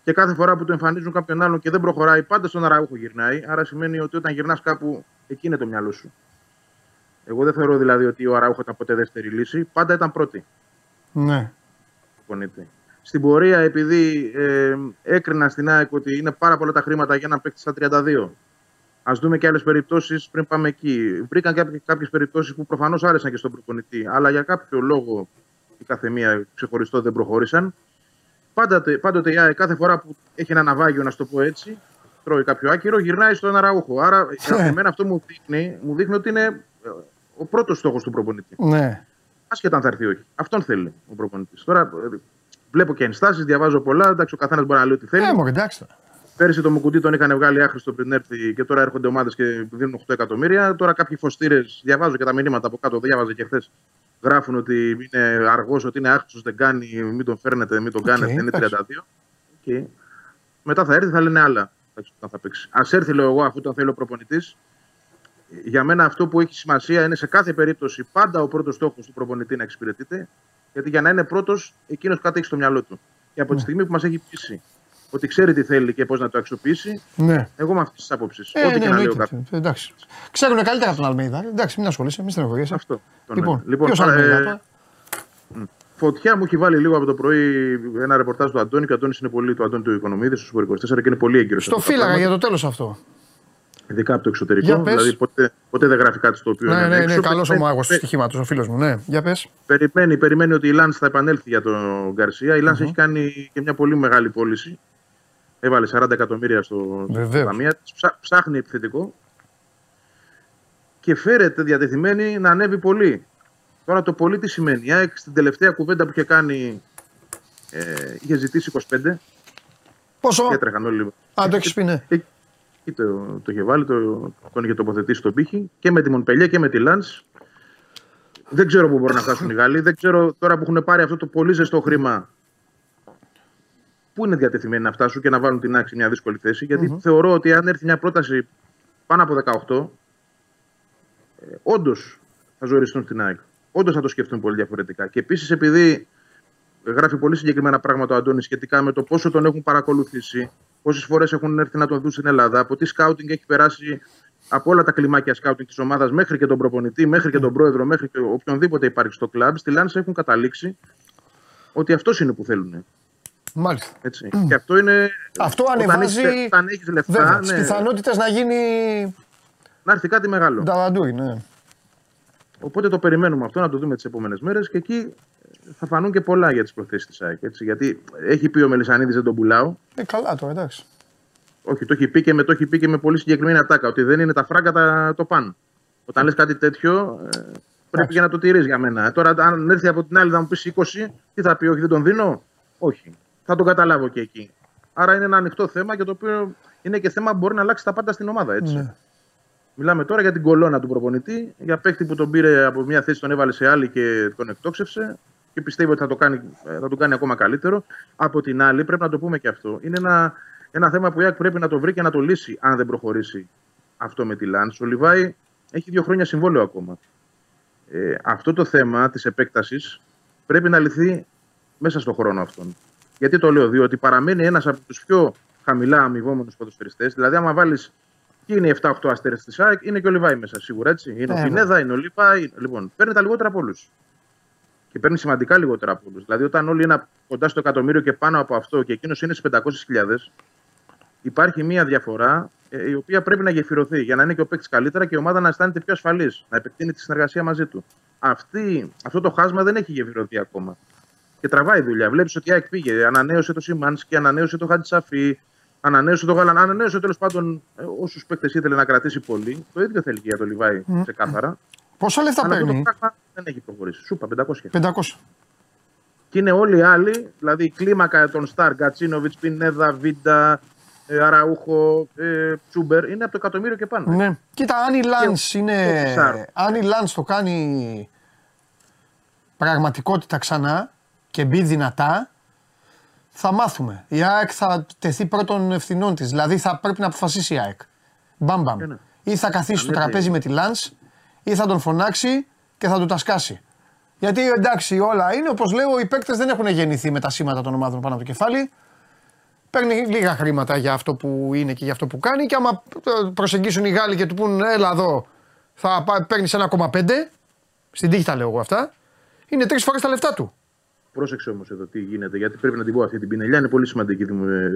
Speaker 7: Και κάθε φορά που του εμφανίζουν κάποιον άλλον και δεν προχωράει, πάντα στον Αραούχο γυρνάει. Άρα σημαίνει ότι όταν γυρνάς κάπου, εκεί είναι το μυαλό σου. Εγώ δεν θεωρώ δηλαδή ότι ο Αραούχο ήταν ποτέ δεύτερη λύση. Πάντα ήταν πρώτη
Speaker 1: Ναι.
Speaker 7: προπονητή. Στην πορεία, επειδή ε, έκρινα στην ΑΕΚ ότι είναι πάρα πολλά τα χρήματα για να παίξει στα 32. Α δούμε και άλλες περιπτώσεις πριν πάμε εκεί. Βρήκαν κάποιες περιπτώσεις που προφανώς άρεσαν και στον προπονητή, αλλά για κάποιο λόγο η καθεμία ξεχωριστό δεν προχώρησαν. Πάντοτε, πάντοτε η ΑΕΚ κάθε φορά που έχει ένα ναυάγιο, να σου το πω έτσι, τρώει κάποιο άκυρο, γυρνάει στον αραούχο. Άρα, εμένα αυτό μου δείχνει, μου δείχνει ότι είναι ε, ο πρώτος στόχος του προπονητή.
Speaker 1: Ναι.
Speaker 7: Άσχετα αν θα έρθει ή όχι. Αυτόν θέλει ο προπονητής. Τώρα, ε, Βλέπω και ενστάσεις, διαβάζω πολλά. Εντάξει, ο καθένας μπορεί να λέει ό,τι θέλει.
Speaker 1: Ε, μου, εντάξει.
Speaker 7: Πέρυσι το Μουκουτί τον είχαν βγάλει άχρηστο πριν έρθει και τώρα έρχονται ομάδες και δίνουν 8 εκατομμύρια. Τώρα κάποιοι φωστήρες, διαβάζω και τα μηνύματα από κάτω, διάβαζα και χθες. Γράφουν ότι είναι αργός, ότι είναι άχρηστο, δεν κάνει, μην τον φέρνετε, μην τον okay, κάνετε, είναι 32. Και μετά θα έρθει, θα λένε άλλα. Θα παίξει. Α έρθει, λέω εγώ, αφού τον θέλει ο προπονητής. Για μένα αυτό που έχει σημασία είναι σε κάθε περίπτωση πάντα ο πρώτος στόχος του προπονητή να εξυπηρετείται. Γιατί για να είναι πρώτος, εκείνος κάτι έχει στο μυαλό του. Και από τη ναι. στιγμή που μας έχει πείσει ότι ξέρει τι θέλει και πώς να το αξιοποιήσει. Ναι. Εγώ με αυτής της άποψης.
Speaker 1: Ε, Ό,τι ναι, και να λέω κάποιο. Εντάξει. Ξέρουν καλύτερα από τον Αλμίδα. Εντάξει, μην ασχολείσαι, μην στενοχωριέσαι.
Speaker 7: Αυτό.
Speaker 1: Λοιπόν,
Speaker 7: λοιπόν ποιος ε, Φωτιά μου έχει βάλει λίγο από το πρωί ένα ρεπορτάζ του Αντώνη και ο Αντώνης είναι πολύ του Αντώνη του Οικονομίδης στο 24 και είναι πολύ έγκυρος.
Speaker 1: Στο φύλαγα για το τέλος αυτό.
Speaker 7: Ειδικά από το εξωτερικό. Δηλαδή ποτέ, ποτέ δεν γράφει κάτι στο οποίο.
Speaker 1: Ναι, ναι, ναι, ναι καλός ο μάγος του στοιχήματος, ο φίλος μου. Ναι, για πες.
Speaker 7: Περιμένει, περιμένει ότι η Λάντ θα επανέλθει για τον Γκαρσία. Η Λάντ έχει κάνει και μια πολύ μεγάλη πώληση. Έβαλε 40 εκατομμύρια στο, ταμεία Ψάχνει επιθετικό. Και φέρεται διατεθειμένη να ανέβει πολύ. Τώρα το πολύ τι σημαίνει. Η ΑΕΚ στην τελευταία κουβέντα που είχε κάνει ε, είχε ζητήσει 25.
Speaker 1: Πόσο;
Speaker 7: Έτρεχαν όλοι.
Speaker 1: Α, το έχεις πει, ναι.
Speaker 7: Και, το, το είχε βάλει, το, τον είχε τοποθετήσει στον πύχη και με τη Μονπελιέ και με τη Λαντ. Δεν ξέρω πού μπορούν να φτάσουν οι Γάλλοι. Δεν ξέρω τώρα που έχουν πάρει αυτό το πολύ ζεστό χρήμα πού είναι διατεθειμένοι να φτάσουν και να βάλουν την άκρη μια δύσκολη θέση. Γιατί mm-hmm. θεωρώ ότι αν έρθει μια πρόταση πάνω από 18, ε, όντως θα ζοριστούν στην ΑΕΚ. Όντως θα το σκεφτούν πολύ διαφορετικά. Και επίσης επειδή γράφει πολύ συγκεκριμένα πράγματα ο Αντώνης σχετικά με το πόσο τον έχουν παρακολουθήσει, πόσες φορές έχουν έρθει να τον δουν στην Ελλάδα, από τι σκάουτινγκ έχει περάσει από όλα τα κλιμάκια σκάουτινγκ της ομάδας μέχρι και τον προπονητή, μέχρι και τον πρόεδρο, μέχρι και οποιονδήποτε υπάρχει στο κλαμπ, στη Λάνσα έχουν καταλήξει ότι αυτός είναι που θέλουν.
Speaker 1: Μάλιστα.
Speaker 7: Έτσι. Mm. Και αυτό είναι.
Speaker 1: Αυτό ανεβάζει.
Speaker 7: Όταν έχεις λεφτά.
Speaker 1: ναι. πιθανότητε να γίνει.
Speaker 7: Να έρθει κάτι μεγάλο.
Speaker 1: Νταβαντούι, ναι.
Speaker 7: Οπότε το περιμένουμε αυτό να το δούμε τις επόμενες μέρες και εκεί θα φανούν και πολλά για τις προθέσεις της ΑΕΚ. Έτσι, γιατί έχει πει ο Μελισανίδης δεν τον πουλάω.
Speaker 1: Ε, καλά τώρα, εντάξει.
Speaker 7: Όχι, το έχει πει και με, το έχει πει και με πολύ συγκεκριμένη ατάκα. Ότι δεν είναι τα φράγκα τα, το παν. Όταν λες κάτι τέτοιο, ε, πρέπει και να το τηρείς για μένα. Ε, τώρα, αν έρθει από την άλλη να μου πεις 20, τι θα πει, Όχι, δεν τον δίνω. Όχι θα τον καταλάβω και εκεί. Άρα είναι ένα ανοιχτό θέμα και το οποίο είναι και θέμα που μπορεί να αλλάξει τα πάντα στην ομάδα. Έτσι. Ναι. Μιλάμε τώρα για την κολόνα του προπονητή, για παίκτη που τον πήρε από μια θέση, τον έβαλε σε άλλη και τον εκτόξευσε και πιστεύει ότι θα το κάνει, θα το κάνει ακόμα καλύτερο. Από την άλλη, πρέπει να το πούμε και αυτό. Είναι ένα, ένα θέμα που η ΑΕΚ πρέπει να το βρει και να το λύσει, αν δεν προχωρήσει αυτό με τη Λάντ. Ο Λιβάη έχει δύο χρόνια συμβόλαιο ακόμα. Ε, αυτό το θέμα της επέκτασης πρέπει να λυθεί μέσα στον χρόνο αυτόν. Γιατί το λέω, διότι παραμένει ένας από τους πιο χαμηλά αμοιβόμενους ποδοσφαιριστές. Δηλαδή, άμα βάλεις και είναι οι 7-8 αστέρες της ΑΕΚ, είναι και ο Λιβάη μέσα σίγουρα έτσι. Είναι ο Πινέδα, είναι ο Λίπα. Λοιπόν, παίρνει τα λιγότερα από όλους. Και παίρνει σημαντικά λιγότερα από όλους. Δηλαδή, όταν όλοι είναι κοντά στο εκατομμύριο και πάνω από αυτό και εκείνος είναι στι 500.000, υπάρχει μια διαφορά ε, η οποία πρέπει να γεφυρωθεί για να είναι και ο παίκτης καλύτερα και η ομάδα να αισθάνεται πιο ασφαλής, να επεκτείνει τη συνεργασία μαζί του. Αυτή, αυτό το χάσμα δεν έχει γεφυρωθεί ακόμα και τραβάει δουλειά. Βλέπεις ότι η ΑΕΚ πήγε, ανανέωσε το Σιμάνσκι, ανανέωσε το Χατζησαφή, ανανέωσε το Γαλαν, ανανέωσε τέλος πάντων ε, όσους παίκτες ήθελε να κρατήσει πολύ. Το ίδιο θέλει και για το Λιβάη, mm. ξεκάθαρα.
Speaker 1: Πόσα λεφτά Αλλά παίρνει;
Speaker 7: Αυτό το πράγμα δεν έχει προχωρήσει. Σούπα, 500.
Speaker 1: 500.
Speaker 7: Και είναι όλοι οι άλλοι, δηλαδή η κλίμακα των Σταρ, Γκατσίνοβιτ, Πινέδα, Βίντα, ε, Αραούχο, ε, Τσούμπερ, είναι από το εκατομμύριο και πάνω.
Speaker 1: Ναι. Κοίτα, αν η Λάνς είναι. Αν η Λάνς το κάνει πραγματικότητα ξανά, και μπει δυνατά, θα μάθουμε. Η ΑΕΚ θα τεθεί πρώτων ευθυνών της. Δηλαδή θα πρέπει να αποφασίσει η ΑΕΚ. Μπαμπαμ. Ναι. Ή θα καθίσει στο τραπέζι με τη Λαντ, ή θα τον φωνάξει και θα του τα σκάσει. Γιατί εντάξει, όλα είναι όπως λέω, οι παίκτες δεν έχουν γεννηθεί με τα σήματα των ομάδων πάνω από το κεφάλι. Παίρνει λίγα χρήματα για αυτό που είναι και για αυτό που κάνει. Και άμα προσεγγίσουν οι Γάλλοι και του πούν, Έλα εδώ, θα παίρνεις 1,5. Στην τύχη τα λέω εγώ αυτά. Είναι τρεις φορές τα λεφτά του.
Speaker 7: Πρόσεξε όμως εδώ τι γίνεται, γιατί πρέπει να την πω αυτή την πινελιά. Είναι πολύ σημαντική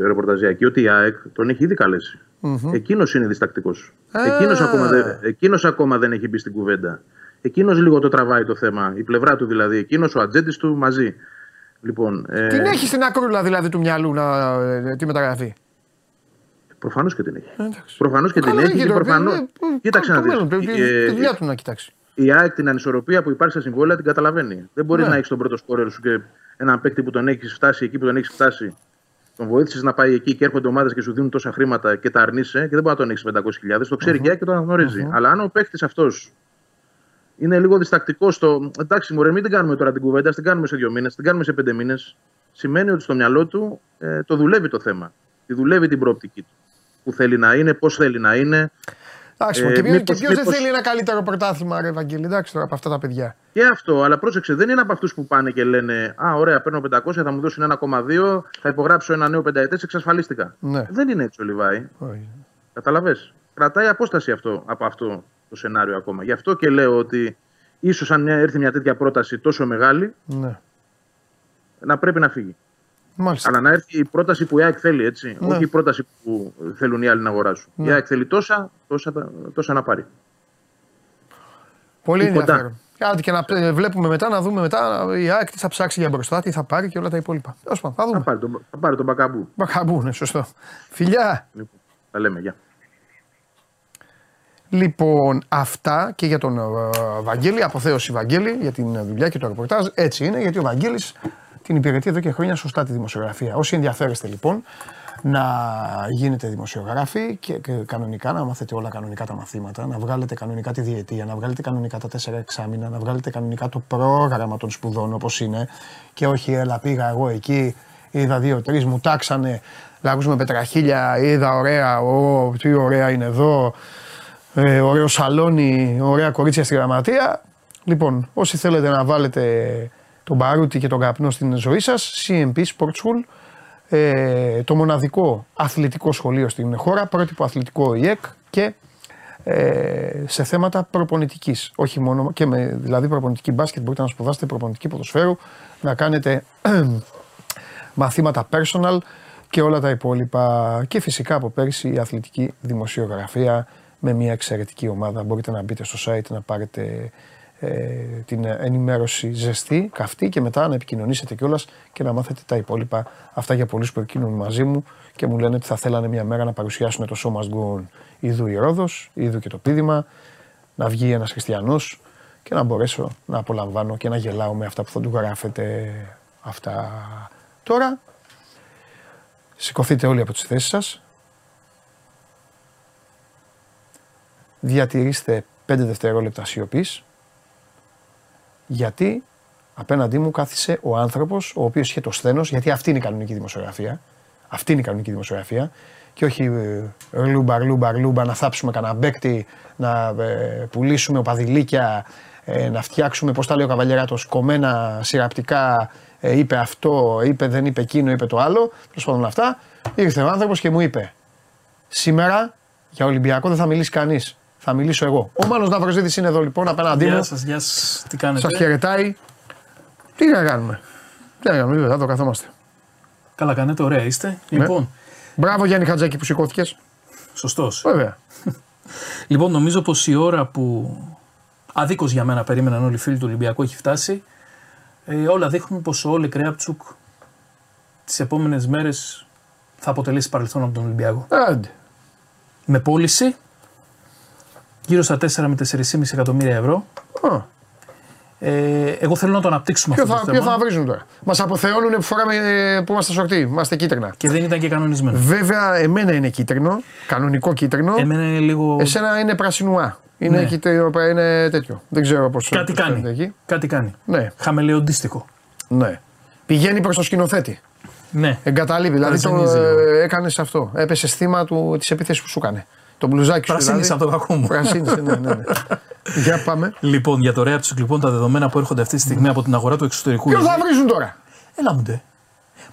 Speaker 7: ρεπορταζιακή. Ότι η ΑΕΚ τον έχει ήδη καλέσει. Mm-hmm. Εκείνος είναι διστακτικός. Εκείνος ακόμα, δεν, εκείνος ακόμα δεν έχει μπει στην κουβέντα. Εκείνος λίγο το τραβάει το θέμα. Η πλευρά του δηλαδή. Εκείνος, ο ατζέντης του μαζί. Λοιπόν,
Speaker 1: ε... Την έχει στην ακρούλα δηλαδή του μυαλού να ε, τη μεταγραφή;
Speaker 7: Προφανώς και την έχει. Προφανώς και την έχει. Και προφανώς... Κοίταξε να δεις.
Speaker 1: Τη δουλειά του να κοιτάξει
Speaker 7: η ΑΕΚ την ανισορροπία που υπάρχει στα συμβόλαια την καταλαβαίνει. Δεν μπορείς ναι. να έχεις τον πρώτο σκόρερ σου και έναν παίκτη που τον έχεις φτάσει εκεί που τον έχεις φτάσει, τον βοήθησες να πάει εκεί και έρχονται ομάδες και σου δίνουν τόσα χρήματα και τα αρνείσαι και δεν μπορεί να τον έχεις 500.000, το ξέρει και το αναγνωριζει Αλλά αν ο παίκτης αυτός είναι λίγο διστακτικός στο. Εντάξει, μωρέ, μην την κάνουμε τώρα την κουβέντα, την κάνουμε σε δύο μήνες, την κάνουμε σε πέντε μήνες. Σημαίνει ότι στο μυαλό του ε, το δουλεύει το θέμα. Τη δουλεύει την προοπτική του. Που θέλει να είναι, πώς θέλει να είναι.
Speaker 1: Εντάξει, ε, και, μήπως, και ποιος δεν θέλει ένα καλύτερο πρωτάθλημα, ρε Ευαγγέλη, εντάξει τώρα από αυτά τα παιδιά.
Speaker 7: Και αυτό, αλλά πρόσεξε, δεν είναι από αυτούς που πάνε και λένε Α, ωραία, παίρνω 500, θα μου δώσουν 1,2, θα υπογράψω ένα νέο πενταετές, εξασφαλίστηκα. Ναι. Δεν είναι έτσι ο Λιβάη. Καταλαβέ. Κρατάει απόσταση αυτό, από αυτό το σενάριο ακόμα. Γι' αυτό και λέω ότι ίσως αν έρθει μια τέτοια πρόταση τόσο μεγάλη, ναι. να πρέπει να φύγει. Μάλιστα. Αλλά να έρθει η πρόταση που η ΑΕΚ θέλει, έτσι. Ναι. Όχι η πρόταση που θέλουν οι άλλοι να αγοράσουν. Ναι. Η ΑΕΚ θέλει τόσα, τόσα, τόσα να πάρει.
Speaker 1: Πολύ ενδιαφέρον. Άντε και να βλέπουμε μετά, να δούμε μετά η ΑΕΚ τι θα ψάξει για μπροστά, τι θα πάρει και όλα τα υπόλοιπα. θα δούμε.
Speaker 7: Θα πάρει τον, θα πάρει τον Μπακαμπού.
Speaker 1: Μπακαμπού, ναι, σωστό. Φιλιά.
Speaker 7: Λοιπόν, τα λέμε, γεια.
Speaker 1: Λοιπόν, αυτά και για τον uh, Βαγγέλη, αποθέωση Βαγγέλη για την δουλειά και το ρεπορτάζ. Έτσι είναι, γιατί ο Βαγγέλης την υπηρετεί εδώ και χρόνια σωστά τη δημοσιογραφία. Όσοι ενδιαφέρεστε λοιπόν να γίνετε δημοσιογράφοι και, κανονικά να μάθετε όλα κανονικά τα μαθήματα, να βγάλετε κανονικά τη διετία, να βγάλετε κανονικά τα τέσσερα εξάμεινα, να βγάλετε κανονικά το πρόγραμμα των σπουδών όπως είναι και όχι έλα πήγα εγώ εκεί, είδα δύο-τρει, μου τάξανε λαγούς με πετραχίλια, είδα ωραία, ο, τι ωραία είναι εδώ, ε, ωραίο σαλόνι, ωραία κορίτσια στη γραμματεία. Λοιπόν, όσοι θέλετε να βάλετε τον παρούτι και τον καπνό στην ζωή σας, CMP Sport School, ε, το μοναδικό αθλητικό σχολείο στην χώρα, πρότυπο αθλητικό ΙΕΚ και ε, σε θέματα προπονητικής. Όχι μόνο, και με δηλαδή προπονητική μπάσκετ μπορείτε να σπουδάσετε προπονητική ποδοσφαίρου, να κάνετε (clears throat) μαθήματα personal και όλα τα υπόλοιπα. Και φυσικά από πέρσι η αθλητική δημοσιογραφία με μια εξαιρετική ομάδα. Μπορείτε να μπείτε στο site να πάρετε ε, την ενημέρωση ζεστή, καυτή και μετά να επικοινωνήσετε κιόλας και να μάθετε τα υπόλοιπα. Αυτά για πολλούς που επικοινωνούν μαζί μου και μου λένε ότι θα θέλανε μια μέρα να παρουσιάσουν το σώμα Must Ιδού η Ρόδος, Ιδού και το πίδημα, να βγει ένας χριστιανός και να μπορέσω να απολαμβάνω και να γελάω με αυτά που θα του γράφετε αυτά. Τώρα σηκωθείτε όλοι από τις θέσεις σας. Διατηρήστε 5 δευτερόλεπτα σιωπής γιατί απέναντί μου κάθισε ο άνθρωπος, ο οποίος είχε το σθένος, γιατί αυτή είναι η κανονική δημοσιογραφία. Αυτή είναι η κανονική δημοσιογραφία. Και όχι ε, λούμπα, λούμπα, λούμπα, να θάψουμε κανένα μπέκτη, να ε, πουλήσουμε οπαδηλίκια, ε, να φτιάξουμε, πώς τα λέει ο Καβαλιεράτος, κομμένα σειραπτικά. Ε, είπε αυτό, είπε δεν είπε εκείνο, είπε το άλλο. Τέλος πάντων αυτά. Ήρθε ο άνθρωπος και μου είπε: Σήμερα για Ολυμπιακό δεν θα μιλήσει κανείς θα μιλήσω εγώ. Ο Μάνος Ναυροζήτης είναι εδώ λοιπόν απέναντί μου.
Speaker 8: Γεια σας, γεια σας. Τι κάνετε;
Speaker 1: Σας χαιρετάει. Τι να κάνουμε; Τι να κάνουμε, βέβαια, το καθόμαστε.
Speaker 8: Καλά κάνετε, ωραία είστε. Ναι. Λοιπόν.
Speaker 1: Μπράβο Γιάννη Χατζάκη που σηκώθηκες.
Speaker 8: Σωστός.
Speaker 1: Βέβαια. (laughs)
Speaker 8: λοιπόν, νομίζω πως η ώρα που αδίκως για μένα περίμεναν όλοι οι φίλοι του Ολυμπιακού έχει φτάσει. Ε, όλα δείχνουν πως ο Όλε Κρέαπτσουκ τις επόμενες μέρες θα αποτελέσει παρελθόν από τον Ολυμπιακό.
Speaker 1: Άντε.
Speaker 8: Με πώληση γύρω στα 4 με 4,5 εκατομμύρια ευρώ. Ε, εγώ θέλω να το αναπτύξουμε
Speaker 1: ποιο αυτό. Θα, το ποιο θα βρίζουν τώρα; Μας αποθεώνουν που, φοράμε, που είμαστε σορτή. Είμαστε κίτρινα.
Speaker 8: Και δεν ήταν και κανονισμένο.
Speaker 1: Βέβαια, εμένα είναι κίτρινο. Κανονικό κίτρινο.
Speaker 8: Εμένα είναι λίγο.
Speaker 1: Εσένα είναι πρασινουά. Είναι, ναι. κίτρινο, είναι τέτοιο. Δεν ξέρω πώς.
Speaker 8: Κάτι κάνει. Εκεί. Κάτι κάνει.
Speaker 1: Ναι.
Speaker 8: Χαμελεοντίστικο.
Speaker 1: Ναι. Πηγαίνει προς το σκηνοθέτη.
Speaker 8: Ναι.
Speaker 1: Εγκαταλείπει. Δηλαδή το ε, έκανες αυτό. Έπεσε θύμα τη επίθεση που σου έκανε. Το μπλουζάκι σου.
Speaker 8: Πρασίνησε δηλαδή. από το κακό μου.
Speaker 1: Πρασίνησε, ναι, ναι, ναι. για πάμε.
Speaker 8: Λοιπόν, για το Ρέαψικ, λοιπόν, τα δεδομένα που έρχονται αυτή τη στιγμή από την αγορά του εξωτερικού.
Speaker 1: Ποιο θα βρίζουν τώρα;
Speaker 8: Έλα μου ντε.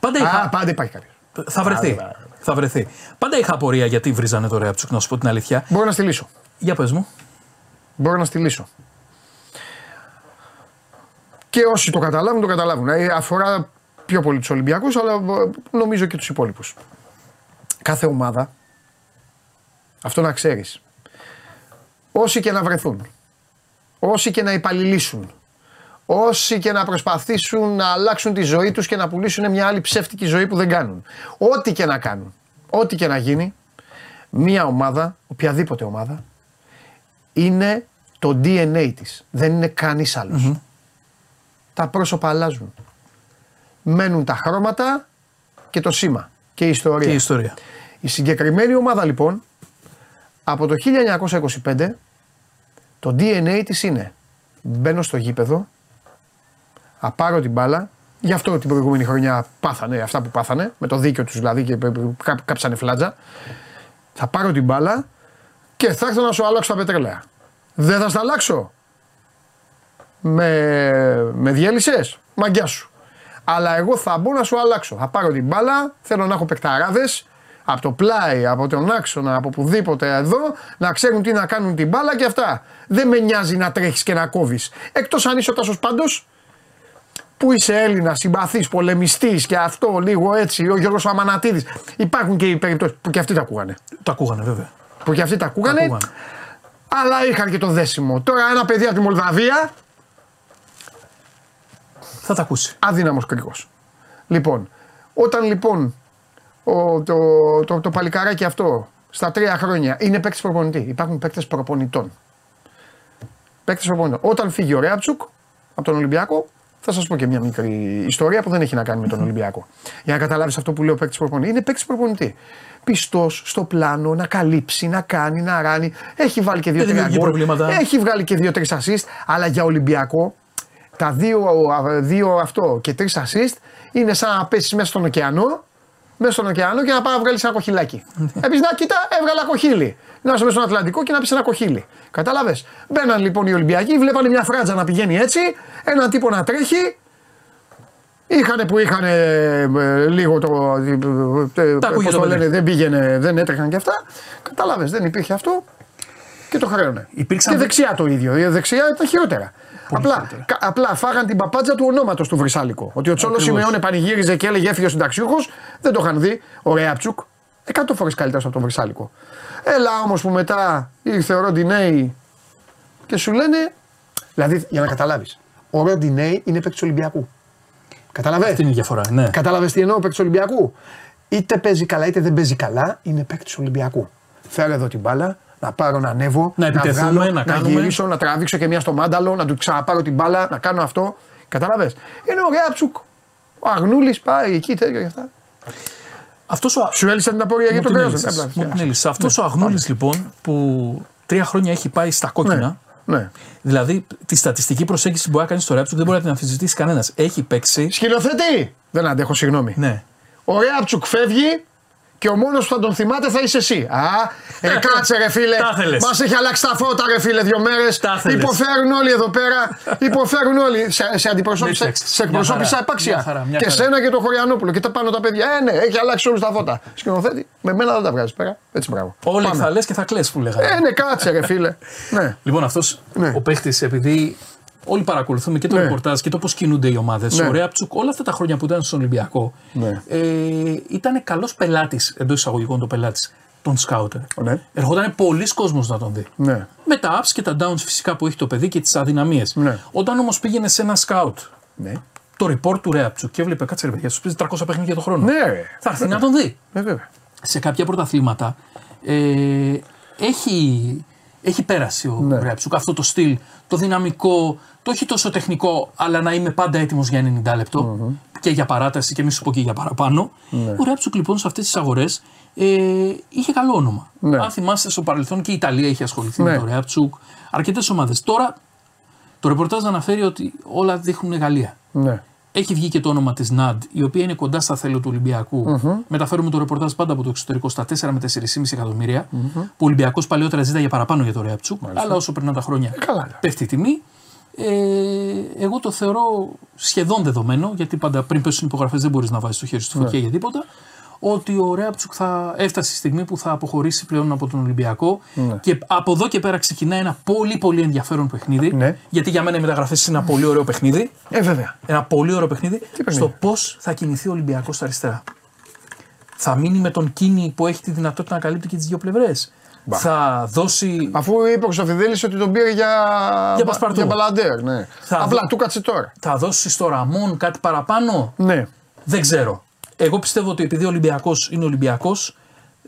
Speaker 1: Πάντα, είχα... Α, πάντα υπάρχει κάποιος.
Speaker 8: Θα βρεθεί. θα βρεθεί. Πάντα είχα απορία γιατί βρίζανε το Ρέαψικ, να σου πω την αλήθεια.
Speaker 1: Μπορώ να στυλίσω.
Speaker 8: Για πες μου.
Speaker 1: Μπορώ να στυλίσω. Και όσοι το καταλάβουν, το καταλάβουν. Ε, αφορά πιο πολύ τους Ολυμπιακούς, αλλά ε, νομίζω και τους υπόλοιπους. Κάθε ομάδα αυτό να ξέρεις. Όσοι και να βρεθούν, όσοι και να υπαλληλήσουν, όσοι και να προσπαθήσουν να αλλάξουν τη ζωή τους και να πουλήσουν μια άλλη ψεύτικη ζωή που δεν κάνουν. Ό,τι και να κάνουν, ό,τι και να γίνει, μια ομάδα, οποιαδήποτε ομάδα, είναι το DNA της. Δεν είναι κανείς Τα πρόσωπα αλλάζουν. μένουν τα χρώματα και το σήμα και η ιστορία.
Speaker 8: Και η ιστορία.
Speaker 1: Η συγκεκριμένη ομάδα λοιπόν από το 1925 το DNA της είναι μπαίνω στο γήπεδο, απάρω την μπάλα, γι' αυτό την προηγούμενη χρονιά πάθανε αυτά που πάθανε, με το δίκιο τους δηλαδή και κάψανε φλάτζα, θα πάρω την μπάλα και θα έρθω να σου αλλάξω τα πετρέλαια. Δεν θα στα αλλάξω. Με, με διέλυσες, μαγκιά σου. Αλλά εγώ θα μπω να σου αλλάξω. Θα πάρω την μπάλα, θέλω να έχω παικταράδες, από το πλάι, από τον άξονα, από πουδήποτε εδώ, να ξέρουν τι να κάνουν την μπάλα και αυτά. Δεν με νοιάζει να τρέχεις και να κόβεις. Εκτός αν είσαι ο Τάσος Πάντω, που είσαι Έλληνας, συμπαθής, πολεμιστής και αυτό λίγο έτσι, ο Γιώργος Αμανατίδης. Υπάρχουν και οι περιπτώσεις που και αυτοί τα ακούγανε.
Speaker 8: Τα ακούγανε βέβαια.
Speaker 1: Που και αυτοί τα ακούγανε. Αλλά είχαν και το δέσιμο. Τώρα ένα παιδί από τη Μολδαβία.
Speaker 8: Θα τα ακούσει.
Speaker 1: Αδύναμος κρίκος. Λοιπόν, όταν λοιπόν ο, το, το, το, παλικάράκι αυτό στα τρία χρόνια είναι παίκτης προπονητή. Υπάρχουν παίκτες προπονητών. Παίκτε προπονητών. Όταν φύγει ο Ρέατσουκ από τον Ολυμπιακό, θα σας πω και μια μικρή ιστορία που δεν έχει να κάνει με τον Ολυμπιακό. Για να καταλάβεις αυτό που λέω παίκτης προπονητή. Είναι παίκτης προπονητή. Πιστός στο πλάνο, να καλύψει, να κάνει, να ράνει. Έχει βάλει και δύο-τρία Έχει βγάλει και δύο-τρεις assist. Αλλά για Ολυμπιακό, τα δύο, δύο αυτό και τρεις assist είναι σαν να πέσεις μέσα στον ωκεανό μέσα στον ωκεανό και να πάει να βγάλεις ένα κοχυλάκι. Επίση να κοιτά, έβγαλα κοχύλι. Να είσαι μέσα στον Ατλαντικό και να πεις ένα κοχύλι. Κατάλαβες; Μπαίναν λοιπόν οι Ολυμπιακοί, βλέπανε μια φράτζα να πηγαίνει έτσι, έναν τύπο να τρέχει. Είχανε που είχαν ε, λίγο το.
Speaker 8: Ε, Τα
Speaker 1: το λένε, δεν πήγαινε, δεν έτρεχαν και αυτά. Κατάλαβες, δεν υπήρχε αυτό και το χρέωνε. Υπήρξαν... Και δεξιά το ίδιο. Η δεξιά ήταν χειρότερα. Απλά, κα, απλά φάγαν την παπάτζα του ονόματος του Βρυσάλικο. Ότι ο Τσόλος Σιμεώνε πανηγύριζε και έλεγε έφυγε ο συνταξιούχος. Δεν το είχαν δει. Ο Ρέαπτσουκ. Εκατό φορές καλύτερος από τον Βρυσάλικο. Έλα όμως που μετά ήρθε ο Ροντινέη και σου λένε. Δηλαδή για να καταλάβεις. Ο Ροντινέη είναι παίκτης Ολυμπιακού. Κατάλαβε.
Speaker 8: Αυτή είναι η διαφορά. Ναι.
Speaker 1: Κατάλαβε τι εννοώ παίκτης Ολυμπιακού; Είτε παίζει καλά είτε δεν παίζει καλά, είναι παίκτης Ολυμπιακού. Φέρε εδώ την μπάλα, να πάρω να ανέβω,
Speaker 8: να, να βγάλω, να,
Speaker 1: να γυρίσω, να τραβήξω και μια στο μάνταλο, να του ξαναπάρω την μπάλα, να κάνω αυτό. Κατάλαβες; Είναι ωραία τσουκ. Ο Αγνούλης πάει εκεί τέτοια και αυτά.
Speaker 8: Αυτός ο...
Speaker 1: Σου έλυσε την απορία για τον
Speaker 8: κρέο. Αυτός ο Αγνούλης λοιπόν που τρία χρόνια έχει πάει στα κόκκινα.
Speaker 1: Ναι. ναι.
Speaker 8: Δηλαδή τη στατιστική προσέγγιση που μπορεί να κάνει στο Ρέαπτσουκ δεν μπορεί να την αμφισβητήσει κανένας. Έχει παίξει.
Speaker 1: Σκηνοθέτη! Δεν αντέχω, συγγνώμη.
Speaker 8: Ναι.
Speaker 1: Ο Ρέαπτσουκ φεύγει, και ο μόνος που θα τον θυμάται θα είσαι εσύ. Α, ε, (laughs) κάτσε ρε φίλε. Μας έχει αλλάξει τα φώτα, ρε φίλε, δύο μέρες. Υποφέρουν όλοι εδώ πέρα. (laughs) Υποφέρουν όλοι. Σε, σε αντιπροσώπησα, σε εκπροσώπησα επάξια. Και σένα και το Χωριανόπουλο. Και τα πάνω τα παιδιά. Ε, ναι, έχει αλλάξει όλους τα φώτα. Σκηνοθέτη, με μένα δεν τα βγάζεις πέρα. Έτσι μπράβο.
Speaker 8: Όλοι θα λες και θα κλε που λέγανε.
Speaker 1: Ε, ναι, κάτσε ρε φίλε. (laughs) ναι.
Speaker 8: Λοιπόν, αυτός ναι. ο παίχτης, επειδή όλοι παρακολουθούμε και το ναι. ρεπορτάζ και το πώς κινούνται οι ομάδες. Ναι. Ο Ρέαπτσουκ όλα αυτά τα χρόνια που ήταν στον Ολυμπιακό ναι. ε, ήταν καλός πελάτης, εντός εισαγωγικών το πελάτης, των σκάουτερ.
Speaker 1: Ναι.
Speaker 8: Ερχόταν πολλοί κόσμος να τον δει.
Speaker 1: Ναι.
Speaker 8: Με τα ups και τα downs φυσικά που έχει το παιδί και τις αδυναμίες.
Speaker 1: Ναι.
Speaker 8: Όταν όμως πήγαινε σε ένα σκάουτ
Speaker 1: ναι.
Speaker 8: το report του Ρέαπτσουκ και έβλεπε κάτσε ρε παιδιά, σου πεις 300 παιχνίδια το χρόνο.
Speaker 1: Ναι,
Speaker 8: θα έρθει να τον δει.
Speaker 1: Ε,
Speaker 8: σε κάποια πρωταθλήματα ε, έχει έχει πέρασει ο ναι. Ρέαψουκ αυτό το στυλ, το δυναμικό, το όχι τόσο τεχνικό, αλλά να είμαι πάντα έτοιμος για 90 λεπτο και για παράταση και μη σου πω και για παραπάνω. Ναι. Ο Ρέαψουκ λοιπόν σε αυτές τις αγορές ε, είχε καλό όνομα. Ναι. Αν θυμάστε στο παρελθόν και η Ιταλία είχε ασχοληθεί με ναι. τον Ρέαψουκ, αρκετές ομάδες. Τώρα το ρεπορτάζ αναφέρει ότι όλα δείχνουν Γαλλία.
Speaker 1: Ναι.
Speaker 8: Έχει βγει και το όνομα της ΝΑΔ, η οποία είναι κοντά στα θέλω του Ολυμπιακού. Mm-hmm. Μεταφέρουμε το ρεπορτάζ πάντα από το εξωτερικό στα 4 με 4,5 εκατομμύρια. Mm-hmm. Που ο Ολυμπιακός παλαιότερα ζήταγε παραπάνω για το Ρέαπτσουκ. Αλλά όσο περνάνε τα χρόνια
Speaker 1: ε, Καλά.
Speaker 8: πέφτει η τιμή. Ε, εγώ το θεωρώ σχεδόν δεδομένο, γιατί πάντα πριν πέσουν υπογραφές δεν μπορείς να βάζεις το χέρι σου φωτιά ναι. για τίποτα ότι ο Ρέαπτσουκ θα έφτασε η στιγμή που θα αποχωρήσει πλέον από τον Ολυμπιακό
Speaker 1: ναι.
Speaker 8: και από εδώ και πέρα ξεκινάει ένα πολύ πολύ ενδιαφέρον παιχνίδι.
Speaker 1: Ναι.
Speaker 8: Γιατί για μένα οι μεταγραφές είναι ένα πολύ ωραίο παιχνίδι.
Speaker 1: Ε, βέβαια.
Speaker 8: Ένα πολύ ωραίο παιχνίδι στο πώς θα κινηθεί ο Ολυμπιακός στα αριστερά. Θα μείνει με τον Κίνη που έχει τη δυνατότητα να καλύπτει και τις δύο πλευρές. Θα δώσει.
Speaker 1: Αφού είπε ο Χρυστοφιδέλη ότι τον πήρε για,
Speaker 8: για, για
Speaker 1: μπαλαντέρ. Ναι. Θα Απλά του κάτσε τώρα.
Speaker 8: Θα δώσει στο Ραμόν κάτι παραπάνω;
Speaker 1: Ναι.
Speaker 8: Δεν ξέρω. Εγώ πιστεύω ότι επειδή ο Ολυμπιακός είναι Ολυμπιακός,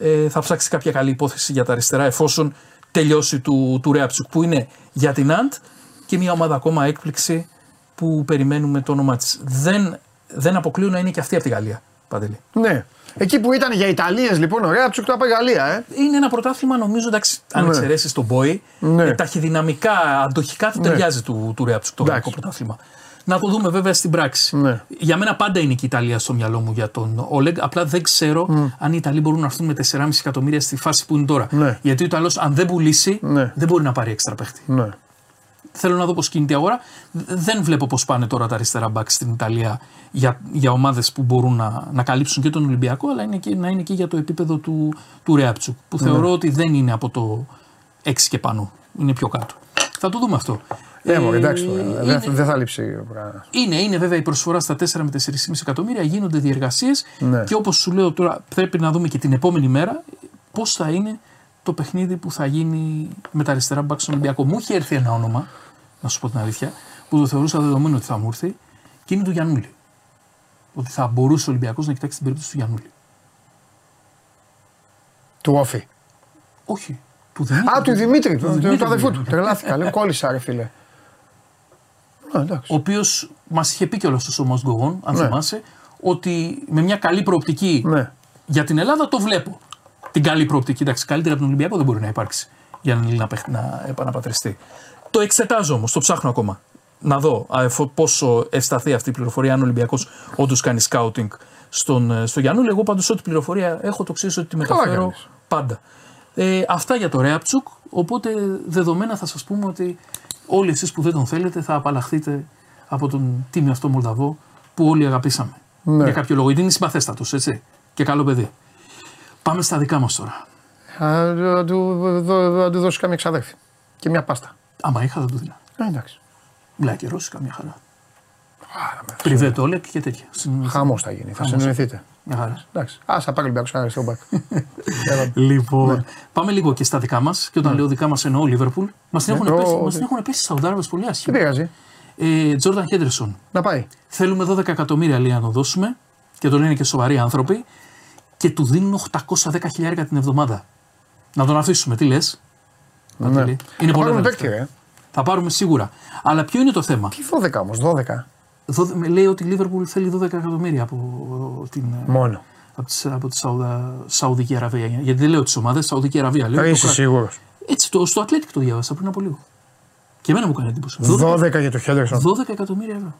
Speaker 8: ε, θα ψάξει κάποια καλή υπόθεση για τα αριστερά εφόσον τελειώσει του, του Ρέαψουκ που είναι για την Αντ και μια ομάδα ακόμα έκπληξη που περιμένουμε το όνομά της. Δεν δεν αποκλείω να είναι και αυτή από τη Γαλλία. Παντελή.
Speaker 1: Ναι. Εκεί που ήταν για Ιταλίες λοιπόν, ωραία, ψουκ το Γαλλία, ε.
Speaker 8: Είναι ένα πρωτάθλημα, νομίζω, εντάξει, αν
Speaker 1: Ναι.
Speaker 8: εξαιρέσεις τον Μπόι,
Speaker 1: Ναι.
Speaker 8: ε, ταχυδυναμικά, αντοχικά του
Speaker 1: Ναι.
Speaker 8: ταιριάζει του, του Ρέαψουκ το
Speaker 1: Εντάξει.
Speaker 8: γαλλικό πρωτάθλημα. Να το δούμε βέβαια στην πράξη.
Speaker 1: Ναι.
Speaker 8: Για μένα πάντα είναι και η Ιταλία στο μυαλό μου για τον Όλεγκ. Απλά δεν ξέρω αν οι Ιταλοί μπορούν να έρθουν με 4,5 εκατομμύρια στη φάση που είναι τώρα.
Speaker 1: Ναι.
Speaker 8: Γιατί ο Ιταλός, αν δεν πουλήσει,
Speaker 1: Ναι.
Speaker 8: δεν μπορεί να πάρει έξτρα παίχτη.
Speaker 1: Ναι.
Speaker 8: Θέλω να δω πώς κινείται η αγορά. Δεν βλέπω πώς πάνε τώρα τα αριστερά μπακς στην Ιταλία για, για ομάδες που μπορούν να, να καλύψουν και τον Ολυμπιακό, αλλά είναι και, να είναι και για το επίπεδο του, του Ρέαπτσουκ, που
Speaker 1: Ναι.
Speaker 8: θεωρώ ότι δεν είναι από το 6 και πάνω. Είναι πιο κάτω. Θα το δούμε αυτό.
Speaker 1: Ε, μωρέ, εντάξει τώρα.
Speaker 8: είναι,
Speaker 1: Δεν δεν θα λείψει. ο πράγμα.
Speaker 8: είναι, είναι βέβαια η προσφορά στα 4 με 4,5 εκατομμύρια, γίνονται διεργασίες
Speaker 1: Ναι.
Speaker 8: και όπως σου λέω τώρα, πρέπει να δούμε και την επόμενη μέρα πώς θα είναι το παιχνίδι που θα γίνει με τα αριστερά μπακς στον Ολυμπιακό. Μου είχε έρθει ένα όνομα, να σου πω την αλήθεια, που το θεωρούσα δεδομένο ότι θα μου έρθει και είναι του Γιανούλη. Ότι θα μπορούσε ο Ολυμπιακός να κοιτάξει την περίπτωση του Γιανούλη.
Speaker 1: Του όφη.
Speaker 8: Όχι. Του Δημήτρη.
Speaker 1: Α, του Δημήτρη, του, του,
Speaker 8: Δημήτρη,
Speaker 1: του αδερφού του.
Speaker 8: Δημήτρη.
Speaker 1: Τρελάθηκα. Λέω, κόλλησα, ρε φίλε. Α, εντάξει.
Speaker 8: ο οποίος μας είχε πει κιόλας στο Σώμα Γκογόν, αν
Speaker 1: Ναι.
Speaker 8: θυμάσαι, ότι με μια καλή προοπτική
Speaker 1: Ναι.
Speaker 8: για την Ελλάδα το βλέπω. Την καλή προοπτική. Εντάξει, καλύτερα από τον Ολυμπιακό δεν μπορεί να υπάρξει για έναν Έλληνα παίχτη να επαναπατριστεί. Το εξετάζω όμως, το ψάχνω ακόμα. Να δω α, εφο- πόσο ευσταθεί αυτή η πληροφορία, αν ο Ολυμπιακός όντως κάνει σκάουτινγκ στον, ε, στο Γιαννούλη. Εγώ πάντως ό,τι πληροφορία έχω, το ξέρω ότι τη μεταφέρω
Speaker 1: κάνεις.
Speaker 8: πάντα. Ε, αυτά για το Ρέαπτσουκ. Οπότε δεδομένα θα σας πούμε ότι όλοι εσείς που δεν τον θέλετε θα απαλλαχθείτε από τον τίμιο αυτό Μολδαβό που όλοι αγαπήσαμε.
Speaker 1: Ναι.
Speaker 8: Για κάποιο λόγο. Γιατί είναι συμπαθέστατος, έτσι. Και καλό παιδί. Πάμε στα δικά μας τώρα.
Speaker 1: Α, Να του, δω- να του δώσει καμία ξαδέρφη. Και μια πάστα.
Speaker 8: Άμα είχα, θα το δίνα.
Speaker 1: Ε, εντάξει.
Speaker 8: Μιλάει και Ρώσικα, μια χαρά. Πριβέ το όλεκ και τέτοια.
Speaker 1: Χαμός θα γίνει. Θα
Speaker 8: Χαμός.
Speaker 1: Συνοηθείτε.
Speaker 8: Μια χαρά.
Speaker 1: Εντάξει. Α, θα πάρει ο Ολυμπιακό αριστερό μπακ. (laughs)
Speaker 8: Λοιπόν, πάμε λίγο και στα δικά μας. Και όταν λέω δικά μας εννοώ Λίβερπουλ. Μας την
Speaker 1: Ναι,
Speaker 8: έχουν
Speaker 1: το-
Speaker 8: πέσει- μας την έχουν πέσει οι Σαουδάραβες πολύ
Speaker 1: Δεν
Speaker 8: άσχημα.
Speaker 1: πειράζει.
Speaker 8: Ε, Τζόρνταν Χέντερσον.
Speaker 1: Να πάει.
Speaker 8: Θέλουμε 12 εκατομμύρια λέει να το δώσουμε και το λένε και σοβαροί άνθρωποι και του δίνουν 810 χιλιάρικα την εβδομάδα. Να τον αφήσουμε, τι λες;
Speaker 1: Ναι.
Speaker 8: Είναι
Speaker 1: Θα
Speaker 8: πολύ
Speaker 1: πάρουμε
Speaker 8: ωραίο
Speaker 1: παίκτη,
Speaker 8: αυτό.
Speaker 1: ρε.
Speaker 8: Θα πάρουμε σίγουρα. Αλλά ποιο είναι το θέμα;
Speaker 1: Τι 12 όμως, 12.
Speaker 8: Δώδε- με λέει ότι η Λίβερπουλ θέλει 12 εκατομμύρια από την,
Speaker 1: Μόνο.
Speaker 8: από τη, από τη Σαουδα, Σαουδική Αραβία. Γιατί δεν λέω τι ομάδε, Σαουδική Αραβία. Λέω
Speaker 1: Θα
Speaker 8: το
Speaker 1: είσαι
Speaker 8: κράτος.
Speaker 1: σίγουρος.
Speaker 8: Έτσι, το, στο Ατλέτικ το διάβασα πριν από λίγο. Και εμένα μου έκανε εντύπωση.
Speaker 1: 12 για το Χέντερσον.
Speaker 8: 12 εκατομμύρια ευρώ.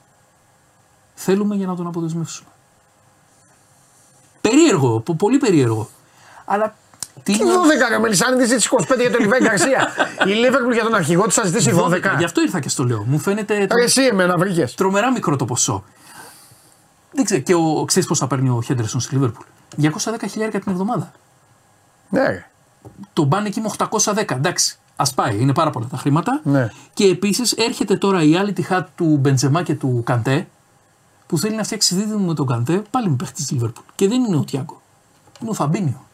Speaker 8: Θέλουμε για να τον αποδεσμεύσουμε. Περίεργο, πο- πολύ περίεργο. Αλλά τι
Speaker 1: Τι
Speaker 8: είναι.
Speaker 1: 12 ρε Μελισάνη, ζήτησε 25 για τον Λιβέη Γκαρσία. (laughs) Η Λίβερπουλ για τον αρχηγό της θα ζητήσει 12.
Speaker 8: Γι' αυτό ήρθα και στο λέω. Μου φαίνεται
Speaker 1: Ρε, εσύ εμένα βρήκες.
Speaker 8: τρομερά μικρό το ποσό. Δεν ξέρω. Και ο, ξέρεις πώς θα παίρνει ο Χέντερσον στη Λίβερπουλ; 210 χιλιάρια την εβδομάδα.
Speaker 1: Ναι, ρε.
Speaker 8: Το πάνε εκεί με 810. Εντάξει. Α πάει, είναι πάρα πολλά τα χρήματα.
Speaker 1: Ναι.
Speaker 8: Και επίσης έρχεται τώρα η άλλη τυχά του Μπεντζεμά και του Καντέ που θέλει να φτιάξει δίδυμο με τον Καντέ πάλι με παίχτη της Λίβερπουλ. Και δεν είναι ο Τιάγκο. Είναι ο Φαμπίνιο.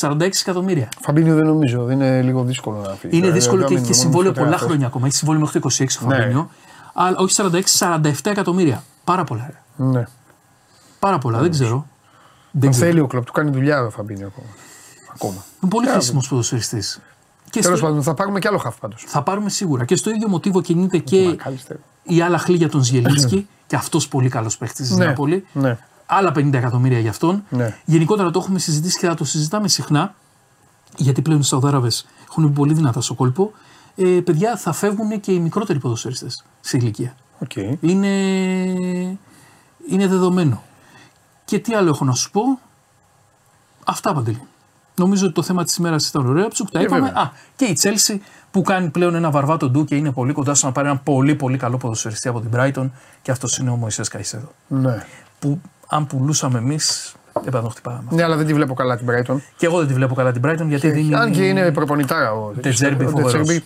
Speaker 8: 46 εκατομμύρια.
Speaker 1: Φαμπίνιο δεν νομίζω, δεν είναι λίγο δύσκολο να φύγει.
Speaker 8: Είναι
Speaker 1: Ε,
Speaker 8: δύσκολο
Speaker 1: δεν
Speaker 8: και έχει
Speaker 1: μείνει
Speaker 8: και
Speaker 1: μόνο
Speaker 8: συμβόλαιο
Speaker 1: στο
Speaker 8: πολλά
Speaker 1: τεράστιο.
Speaker 8: χρόνια ακόμα. Έχει συμβόλαιο μέχρι το 26 ο
Speaker 1: Ναι.
Speaker 8: Φαμπίνιο. Αλλά όχι 46, 47 εκατομμύρια. Πάρα πολλά. ρε.
Speaker 1: Ναι.
Speaker 8: Πάρα πολλά, δεν ξέρω. Δεν
Speaker 1: Τον
Speaker 8: ξέρω.
Speaker 1: θέλει ο κλοπ, του κάνει δουλειά ο Φαμπίνιο ακόμα. ακόμα.
Speaker 8: Είναι πολύ χρήσιμος ποδοσφαιριστής. Και
Speaker 1: Τέλος
Speaker 8: στο...
Speaker 1: πάντων, θα πάρουμε κι άλλο χαφ πάντως.
Speaker 8: θα πάρουμε σίγουρα. Και στο ίδιο μοτίβο κινείται και
Speaker 1: Κάλιστερο.
Speaker 8: η άλλα χλίγια των Ζιελίνσκι. και αυτός πολύ καλός παίχτη της
Speaker 1: Ναι,
Speaker 8: Νάπολη.
Speaker 1: ναι.
Speaker 8: Άλλα 50 εκατομμύρια για αυτόν.
Speaker 1: Ναι.
Speaker 8: Γενικότερα το έχουμε συζητήσει και θα το συζητάμε συχνά. Γιατί πλέον οι Σαουδάραβες έχουν μπει πολύ δυνατά στο κόλπο. Ε, παιδιά, θα φεύγουν και οι μικρότεροι ποδοσφαιριστές σε ηλικία.
Speaker 1: Οκ.
Speaker 8: Είναι, είναι δεδομένο. Και τι άλλο έχω να σου πω; Αυτά Παντελή. Νομίζω ότι το θέμα της ημέρας ήταν ωραίο. Ψουκ, τα
Speaker 1: Ε,
Speaker 8: είπαμε.
Speaker 1: βέβαια.
Speaker 8: Α, και η Chelsea που κάνει πλέον ένα βαρβάτο ντου και είναι πολύ κοντά στο να πάρει ένα πολύ πολύ καλό ποδοσφαιριστή από την Brighton και αυτός είναι ο Μωησέ Καϊσέδο.
Speaker 1: Ναι.
Speaker 8: Που αν πουλούσαμε εμεί, δεν θα το χτυπάμε.
Speaker 1: ναι, αλλά δεν τη βλέπω καλά την Brighton.
Speaker 8: Και εγώ δεν τη βλέπω καλά την Brighton γιατί δίνει.
Speaker 1: Αν και είναι προπονητάρα ο
Speaker 8: Τετζέρμπι
Speaker 1: ο
Speaker 8: φοβερός.
Speaker 1: Τετζέρμπι.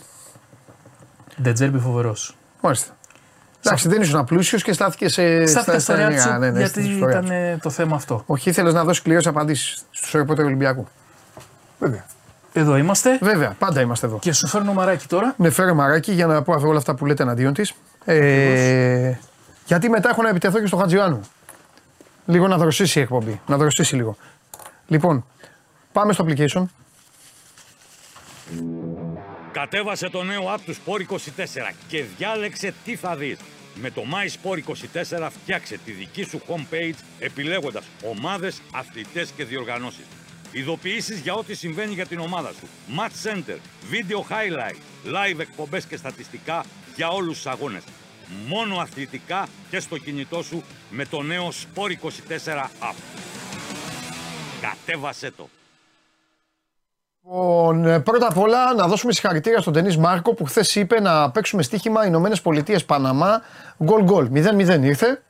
Speaker 8: Ντετζέρμπι φοβερό.
Speaker 1: Μάλιστα. Εντάξει, δεν ήσουν πλούσιο και στάθηκε σε.
Speaker 8: Στάθηκα στο
Speaker 1: στα-
Speaker 8: Ρέατσο
Speaker 1: ναι, ναι,
Speaker 8: γιατί
Speaker 1: στη ιστορία
Speaker 8: ήταν
Speaker 1: του.
Speaker 8: ε, το θέμα αυτό.
Speaker 1: Όχι, ήθελε να δώσει κληρώσει απαντήσει στου ρεπόρτερ Ολυμπιακού. Βέβαια.
Speaker 8: Εδώ είμαστε
Speaker 1: Βέβαια, πάντα είμαστε εδώ.
Speaker 8: και σου φέρνω μαράκι τώρα.
Speaker 1: Ναι, φέρε μαράκι για να πω όλα αυτά που λέτε εναντίον τη. Ε, γιατί μετά έχω να επιτεθώ και στο Χατζιάνου. Λίγο να δροσίσει η εκπομπή. Να δροσίσει λίγο. Λοιπόν, πάμε στο application.
Speaker 9: Κατέβασε το νέο app του Sport 24 και διάλεξε τι θα δεις. Με το MySport24 φτιάξε τη δική σου homepage επιλέγοντας ομάδες, αθλητές και διοργανώσεις. Ειδοποιήσεις για ό,τι συμβαίνει για την ομάδα σου. Match Center, Video Highlight, Live εκπομπές και στατιστικά για όλους τους αγώνες. Μόνο αθλητικά και στο κινητό σου με το νέο Sport24 App. Κατέβασέ το.
Speaker 1: Λοιπόν, ε, πρώτα απ' όλα να δώσουμε συγχαρητήρια στον Τενής Μάρκο που χθες είπε να παίξουμε στοίχημα Ηνωμένες Πολιτείες Παναμά. Γκολ γκολ. 0-0 ήρθε.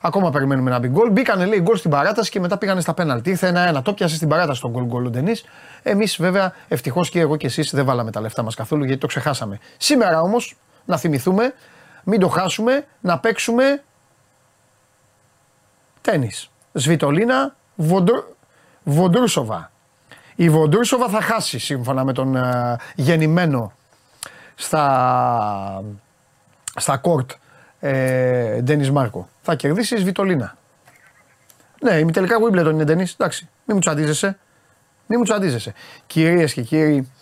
Speaker 1: Ακόμα περιμένουμε να μπει γκολ. Μπήκανε λέει γκολ στην παράταση και μετά πήγανε στα πέναλτι. Ήρθε ένα-ένα. Το πιάσε στην παράταση τον γκολ γκολ ο Ντενή. Εμείς βέβαια ευτυχώς και εγώ και εσείς δεν βάλαμε τα λεφτά μας καθόλου γιατί το ξεχάσαμε. Σήμερα όμως να θυμηθούμε, μην το χάσουμε, να παίξουμε τέννη. Σβιτολίνα Βοντρούσοβα. Η Βοντρούσοβα θα χάσει σύμφωνα με τον uh, γεννημένο στα, στα κόρτ ε, Ντένις Μάρκο. Θα κερδίσει η Σβιτολίνα. Ναι, η τελικά Wimbledon είναι Ντένις. Εντάξει, μην μου τσαντίζεσαι. Μην μου τσαντίζεσαι. Κυρίες και κύριοι,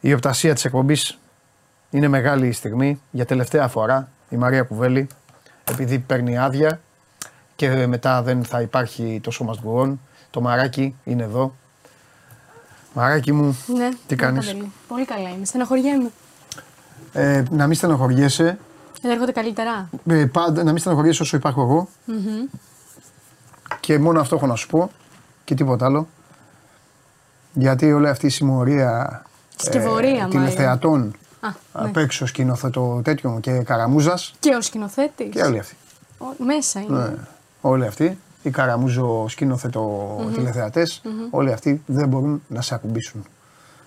Speaker 1: η οπτασία της εκπομπής είναι μεγάλη η στιγμή. Για τελευταία φορά η Μαρία Κουβέλη, επειδή παίρνει άδεια και μετά δεν θα υπάρχει το σώμα το μαράκι είναι εδώ. Μαράκι μου,
Speaker 10: ναι,
Speaker 1: τι κάνεις;
Speaker 10: Πολύ καλά είμαι. Στενοχωριέμαι.
Speaker 1: Ε, να μην στενοχωριέσαι.
Speaker 10: Δεν έρχονται καλύτερα.
Speaker 1: Ε, πάντα, να μην στενοχωριέσαι όσο υπάρχω εγώ.
Speaker 10: Mm-hmm.
Speaker 1: Και μόνο αυτό έχω να σου πω και τίποτα άλλο. Γιατί όλη αυτή η συμμορία
Speaker 10: ε,
Speaker 1: τηλεθεατών απ' έξω σκηνοθετό τέτοιο και καραμούζας.
Speaker 10: Και ο σκηνοθέτης.
Speaker 1: Και όλοι αυτοί.
Speaker 10: μέσα είναι.
Speaker 1: Ναι, όλοι αυτοί η Καραμούζο σκηνοθετο mm-hmm. τηλεθεατε όλοι αυτοί δεν μπορούν να σε ακουμπήσουν.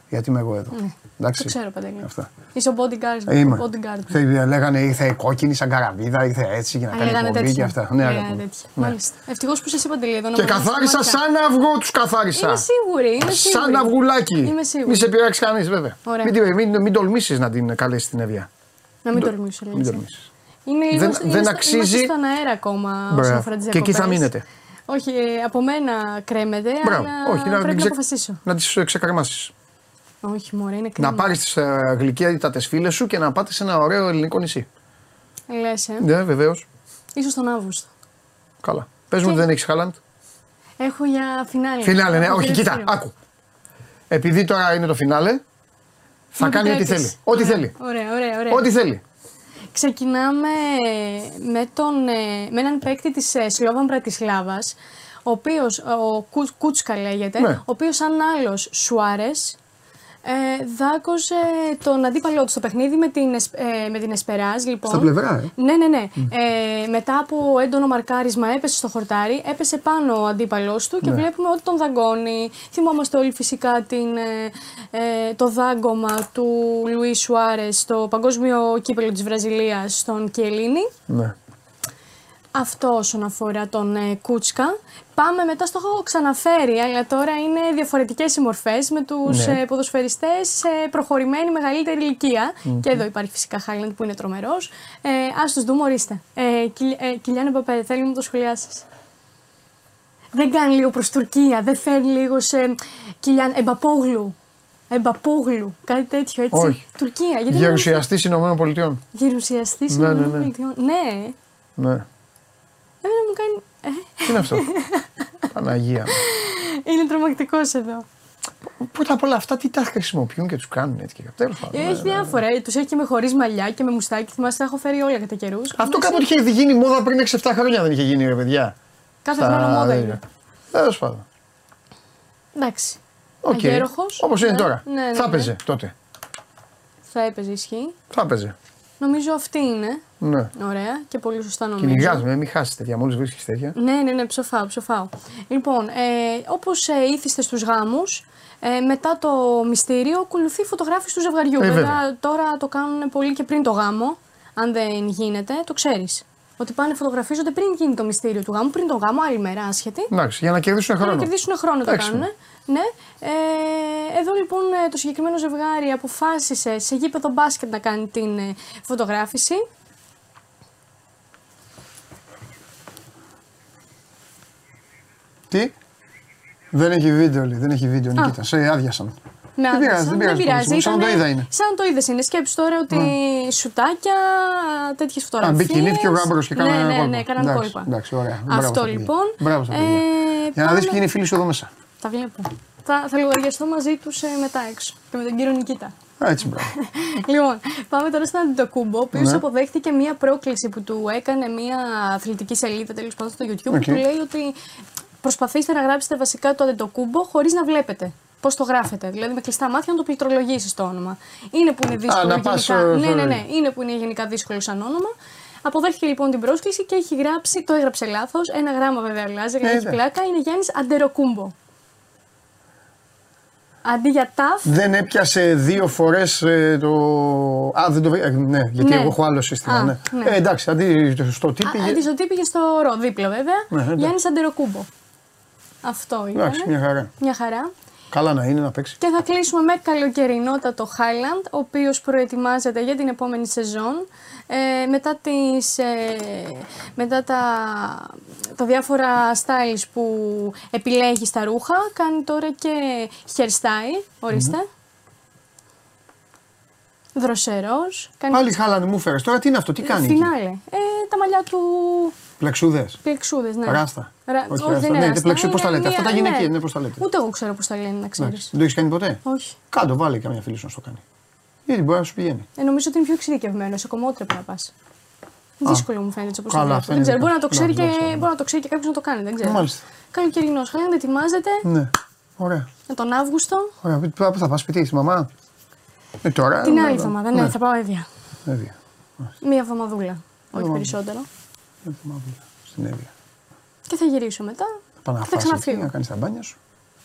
Speaker 1: Γιατί είμαι εγώ εδώ.
Speaker 10: Ναι.
Speaker 1: Εντάξει.
Speaker 10: Το ξέρω παντελή.
Speaker 1: Αυτά.
Speaker 10: Είσαι ο bodyguard.
Speaker 1: Είμαι.
Speaker 10: bodyguard.
Speaker 1: Θε, λέγανε ήρθε κόκκινη σαν καραβίδα, ήρθε έτσι για να κάνει κομπή και αυτά.
Speaker 10: Ναι, λέγανε τέτοια. Ναι. Μάλιστα. Ευτυχώς που είσαι παντελή εδώ.
Speaker 1: Και καθάρισα σαν αυγό τους καθάρισα.
Speaker 10: Είμαι σίγουρη. Είμαι σίγουρη.
Speaker 1: Σαν αυγουλάκι.
Speaker 10: Είμαι σίγουρη.
Speaker 1: Μη σε πειράξει κανείς βέβαια. Μην, μην, μην τολμήσεις να την καλέσεις την Εύβοια.
Speaker 10: Να μην τολμήσω.
Speaker 1: Μην τολμήσεις.
Speaker 10: Είναι λίγο δεν, δεν αξίζει. στον αέρα ακόμα όσον αφορά τις
Speaker 1: Και εκεί θα μείνετε.
Speaker 10: Όχι, ε, από μένα κρέμεται, Μπράβο. αλλά Όχι, πρέπει να, ξε... να αποφασίσω.
Speaker 1: Να τις ε, ξεκαρμάσεις.
Speaker 10: Όχι, μωρέ, είναι κρίμα.
Speaker 1: Να πάρεις τις uh, γλυκύτατε φίλες σου και να πάτε σε ένα ωραίο ελληνικό νησί.
Speaker 10: Λες, ε.
Speaker 1: Ναι, βεβαίως.
Speaker 10: σω τον Αύγουστο.
Speaker 1: Καλά. Πες μου ότι δεν έχεις Χάλαντ;
Speaker 10: Έχω για φινάλε.
Speaker 1: Φινάλε, ναι, όχι, κοίτα, άκου. Επειδή τώρα είναι το φινάλε, θα κάνει ό,τι θέλει. Ό,τι θέλει.
Speaker 10: Ωραία, ωραία, ωραία.
Speaker 1: Ό,τι θέλει.
Speaker 10: Ξεκινάμε με, τον, ε, με έναν παίκτη της ε, Σλόβαν Πρατισλάβας, ο οποίος, ο Κούτσκα λέγεται,
Speaker 1: ναι.
Speaker 10: ο οποίος σαν άλλος Σουάρες, ε, δάκωσε τον αντίπαλό του στο παιχνίδι με την, ε, με την Εσπεράζ. Λοιπόν.
Speaker 1: Στα πλευρά, ε.
Speaker 10: Ναι, ναι, ναι. Ε, μετά από έντονο μαρκάρισμα έπεσε στο χορτάρι, έπεσε πάνω ο αντίπαλός του και ναι. βλέπουμε ότι τον δαγκώνει. Θυμόμαστε όλοι φυσικά την, ε, ε το δάγκωμα του Λουί Σουάρες στο παγκόσμιο κύπελο της Βραζιλίας στον Κιελίνη.
Speaker 1: Ναι.
Speaker 10: Αυτό όσον αφορά τον ε, Κούτσκα. Πάμε μετά στο έχω ξαναφέρει, αλλά τώρα είναι διαφορετικές οι μορφές με τους ναι. ε, ποδοσφαιριστές σε προχωρημένη μεγαλύτερη Και εδώ υπάρχει φυσικά Χάλεντ που είναι τρομερός. Ε, Α τους δούμε, ορίστε. Ε, ε, Κιλιάνε Παπέ, θέλει να το σχολιάσεις; Δεν κάνει λίγο προς Τουρκία, δεν φέρνει λίγο σε. Κιλιάν, Εμπαπόγλου. Εμπαπόγλου, κάτι τέτοιο έτσι.
Speaker 1: Όχι.
Speaker 10: Τουρκία.
Speaker 1: Γερουσιαστής Ηνωμένων Πολιτειών.
Speaker 10: Γερουσιαστής ναι, Ηνωμένων Πολιτειών. Ναι.
Speaker 1: ναι.
Speaker 10: Εμένα μου κάνει.
Speaker 1: Ε. Τι είναι αυτό; Παναγία μου.
Speaker 10: Είναι τρομακτικός εδώ.
Speaker 1: Πρώτα απ' όλα αυτά τι τα χρησιμοποιούν και τους κάνουν έτσι και τέλος πάντων.
Speaker 10: Έχει διάφορα. Ε, τους έχει και με χωρίς μαλλιά και με μουστάκι. Θυμάστε, τα έχω φέρει όλα κατά καιρούς.
Speaker 1: Αυτό κάποτε είχε γίνει μόδα πριν 6-7 χρόνια δεν είχε γίνει, ρε παιδιά.
Speaker 10: Κάθε χρόνο μόδα είναι.
Speaker 1: Τέλος πάντων.
Speaker 10: Εντάξει.
Speaker 1: Okay. Όπως είναι
Speaker 10: ναι.
Speaker 1: τώρα.
Speaker 10: Ναι, ναι,
Speaker 1: θα
Speaker 10: ναι.
Speaker 1: έπαιζε τότε.
Speaker 10: Θα έπαιζε, ισχύει.
Speaker 1: Θα έπαιζε.
Speaker 10: Νομίζω αυτή είναι.
Speaker 1: Ναι.
Speaker 10: Ωραία και πολύ σωστά νομίζω.
Speaker 1: Κυνηγά με, μην χάσει τέτοια, μόλι βρίσκεις τέτοια.
Speaker 10: Ναι, ναι, ναι, ψοφάω, ψοφάω. Λοιπόν, ε, όπως ε, ήθιστε στους γάμους, ε, μετά το μυστήριο ακολουθεί η φωτογράφηση του ζευγαριού.
Speaker 1: Ε,
Speaker 10: βέβαια, τώρα το κάνουν πολύ και πριν το γάμο. Αν δεν γίνεται, το ξέρεις. Ότι πάνε φωτογραφίζονται πριν γίνει το μυστήριο του γάμου, πριν τον γάμο, άλλη μέρα άσχετη.
Speaker 1: Εντάξει, για να κερδίσουν χρόνο.
Speaker 10: Για να κερδίσουν χρόνο το κάνουν. Ναι. Ε, εδώ λοιπόν ε, το συγκεκριμένο ζευγάρι αποφάσισε σε γήπεδο μπάσκετ να κάνει την ε, φωτογράφηση.
Speaker 1: Τι; Δεν έχει βίντεο, λέει. Δεν έχει βίντεο, Νικήτα. Σε άδειασαν.
Speaker 10: Με
Speaker 1: Δεν πειράζει,
Speaker 10: άδειασαν.
Speaker 1: δεν πειράζει. Σαν το
Speaker 10: Ήτανε-
Speaker 1: είδα είναι.
Speaker 10: Σαν το είδες είναι. Σκέψου τώρα ότι σουτάκια, τέτοιες φωτογραφίε.
Speaker 1: Αν μπήκε νύχη ο γάμπρος και
Speaker 10: ναι,
Speaker 1: κάνανε
Speaker 10: ναι,
Speaker 1: κόλπο.
Speaker 10: ναι, κάνανε
Speaker 1: Εντάξει,
Speaker 10: κόλπα.
Speaker 1: Εντάξει, ωραία. Μπράβο
Speaker 10: Αυτό
Speaker 1: στα παιδιά.
Speaker 10: λοιπόν.
Speaker 1: Μπράβο στα παιδιά.
Speaker 10: Ε,
Speaker 1: Για να δεις
Speaker 10: πάμε-
Speaker 1: ποιοι είναι οι φίλοι σου εδώ μέσα.
Speaker 10: Τα βλέπω. Θα, θα λογαριαστώ μαζί τους μετά έξω. Και με τον κύριο Νικήτα.
Speaker 1: Έτσι, μπράβο. (laughs)
Speaker 10: Λοιπόν, πάμε τώρα στον Αντιτοκούμπο, ο οποίος
Speaker 1: Ναι.
Speaker 10: αποδέχτηκε μία πρόκληση που του έκανε μία αθλητική σελίδα τέλος πάντων στο YouTube.
Speaker 1: Οκ.
Speaker 10: Που του λέει ότι προσπαθήστε να γράψετε βασικά το Αντιτοκούμπο χωρίς να βλέπετε. Πώς το γράφετε, δηλαδή με κλειστά μάτια να το πληκτρολογήσεις το όνομα. Είναι που είναι δύσκολο
Speaker 1: να
Speaker 10: γενικά.
Speaker 1: πας, ε,
Speaker 10: ναι, ναι,
Speaker 1: sorry.
Speaker 10: ναι, είναι που είναι γενικά δύσκολο σαν όνομα. Αποδέχτηκε λοιπόν την πρόσκληση και έχει γράψει, το έγραψε λάθος. Ένα γράμμα βέβαια αλλάζει,
Speaker 1: Ε,
Speaker 10: έχει
Speaker 1: ναι.
Speaker 10: πλάκα. Είναι Γιάννης Αντεροκούμπο. Αντί για ταφ,
Speaker 1: Δεν έπιασε δύο φορές το. Α, δεν το βρήκα. ε, Ναι, γιατί
Speaker 10: Ναι.
Speaker 1: εγώ έχω άλλο σύστημα.
Speaker 10: Α,
Speaker 1: ναι.
Speaker 10: ναι.
Speaker 1: Ε, εντάξει, αντί στο τι
Speaker 10: Α,
Speaker 1: πήγε.
Speaker 10: Αντί στο τι πήγε στο ρο, δίπλα βέβαια.
Speaker 1: Ναι, εντάξει.
Speaker 10: Γιάννης Αντεροκούμπο. Αυτό ήταν.
Speaker 1: Εντάξει, μια χαρά.
Speaker 10: Μια χαρά.
Speaker 1: Καλά να είναι να παίξει.
Speaker 10: Και θα κλείσουμε με καλοκαιρινότατο Highland, ο οποίος προετοιμάζεται για την επόμενη σεζόν. Ε, μετά τις, ε, μετά τα, τα διάφορα styles που επιλέγεις στα ρούχα, κάνει τώρα και hairstyle, οριστε Δροσερός. Κάνει
Speaker 1: Πάλι χάλανε μου φέρες. Τώρα τι είναι αυτό, τι κάνεις; εκεί;
Speaker 10: φινάλε. Ε, τα μαλλιά του
Speaker 1: Πλεξούδες.
Speaker 10: πλεξούδες, ναι.
Speaker 1: Ράστα.
Speaker 10: Ρα-
Speaker 1: Όχι,
Speaker 10: όχι,
Speaker 1: ράστα.
Speaker 10: δεν είναι
Speaker 1: Ναι,
Speaker 10: ράστα,
Speaker 1: πλεξού,
Speaker 10: είναι
Speaker 1: πώς τα λέτε;
Speaker 10: μία-
Speaker 1: Αυτά τα γυναικεία,
Speaker 10: ναι.
Speaker 1: ναι, πώς τα λέτε;
Speaker 10: Ούτε εγώ ξέρω πώς τα λένε, να ξέρεις.
Speaker 1: Εντάξει. Δεν το έχεις κάνει ποτέ;
Speaker 10: Όχι.
Speaker 1: Κάτω, βάλε καμιά φίλη σου να στο κάνει. Γιατί μπορεί να σου πηγαίνει.
Speaker 10: Ε, νομίζω ότι είναι πιο εξειδικευμένος. Σε κομμότρε πρέπει να πας. Δύσκολο μου φαίνεται έτσι όπως το
Speaker 1: Καλά,
Speaker 10: βλέπω.
Speaker 1: αυτά
Speaker 10: Δεν
Speaker 1: είναι
Speaker 10: ξέρω. Μπορεί να,
Speaker 1: δικά
Speaker 10: το
Speaker 1: σου.
Speaker 10: ξέρει
Speaker 1: Εντάξει,
Speaker 10: και,
Speaker 1: εντάξει.
Speaker 10: μπορεί να το ξέρει και κάποιος να το κάνει. Δεν ξέρω.
Speaker 1: Μάλιστα.
Speaker 10: Καλοκαιρινός. Χαλάντα ετοιμάζεται
Speaker 1: Ναι. Ωραία.
Speaker 10: με τον Αύγουστο.
Speaker 1: Ωραία. Πού πού θα πας σπίτι, στη μαμά. Ε, τώρα.
Speaker 10: Την
Speaker 1: ε,
Speaker 10: άλλη
Speaker 1: ε,
Speaker 10: εβδομάδα. Ναι, θα πάω έδεια.
Speaker 1: Εύβοια.
Speaker 10: Μία εβδομαδούλα. Όχι
Speaker 1: Εβδομαδούλα.
Speaker 10: περισσότερο.
Speaker 1: Ε, μαύρη. Στην Εύβοια.
Speaker 10: Και θα γυρίσω μετά.
Speaker 1: Θα πάω να
Speaker 10: Και θα
Speaker 1: φας εκεί,
Speaker 10: ξαναφύγω.
Speaker 1: να κάνεις τα μπάνια σου.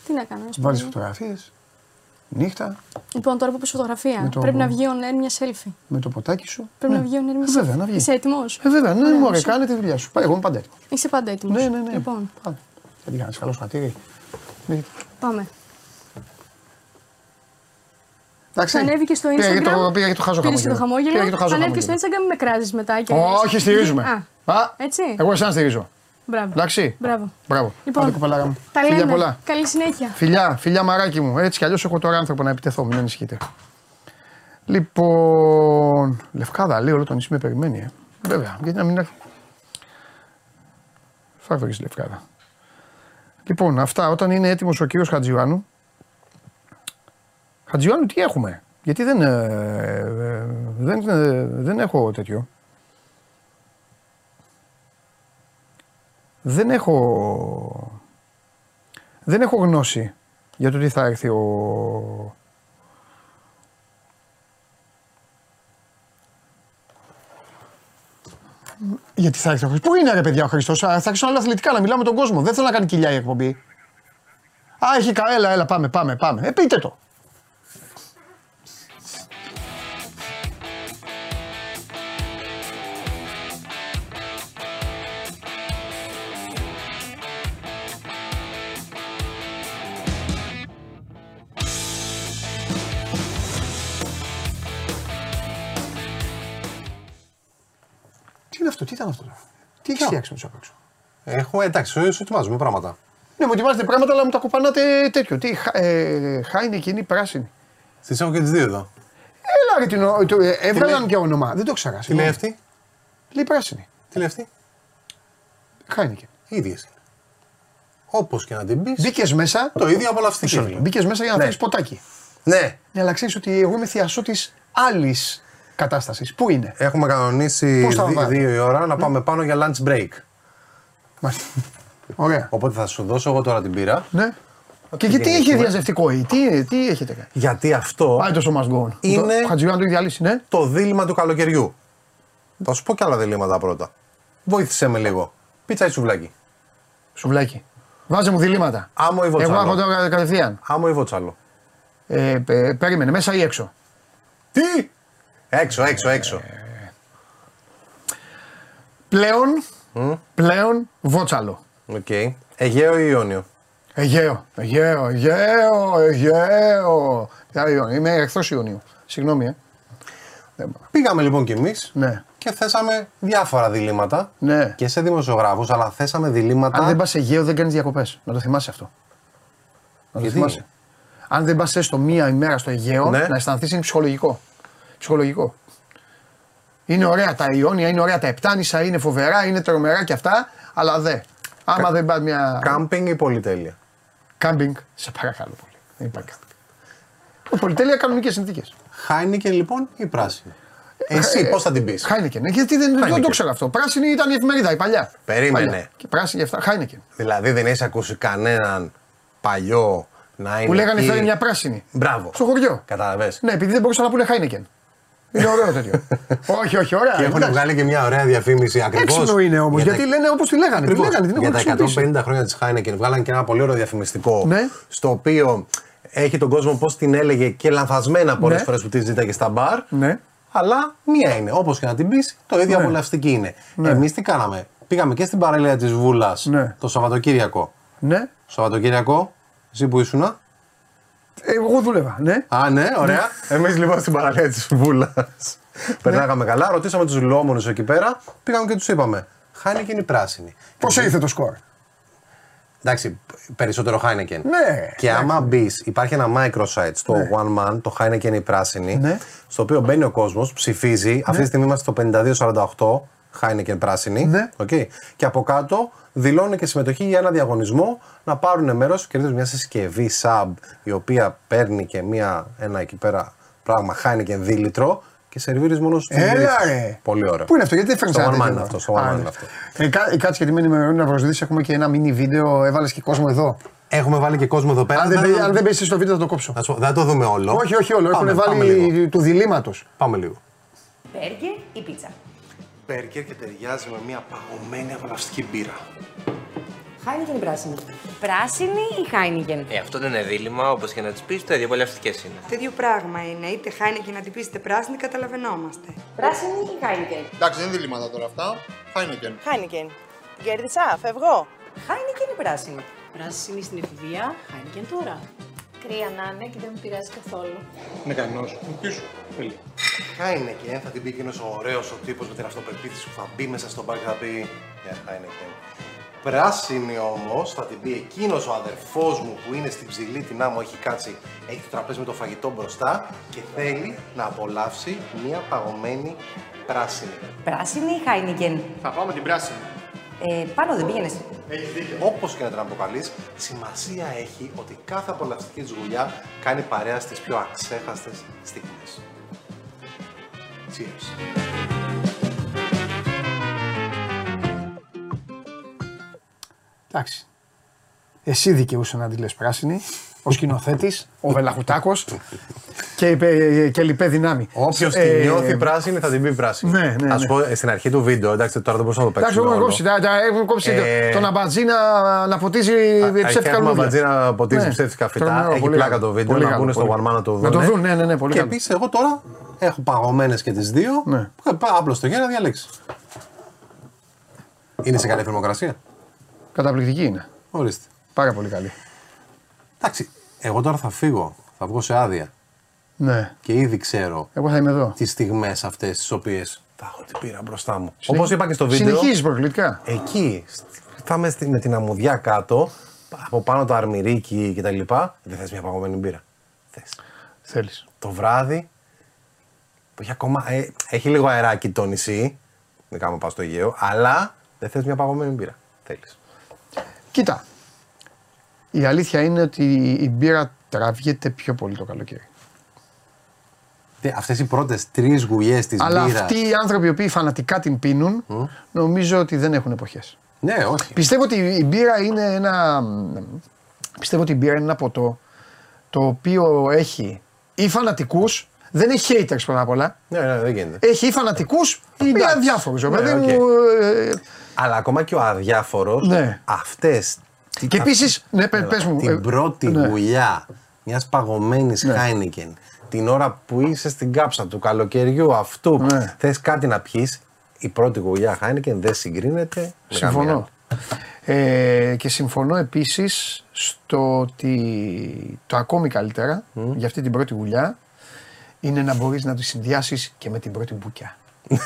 Speaker 10: Τι να κάνω. ας
Speaker 1: Βάλεις
Speaker 10: πούμε.
Speaker 1: φωτογραφίες. Νύχτα.
Speaker 10: Λοιπόν, τώρα που είπες φωτογραφία,
Speaker 1: Με το-
Speaker 10: πρέπει να βγει on air μια selfie.
Speaker 1: Με το ποτάκι σου.
Speaker 10: Πρέπει
Speaker 1: Ναι.
Speaker 10: να βγει on air μια
Speaker 1: Ε,
Speaker 10: selfie.
Speaker 1: Βέβαια, να βγει.
Speaker 10: Είσαι έτοιμος;
Speaker 1: Ε, βέβαια, ναι,
Speaker 10: Ωραία,
Speaker 1: μου ωραία,
Speaker 10: σου-
Speaker 1: κάνε τη δουλειά σου. Πάει, εγώ είμαι πάντα έτοιμος.
Speaker 10: Είσαι πάντα έτοιμος.
Speaker 1: Ναι, ναι, ναι.
Speaker 10: Λοιπόν,
Speaker 1: Πάμε. Θα την κάνεις καλό χατήρι. Ναι.
Speaker 10: πάμε.
Speaker 1: Εντάξει.
Speaker 10: Ανέβηκε στο
Speaker 1: Πήγα για το-
Speaker 10: Instagram.
Speaker 1: Πήγα για το χάζο
Speaker 10: Πήρες και το
Speaker 1: χαμόγελο.
Speaker 10: χαμόγελο.
Speaker 1: Πήγα για το χάζο
Speaker 10: Ανέβηκε στο
Speaker 1: χαμόγελο.
Speaker 10: Instagram, μην με κράζεις μετά. Και
Speaker 1: Όχι, στηρίζουμε.
Speaker 10: Α,
Speaker 1: Α,
Speaker 10: έτσι.
Speaker 1: εγώ εσένα στηρίζω.
Speaker 10: Μπράβο.
Speaker 1: Εντάξει.
Speaker 10: Μπράβο.
Speaker 1: Μπράβο.
Speaker 10: Λοιπόν,
Speaker 1: Άντε, κοπελάρα μου.
Speaker 10: Τα
Speaker 1: Φιλιά
Speaker 10: λέμε.
Speaker 1: πολλά.
Speaker 10: Καλή συνέχεια.
Speaker 1: Φιλιά, φιλιά μαράκι μου. Έτσι κι αλλιώς έχω τώρα άνθρωπο να επιτεθώ, μην ανησυχείτε. Λοιπόν. Λευκάδα, λέει όλο το νησί με περιμένει. Ε. Βέβαια, γιατί να μην έρθει. Φάβρη Λευκάδα. Λοιπόν, αυτά όταν είναι έτοιμος ο κύριος Χατζιουάνου. Χατζιουάνου, τι έχουμε; Γιατί δεν, ε, ε, δεν, ε, δεν έχω τέτοιο. Δεν έχω δεν έχω γνώση για το τι θα έρθει ο. Γιατί θα έρθει ο Χριστός; Πού είναι ρε παιδιά ο Χριστός; Θα αρχίσουν όλα αθλητικά να μιλάμε με τον κόσμο. Δεν θέλω να κάνει κοιλιά η εκπομπή. Α, έχει κα... Έλα, έλα, πάμε, πάμε, πάμε. Ε, πείτε το. Αυτό, τι ήταν αυτό. τώρα; Τι έχει φτιάξει με τους απ' έξω;
Speaker 11: Έχω, εντάξει, σου ετοιμάζουμε πράγματα.
Speaker 1: Ναι, μου ετοιμάζετε πράγματα, αλλά μου τα κουπανάτε τέτοιο. Τι, χα, ε, χάινε εκείνη πράσινη.
Speaker 11: Τι έχω και τις δύο εδώ.
Speaker 1: Έλα, ρε, την, ο- το, ε, έβγαλαν
Speaker 11: λέει-
Speaker 1: και όνομα. Δεν το ξέρα.
Speaker 11: Τι λέει αυτή,
Speaker 1: Λέει πράσινη.
Speaker 11: τι λέει αυτή;
Speaker 1: Χάινικεν.
Speaker 11: ίδιε είναι. Όπως και να την πεις,
Speaker 1: Μπήκες μέσα.
Speaker 11: το ίδιο απολαυστική.
Speaker 1: Μισό λεπτό. Μπήκες μέσα για να
Speaker 11: Ναι.
Speaker 1: φέρεις ποτάκι.
Speaker 11: Ναι,
Speaker 1: Ναι, αλλά ξέρεις ότι εγώ είμαι θειασό τη άλλης κατάστασης. Πού είναι;
Speaker 11: έχουμε κανονίσει
Speaker 1: Πώς θα
Speaker 11: δι-
Speaker 1: βάλω;
Speaker 11: δύο η ώρα να πάμε πάνω για lunch break.
Speaker 1: Μάλιστα. Ωραία.
Speaker 11: Οπότε θα σου δώσω εγώ τώρα την πύρα.
Speaker 1: Ναι. Και
Speaker 11: τι
Speaker 1: γιατί
Speaker 11: γίνεται,
Speaker 1: έχει
Speaker 11: ε;
Speaker 1: διαζευτικό ή τι, τι έχετε κάνει;
Speaker 11: Γιατί αυτό
Speaker 1: Πάει το στο must go on.
Speaker 11: Είναι-
Speaker 1: Το Χατζιουάν το έχει διαλύσει, ναι.
Speaker 11: το δίλημα του καλοκαιριού. Θα σου πω και άλλα διλήμματα πρώτα. Βοήθησέ με λίγο. Πίτσα ή σουβλάκι;
Speaker 1: Σουβλάκι. Βάζε μου διλήμματα.
Speaker 11: Άμμο ή
Speaker 1: Εγώ
Speaker 11: βοτσάλο.
Speaker 1: έχω τώρα κατευθείαν.
Speaker 11: Άμμο ή βοτσάλο;
Speaker 1: Ε, ε, περίμενε, μέσα ή έξω.
Speaker 11: Τι! Έξω, έξω, έξω.
Speaker 1: Πλέον, πλέον βότσαλο.
Speaker 11: Οκ. Αιγαίο ή Ιόνιο;
Speaker 1: Αιγαίο, Αιγαίο, Αιγαίο, Αιγαίο. Ποια Ιόνιο, Είμαι εχθρός Ιονίου. Συγγνώμη, ε. Δεν μπορώ.
Speaker 11: Πήγαμε λοιπόν κι εμείς
Speaker 1: Ναι,
Speaker 11: και θέσαμε διάφορα διλήμματα
Speaker 1: ναι.
Speaker 11: και σε δημοσιογράφους, αλλά θέσαμε διλήμματα.
Speaker 1: Αν δεν πας Αιγαίο, δεν κάνεις διακοπές. Να το θυμάσαι αυτό. Να το
Speaker 11: Γιατί;
Speaker 1: θυμάσαι. Αν δεν πας έστω μία ημέρα στο Αιγαίο,
Speaker 11: Ναι.
Speaker 1: να αισθανθείς είναι ψυχολογικό. Ψυχολογικό. Είναι ωραία τα Ιόνια, είναι ωραία τα Επτάνησα, είναι φοβερά, είναι τρομερά και αυτά, αλλά δε. Άμα δεν πας μια.
Speaker 11: Κάμπινγκ ή πολυτέλεια;
Speaker 1: Κάμπινγκ, σε παρακαλώ πολύ. Δεν υπάρχει κάμπινγκ. Ο πολυτέλεια κανονικές συνθήκες.
Speaker 11: Χάινικεν λοιπόν ή πράσινη; Εσύ πώς θα την πεις;
Speaker 1: Χάινεκεν. Ε, Γιατί δεν, δεν το
Speaker 11: Χάινεκεν.
Speaker 1: ξέρω αυτό. Πράσινη ήταν η εφημερίδα, η παλιά.
Speaker 11: Περίμενε.
Speaker 1: Παλιά. Και πράσινη και αυτά. Χάινεκεν.
Speaker 11: Δηλαδή δεν έχεις ακούσει κανέναν παλιό να είναι.
Speaker 1: Που λέγανε
Speaker 11: εκεί;
Speaker 1: φέρει μια πράσινη.
Speaker 11: Μπράβο.
Speaker 1: Στο χωριό.
Speaker 11: Κατάλαβες.
Speaker 1: Ναι, επειδή δεν μπορούσαν να πούνε Χάινεκεν. Είναι ωραίο τέτοιο. (laughs) όχι, όχι, ωραία.
Speaker 11: Και έχουν
Speaker 1: εντάξει.
Speaker 11: βγάλει και μια ωραία διαφήμιση ακριβώς.
Speaker 1: Έξυπνο είναι όμως. Γιατί λένε όπως τη λέγανε. Τη
Speaker 11: Ακριβώς.
Speaker 1: λέγανε, την
Speaker 11: Για
Speaker 1: έχουν
Speaker 11: τα
Speaker 1: χρησιμοποιήσει.
Speaker 11: 150 χρόνια της Heineken βγάλαν και ένα πολύ ωραίο διαφημιστικό.
Speaker 1: Ναι.
Speaker 11: Στο οποίο έχει τον κόσμο πώς την έλεγε και λανθασμένα πολλές
Speaker 1: Ναι.
Speaker 11: φορές που τη ζήταγε στα μπαρ.
Speaker 1: Ναι.
Speaker 11: Αλλά μία είναι. Όπως και να την πεις, το ίδιο
Speaker 1: Ναι.
Speaker 11: απολαυστική είναι.
Speaker 1: Ναι.
Speaker 11: Εμείς τι κάναμε; Πήγαμε και στην παραλία της Βούλας
Speaker 1: Ναι.
Speaker 11: το Σαββατοκύριακο.
Speaker 1: Ναι.
Speaker 11: Το Σαββατοκύριακο, εσύ που ήσουν.
Speaker 1: Εγώ δούλευα. Ναι.
Speaker 11: Α, ναι, ωραία. Εμείς λοιπόν στην παραλία της Βούλας. Περνάγαμε καλά, ρωτήσαμε τους λουόμενου εκεί πέρα, πήγαμε και τους είπαμε. Χάνηκε είναι η πράσινη;
Speaker 1: Πώς ήρθε το σκορ;
Speaker 11: Εντάξει, περισσότερο Heineken.
Speaker 1: Ναι,
Speaker 11: Και άμα μπεις, υπάρχει ένα microsite στο One Man, το Heineken η πράσινη,
Speaker 1: Ναι.
Speaker 11: στο οποίο μπαίνει ο κόσμος, ψηφίζει. Αυτή τη στιγμή είμαστε στο 5248 Heineken πράσινη.
Speaker 1: Ναι.
Speaker 11: οκ. Και από κάτω δηλώνει και συμμετοχή για ένα διαγωνισμό να πάρουν μέρος και κερδίζουν μια συσκευή sub η οποία παίρνει και μια, ένα εκεί πέρα πράγμα Heineken δίλητρο και σερβίρεις μόνο στους
Speaker 1: Έλα ρε.
Speaker 11: Πολύ ωραίο.
Speaker 1: Πού είναι αυτό, γιατί δεν φέρνει
Speaker 11: Στο
Speaker 1: ένα
Speaker 11: One Man
Speaker 1: τέτοιο;
Speaker 11: είναι αυτό. Στο One
Speaker 1: Α,
Speaker 11: Man
Speaker 1: ναι.
Speaker 11: είναι αυτό.
Speaker 1: Ε, κα- ε, κάτσε γιατί με ενημερώνει να προσδίδεις. Έχουμε και ένα mini βίντεο. Έβαλες και κόσμο εδώ.
Speaker 11: Έχουμε βάλει και κόσμο εδώ πέρα.
Speaker 1: Αν δεν,
Speaker 11: Θέλω
Speaker 1: μπει-
Speaker 11: να-
Speaker 1: αν δεν πέσει στο βίντεο θα το κόψω.
Speaker 11: να σου πω, Δεν θα το δούμε όλο.
Speaker 1: Όχι, όχι όλο.
Speaker 11: Πάμε,
Speaker 1: Έχουν
Speaker 11: πάμε λίγο.
Speaker 1: βάλει του διλήμματος.
Speaker 11: Πάμε λίγο.
Speaker 12: Μπέργκερ ή πίτσα;
Speaker 11: Μπέργκερ και ταιριάζει με μια παγωμένη απολαυστική μπύρα.
Speaker 12: Χάινικεν ή πράσινη. Πράσινη ή Χάινικεν.
Speaker 13: Ε, αυτό δεν είναι δίλημα, όπως και να τις πεις, το ίδιο απολαυστικέ είναι.
Speaker 14: Το ίδιο πράγμα είναι. Είτε Χάινεκεν να την πεις είτε πράσινη, καταλαβαίνόμαστε.
Speaker 12: Πράσινη ή Χάινικεν.
Speaker 5: Εντάξει, δεν είναι διλήμματα τώρα αυτά. Χάινεκεν.
Speaker 14: Χάινεκεν. Κέρδισα, φεύγω.
Speaker 12: Χάινικεν ή πράσινη.
Speaker 10: Πράσινη στην εφηβεία, Χάινικεν τώρα. Κρύα να είναι και δεν με πειράζει καθόλου.
Speaker 5: Είναι κανένας. Πίσω. Φίλοι.
Speaker 11: Χάινεκεν, θα την πει εκείνος ο ωραίος ο τύπος με την αυτοπεποίθηση που θα μπει μέσα στον μπαρ και θα πει Για Χάινεκεν. Πράσινη όμως θα την πει εκείνος ο αδερφός μου που είναι στην ψηλή την άμμο, έχει κάτσει, έχει το τραπέζι με το φαγητό μπροστά και θέλει να απολαύσει μια παγωμένη πράσινη.
Speaker 12: Πράσινη ή Χάινικεν.
Speaker 5: Θα πάμε την πράσινη.
Speaker 12: Ε, πάνω δεν πήγαινες;
Speaker 5: Έχεις δίκιο.
Speaker 11: Όπως και να την αποκαλείς, σημασία έχει ότι κάθε απολαυστική της γουλιά κάνει παρέα στις πιο αξέχαστες στιγμές. Cheers.
Speaker 1: Εντάξει. Εσύ δικαιούσε να τη λες πράσινη, ο σκηνοθέτης, ο Βελαχουτάκος και, είπε- και λοιπέ δυνάμει.
Speaker 11: Όποιος
Speaker 1: Ε,
Speaker 11: τη νιώθει πράσινη θα την πει πράσινη.
Speaker 1: Ναι, ναι,
Speaker 11: Ας
Speaker 1: ναι.
Speaker 11: πω ε, στην αρχή του βίντεο, εντάξει τώρα δεν μπορούσα να το παίξω.
Speaker 1: Εντάξει, έχουμε κόψει, τα- τα- έχουμε κόψει
Speaker 11: Ε,
Speaker 1: τον αμπατζή να, να ποτίζει ψεύτικα
Speaker 11: Έχουμε
Speaker 1: λουλούδια.
Speaker 11: μπατζή να ποτίζει
Speaker 1: Ναι.
Speaker 11: ψεύτικα φυτά.
Speaker 1: Τρομερό,
Speaker 11: Έχει
Speaker 1: πολύ
Speaker 11: πλάκα
Speaker 1: καλό.
Speaker 11: το βίντεο.
Speaker 1: Πολύ
Speaker 11: να
Speaker 1: καλό,
Speaker 11: μπουν στο
Speaker 1: πολύ
Speaker 11: One Man να το δουν.
Speaker 1: Να το δουν, ναι, ναι, ναι, πολύ
Speaker 11: Και
Speaker 1: καλό.
Speaker 11: επίσης εγώ τώρα έχω παγωμένες και τις δύο.
Speaker 1: Ναι.
Speaker 11: Απλώ στο χέρι να διαλέξεις. Είναι σε καλή θερμοκρασία.
Speaker 1: Καταπληκτική είναι.
Speaker 11: Ορίστε.
Speaker 1: Πάρα πολύ καλή.
Speaker 11: Εντάξει, εγώ τώρα θα φύγω. Θα βγω σε άδεια.
Speaker 1: Ναι.
Speaker 11: Και ήδη ξέρω
Speaker 1: Εγώ θα είμαι εδώ.
Speaker 11: τις στιγμές αυτές τις οποίες θα έχω την πύρα μπροστά μου. Όπως είπα και στο βίντεο.
Speaker 1: Συνεχίζεις προκλητικά.
Speaker 11: Εκεί θα είμαι στη- με την αμμουδιά κάτω, από πάνω το αρμυρίκι κτλ. Δεν θες μια παγωμένη μπύρα. Θες.
Speaker 1: Θέλεις.
Speaker 11: Το βράδυ που έχει ακόμα. ε, έχει λίγο αεράκι το νησί. Δεν κάνω πάω στο Αιγαίο, αλλά δεν θες μια παγωμένη μπύρα. Θέλεις.
Speaker 1: Κοίτα. Η αλήθεια είναι ότι η μπύρα τραβιέται πιο πολύ το καλοκαίρι.
Speaker 11: Αυτέ οι πρώτες τρεις γουλιέ της μπύρας.
Speaker 1: Αλλά αυτοί οι άνθρωποι οι οποίοι φανατικά την πίνουν, νομίζω ότι δεν έχουν εποχές.
Speaker 11: Ναι, όχι.
Speaker 1: Πιστεύω ότι η μπύρα είναι ένα. Πιστεύω ότι η μπύρα είναι ένα ποτό το οποίο έχει ή φανατικούς, δεν έχει haters πρώτα απ' όλα.
Speaker 11: Ναι, ναι, δεν γίνεται.
Speaker 1: Έχει ή φανατικού ή
Speaker 11: Εντάξει.
Speaker 1: αδιάφορους.
Speaker 11: Ναι,
Speaker 1: παιδί
Speaker 11: οκ.
Speaker 1: μου. ε,
Speaker 11: Αλλά ακόμα και ο αδιάφορος,
Speaker 1: Ναι.
Speaker 11: αυτές.
Speaker 1: Και επίσης, ναι, πε- πες μου,
Speaker 11: Την
Speaker 1: ε,
Speaker 11: πρώτη
Speaker 1: ναι.
Speaker 11: γουλιά μιας παγωμένης
Speaker 1: Ναι.
Speaker 11: Heineken, την ώρα που είσαι στην κάψα του καλοκαιριού αυτού,
Speaker 1: Ναι.
Speaker 11: θες κάτι να πιεις, η πρώτη γουλιά Heineken δεν συγκρίνεται. με καμία
Speaker 1: Συμφωνώ.
Speaker 11: άλλη.
Speaker 1: Ε, και συμφωνώ επίσης στο ότι το ακόμη καλύτερα για αυτή την πρώτη γουλιά είναι να μπορείς να τη συνδυάσεις και με την πρώτη μπουκιά. (laughs)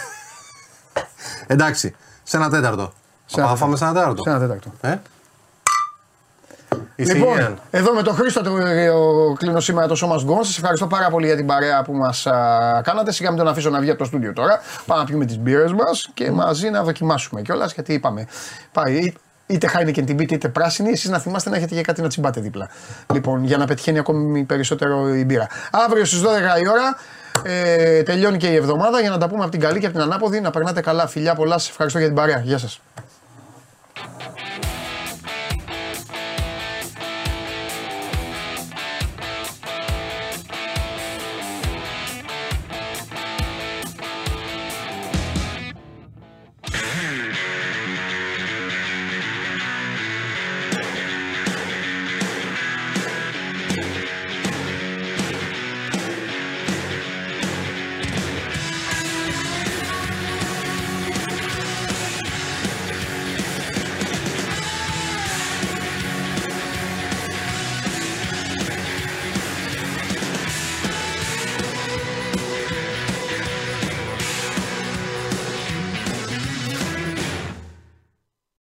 Speaker 11: Εντάξει, σε ένα τέταρτο.
Speaker 1: Σε ένα
Speaker 11: Θα πάμε σε ένα τέταρτο.
Speaker 1: Σε ένα τέταρτο.
Speaker 11: Ε;
Speaker 1: Λοιπόν, εδώ με τον Χρήστο το, ο, κλείνω σήμερα το σώμα γκον. Σας ευχαριστώ πάρα πολύ για την παρέα που μας κάνατε. Σιγά μην τον αφήσω να βγει από το στούντιο τώρα. Πάμε να πιούμε τις μπύρες μας και μαζί να δοκιμάσουμε κιόλας γιατί είπαμε. Πάει, είτε Heineken την πείτε είτε πράσινη, εσείς να θυμάστε να έχετε και κάτι να τσιμπάτε δίπλα. Λοιπόν, για να πετυχαίνει ακόμη περισσότερο η μπύρα. Αύριο στις 12 η ώρα ε, τελειώνει και η εβδομάδα για να τα πούμε από την καλή και από την ανάποδη. Να περνάτε καλά, φιλιά πολλά. Σας ευχαριστώ για την παρέα. Γεια σας.